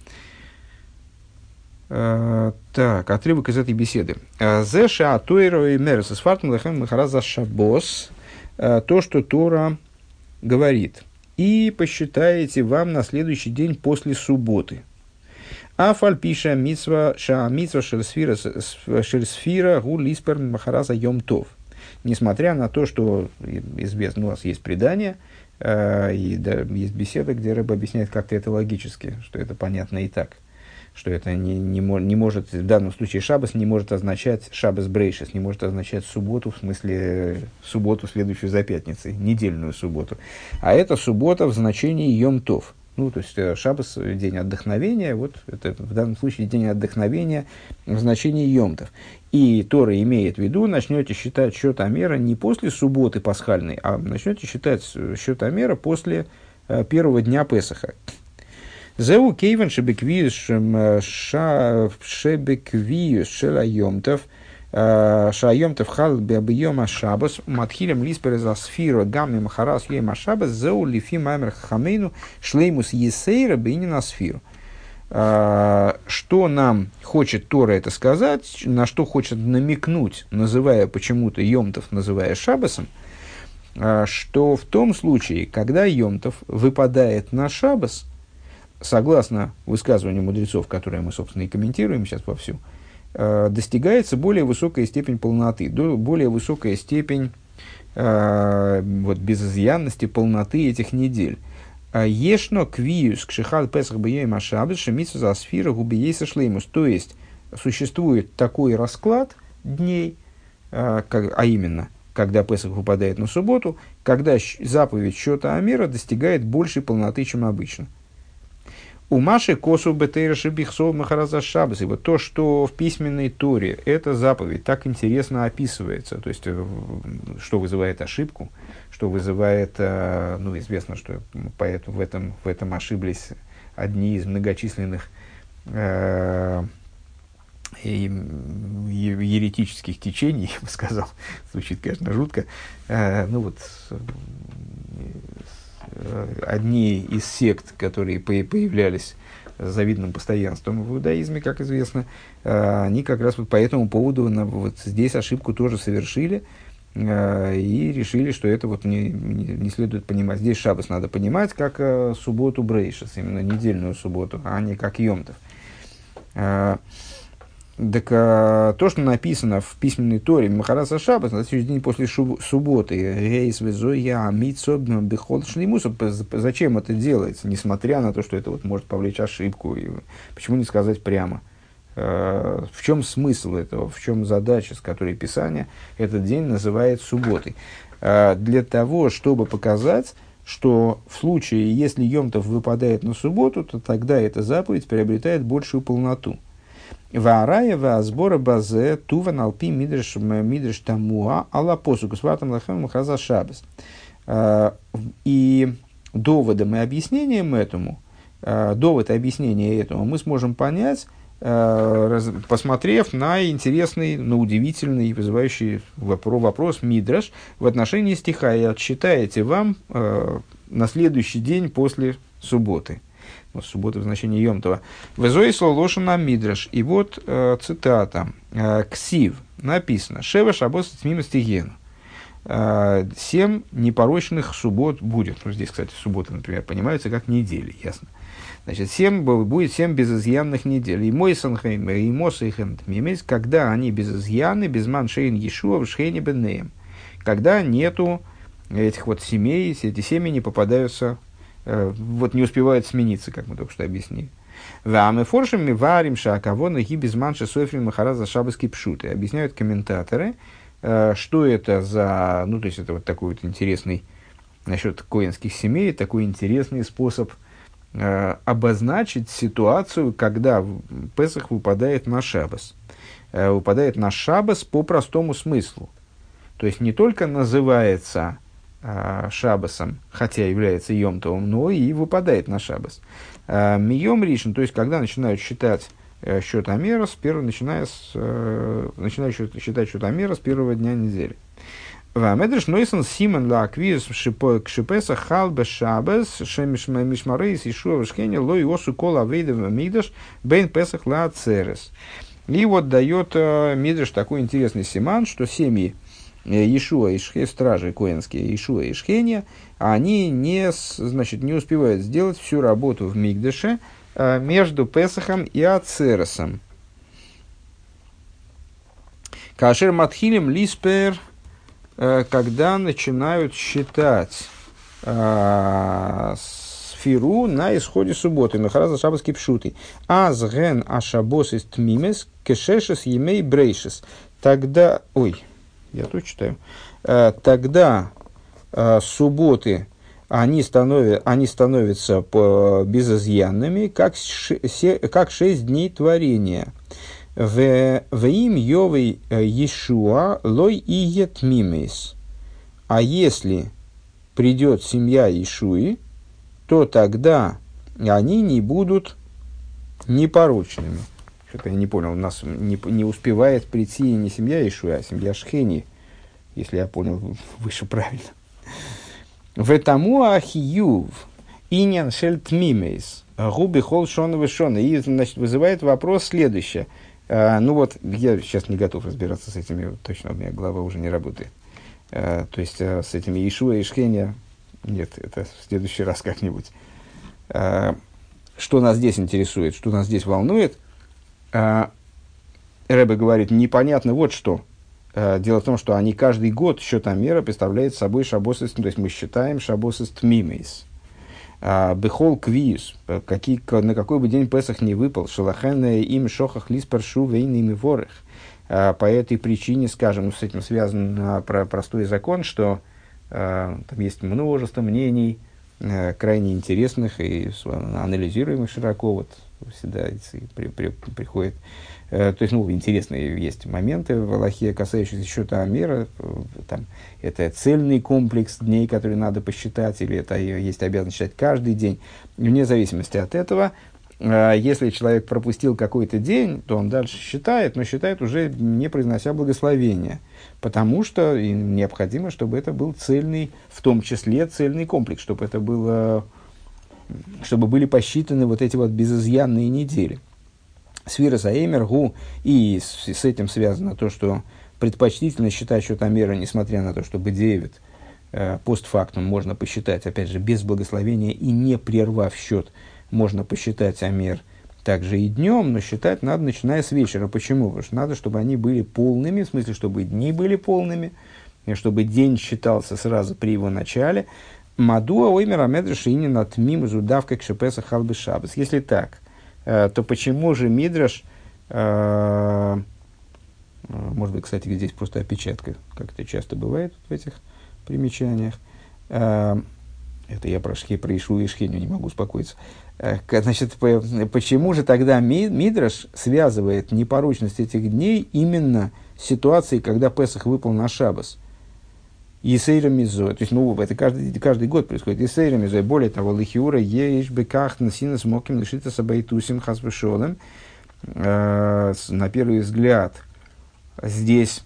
Uh, так, отрывок из этой беседы. Э, Зеша Тойро и Мерес из Фартм Лехем Махараза Шабос. То, что Тора говорит. И посчитаете вам на следующий день после субботы. А фальпиша митсва ша митсва шельсфира шельсфира гу лиспер махараза йомтов. Несмотря на то, что известно, у вас есть предание, э, и есть беседа, где рыба объясняет как-то это логически, что это понятно и так, что это не, не, не может, в данном случае шабас не может означать шабас брейшес, не может означать субботу, в смысле субботу, следующую за пятницей, недельную субботу. А это суббота в значении йомтов – ну, то есть э, Шабас – день отдохновения, вот это в данном случае день отдохновения в значении Йомтов. И Тора имеет в виду, начнете считать счет Амера не после субботы пасхальной, а начнете считать счет Амера после э, первого дня Песаха. Зеу кейвен шебеквиюс шебеквиюс шела Йомтов – Шайом Тевхал Бабиома Шабас, Матхилем Лиспер за Гамми Махарас Ема Шабас, Зеу Лифи Маймер Хамейну, Шлеймус Есейра Бейнина Сфиру. Что нам хочет Тора это сказать, на что хочет намекнуть, называя почему-то Йомтов, называя Шабасом, что в том случае, когда Йомтов выпадает на Шабас, согласно высказыванию мудрецов, которые мы, собственно, и комментируем сейчас вовсю, всю, Э, достигается более высокая степень полноты, более высокая степень э, вот, безызъянности, полноты этих недель. А Ешно квиюс кшихал песах бьем ашабес шемицу за сфира губиейса шлеймус. То есть, существует такой расклад дней, э, а именно, когда Песах выпадает на субботу, когда заповедь счета Амера достигает большей полноты, чем обычно. У Маши косу бетейрши бихсов махараза шабас. И вот то, что в письменной торе, эта заповедь так интересно описывается, то есть, э, что вызывает ошибку, что вызывает, э, ну, известно, что поэтому в этом, в этом ошиблись одни из многочисленных э, еретических течений, я бы сказал, звучит, конечно, жутко, э, ну вот одни из сект, которые появлялись с завидным постоянством в иудаизме, как известно, э, они как раз вот по этому поводу вот здесь ошибку тоже совершили э, и решили, что это вот не, не, следует понимать. Здесь шабас надо понимать как субботу брейшес, именно недельную субботу, а не как йомтов. Так а, то, что написано в письменной Торе Махараса Шабас, на следующий день после шуб, субботы, рейс везоя митсо бихол шлимусов, зачем это делается, несмотря на то, что это вот может повлечь ошибку, и почему не сказать прямо? А, в чем смысл этого, в чем задача, с которой Писание этот день называет субботой? А, для того, чтобы показать, что в случае, если Йомтов выпадает на субботу, то тогда эта заповедь приобретает большую полноту – Ваарая ваазбора базе тува налпи мидриш мидриш тамуа алла посуку сватам лахам махаза шабас. А, и доводом и объяснением этому, а, довод и объяснение этому мы сможем понять, а, посмотрев на интересный, на удивительный, вызывающий вопрос, вопрос Мидраш в отношении стиха. «И отсчитаете вам на следующий день после субботы» суббота в значении Йомтова. Везоисла лошана мидраш. И вот э, цитата. Э, Ксив. Написано. Шева шабос мимо стигену. Э, семь непорочных суббот будет. Ну, здесь, кстати, суббота, например, понимается как недели, ясно. Значит, семь, будет семь безызъянных недель. И мой санхейм, и мосейхем мимес, когда они безызъяны, без маншейн Ешуа, в шхейне бенеем. Когда нету этих вот семей, эти семьи не попадаются вот не успевают смениться, как мы только что объяснили. Да, мы форшим варим шакавона без манши софрим махараза шабаски пшуты. Объясняют комментаторы, э, что это за, ну, то есть это вот такой вот интересный, насчет коинских семей, такой интересный способ э, обозначить ситуацию, когда Песах выпадает на шабас. Выпадает на шабас по простому смыслу. То есть не только называется шабасом, хотя является Йомтовым, но и выпадает на шабас. Мием ришен, то есть когда начинают считать э, счет Амера, с первого, начиная с, э, начинают считать счет Амера с первого дня недели. Вамедриш нойсон симон ла аквиз кшипеса халбе шабес шемишмарейс ишуа вшкене лой осу кола вейдев мигдаш бейн песах ла церес. И вот дает э, Мидриш такой интересный симан, что семьи, Э, Ишуа и Шхе, стражи коинские, Ишуа и Шхения, они не, значит, не успевают сделать всю работу в Мигдеше э, между Песахом и Ацеросом. Кашер Матхилем Лиспер, э, когда начинают считать сферу на исходе субботы, Махараза Шабаски Пшуты. Азген Ашабосис Тмимес, Кешешес Емей Брейшес. Тогда, ой, я тут читаю, э, тогда э, субботы, они, становят, они становятся безызъянными, как, как шесть дней творения. В им Йовый э, Иешуа лой и етмимейс. А если придет семья Ишуи, то тогда они не будут непорочными. Что-то я не понял, у нас не, не успевает прийти не семья Ишуя, а семья Шхени, если я понял выше правильно. В тому ахиюв иньян шельт мимейс губи хол шона. И, значит, вызывает вопрос следующее. А, ну вот, я сейчас не готов разбираться с этими, точно у меня голова уже не работает. А, то есть, а, с этими Ишуа и Шхеня, нет, это в следующий раз как-нибудь. А, что нас здесь интересует, что нас здесь волнует – Рэбе говорит, непонятно вот что. А, дело в том, что они каждый год счетомера представляет собой шабосис, то есть мы считаем шабосис тмимейс. А, Бехол квиюс, какие, на какой бы день Песах не выпал, шалахенная им шохах лиспершу вейными ворых. По этой причине, скажем, с этим связан про простой закон, что там есть множество мнений, крайне интересных и анализируемых широко. Вот всегда при, при, приходит. Э, то есть, ну, интересные есть моменты в Аллахе, касающиеся счета Амера. Э, там, это цельный комплекс дней, которые надо посчитать, или это есть обязанность считать каждый день. Вне зависимости от этого, э, если человек пропустил какой-то день, то он дальше считает, но считает уже не произнося благословения. Потому что необходимо, чтобы это был цельный, в том числе цельный комплекс, чтобы это было чтобы были посчитаны вот эти вот безызъянные недели. Свира Заэмер, Гу, и с, с этим связано то, что предпочтительно считать счет Амера, несмотря на то, что Б9 э, постфактум можно посчитать, опять же, без благословения и не прервав счет, можно посчитать Амер также и днем, но считать надо, начиная с вечера. Почему? Потому что надо, чтобы они были полными, в смысле, чтобы дни были полными, чтобы день считался сразу при его начале. Мадуа оймер амедрашини над мим зудавка кшепеса халбы шабас. Если так, э, то почему же мидраш, э, может быть, кстати, здесь просто опечатка, как это часто бывает в этих примечаниях, э, это я про, Ишу и Шхеню не могу успокоиться. Значит, почему же тогда Мидраш связывает непорочность этих дней именно с ситуацией, когда Песах выпал на Шабас? Есейра Мизо. То есть, ну, это каждый, каждый год происходит. Есейра Мизо. Более того, Лихиура еш беках насина смоким лишиться сабайтусим хасбешолем. Э, на первый взгляд, здесь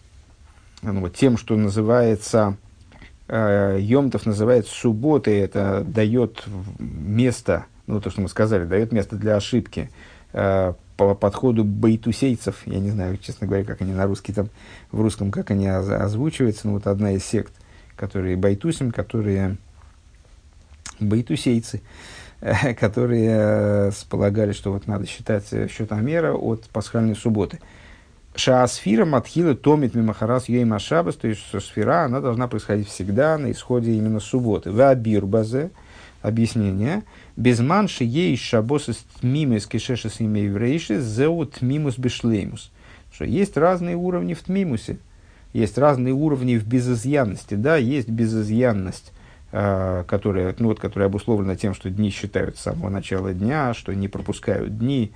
ну, вот, тем, что называется э, Йомтов называет субботой, это дает место, ну, то, что мы сказали, дает место для ошибки э, по подходу байтусейцев, я не знаю, честно говоря, как они на русский там, в русском, как они озвучиваются, но вот одна из сект, которые байтусим, которые байтусейцы, которые полагали, что вот надо считать счетомера от пасхальной субботы. Шаасфира матхила томит мимахарас ейма шабас, то есть сфера, она должна происходить всегда на исходе именно субботы. Вабир базе, объяснение. Безманши ей шабос из тмимес кишешес имей врейши зеу тмимус бешлеймус. Что есть разные уровни в тмимусе есть разные уровни в безызъянности. Да, есть безызъянность, э, которая, ну, вот, которая обусловлена тем, что дни считают с самого начала дня, что не пропускают дни.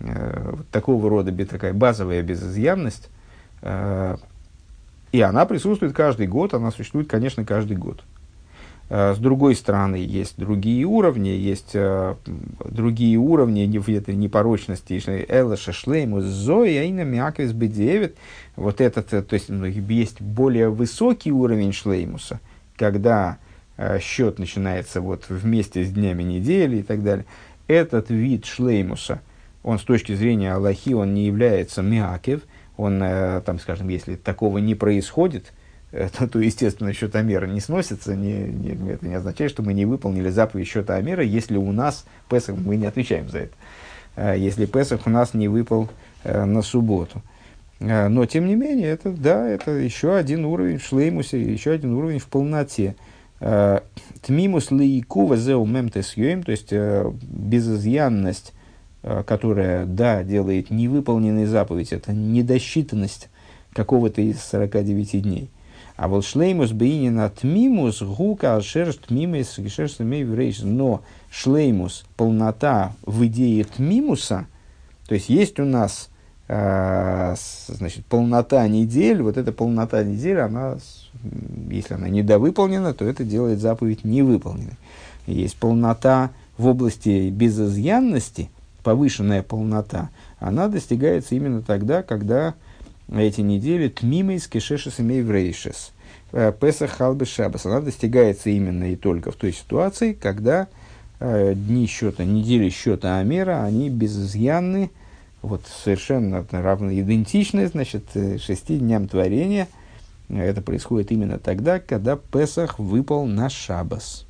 Э, вот такого рода такая базовая безызъянность. Э, и она присутствует каждый год, она существует, конечно, каждый год. Э, с другой стороны, есть другие уровни, есть э, другие уровни в этой непорочности. Элла шашлейму зои айна мяквис бедевит. Вот этот, э, то есть, ну, есть более высокий уровень шлеймуса, когда счет начинается вот вместе с днями недели и так далее. Этот вид шлеймуса, он с точки зрения Аллахи, он не является мякев, он, там, скажем, если такого не происходит – то, то естественно, счет Амера не сносится. Не, не, это не означает, что мы не выполнили заповедь счета Амера, если у нас Песах, мы не отвечаем за это. А если Песах у нас не выпал э, на субботу. Но, тем не менее, это, да, это еще один уровень в шлеймусе, еще один уровень в полноте. Тмимус лейкува зеу мемтес то есть э, безызъянность, э, которая, да, делает невыполненные заповедь, это недосчитанность какого-то из 49 дней. А вот шлеймус бейнин от мимус гука ашерст мимес гешерст врейш. Но шлеймус, полнота в идее тмимуса, то есть есть у нас э, значит, полнота недель, вот эта полнота недель, она, если она недовыполнена, то это делает заповедь невыполненной. Есть полнота в области безызъянности, повышенная полнота, она достигается именно тогда, когда эти недели тмимейс кешешес имей врейшес. Э, Песах халбы шабас. Она достигается именно и только в той ситуации, когда э, дни счета, недели счета Амера, они безызъянны, вот совершенно равно идентичны, значит, э, шести дням творения. Это происходит именно тогда, когда Песах выпал на Шабас.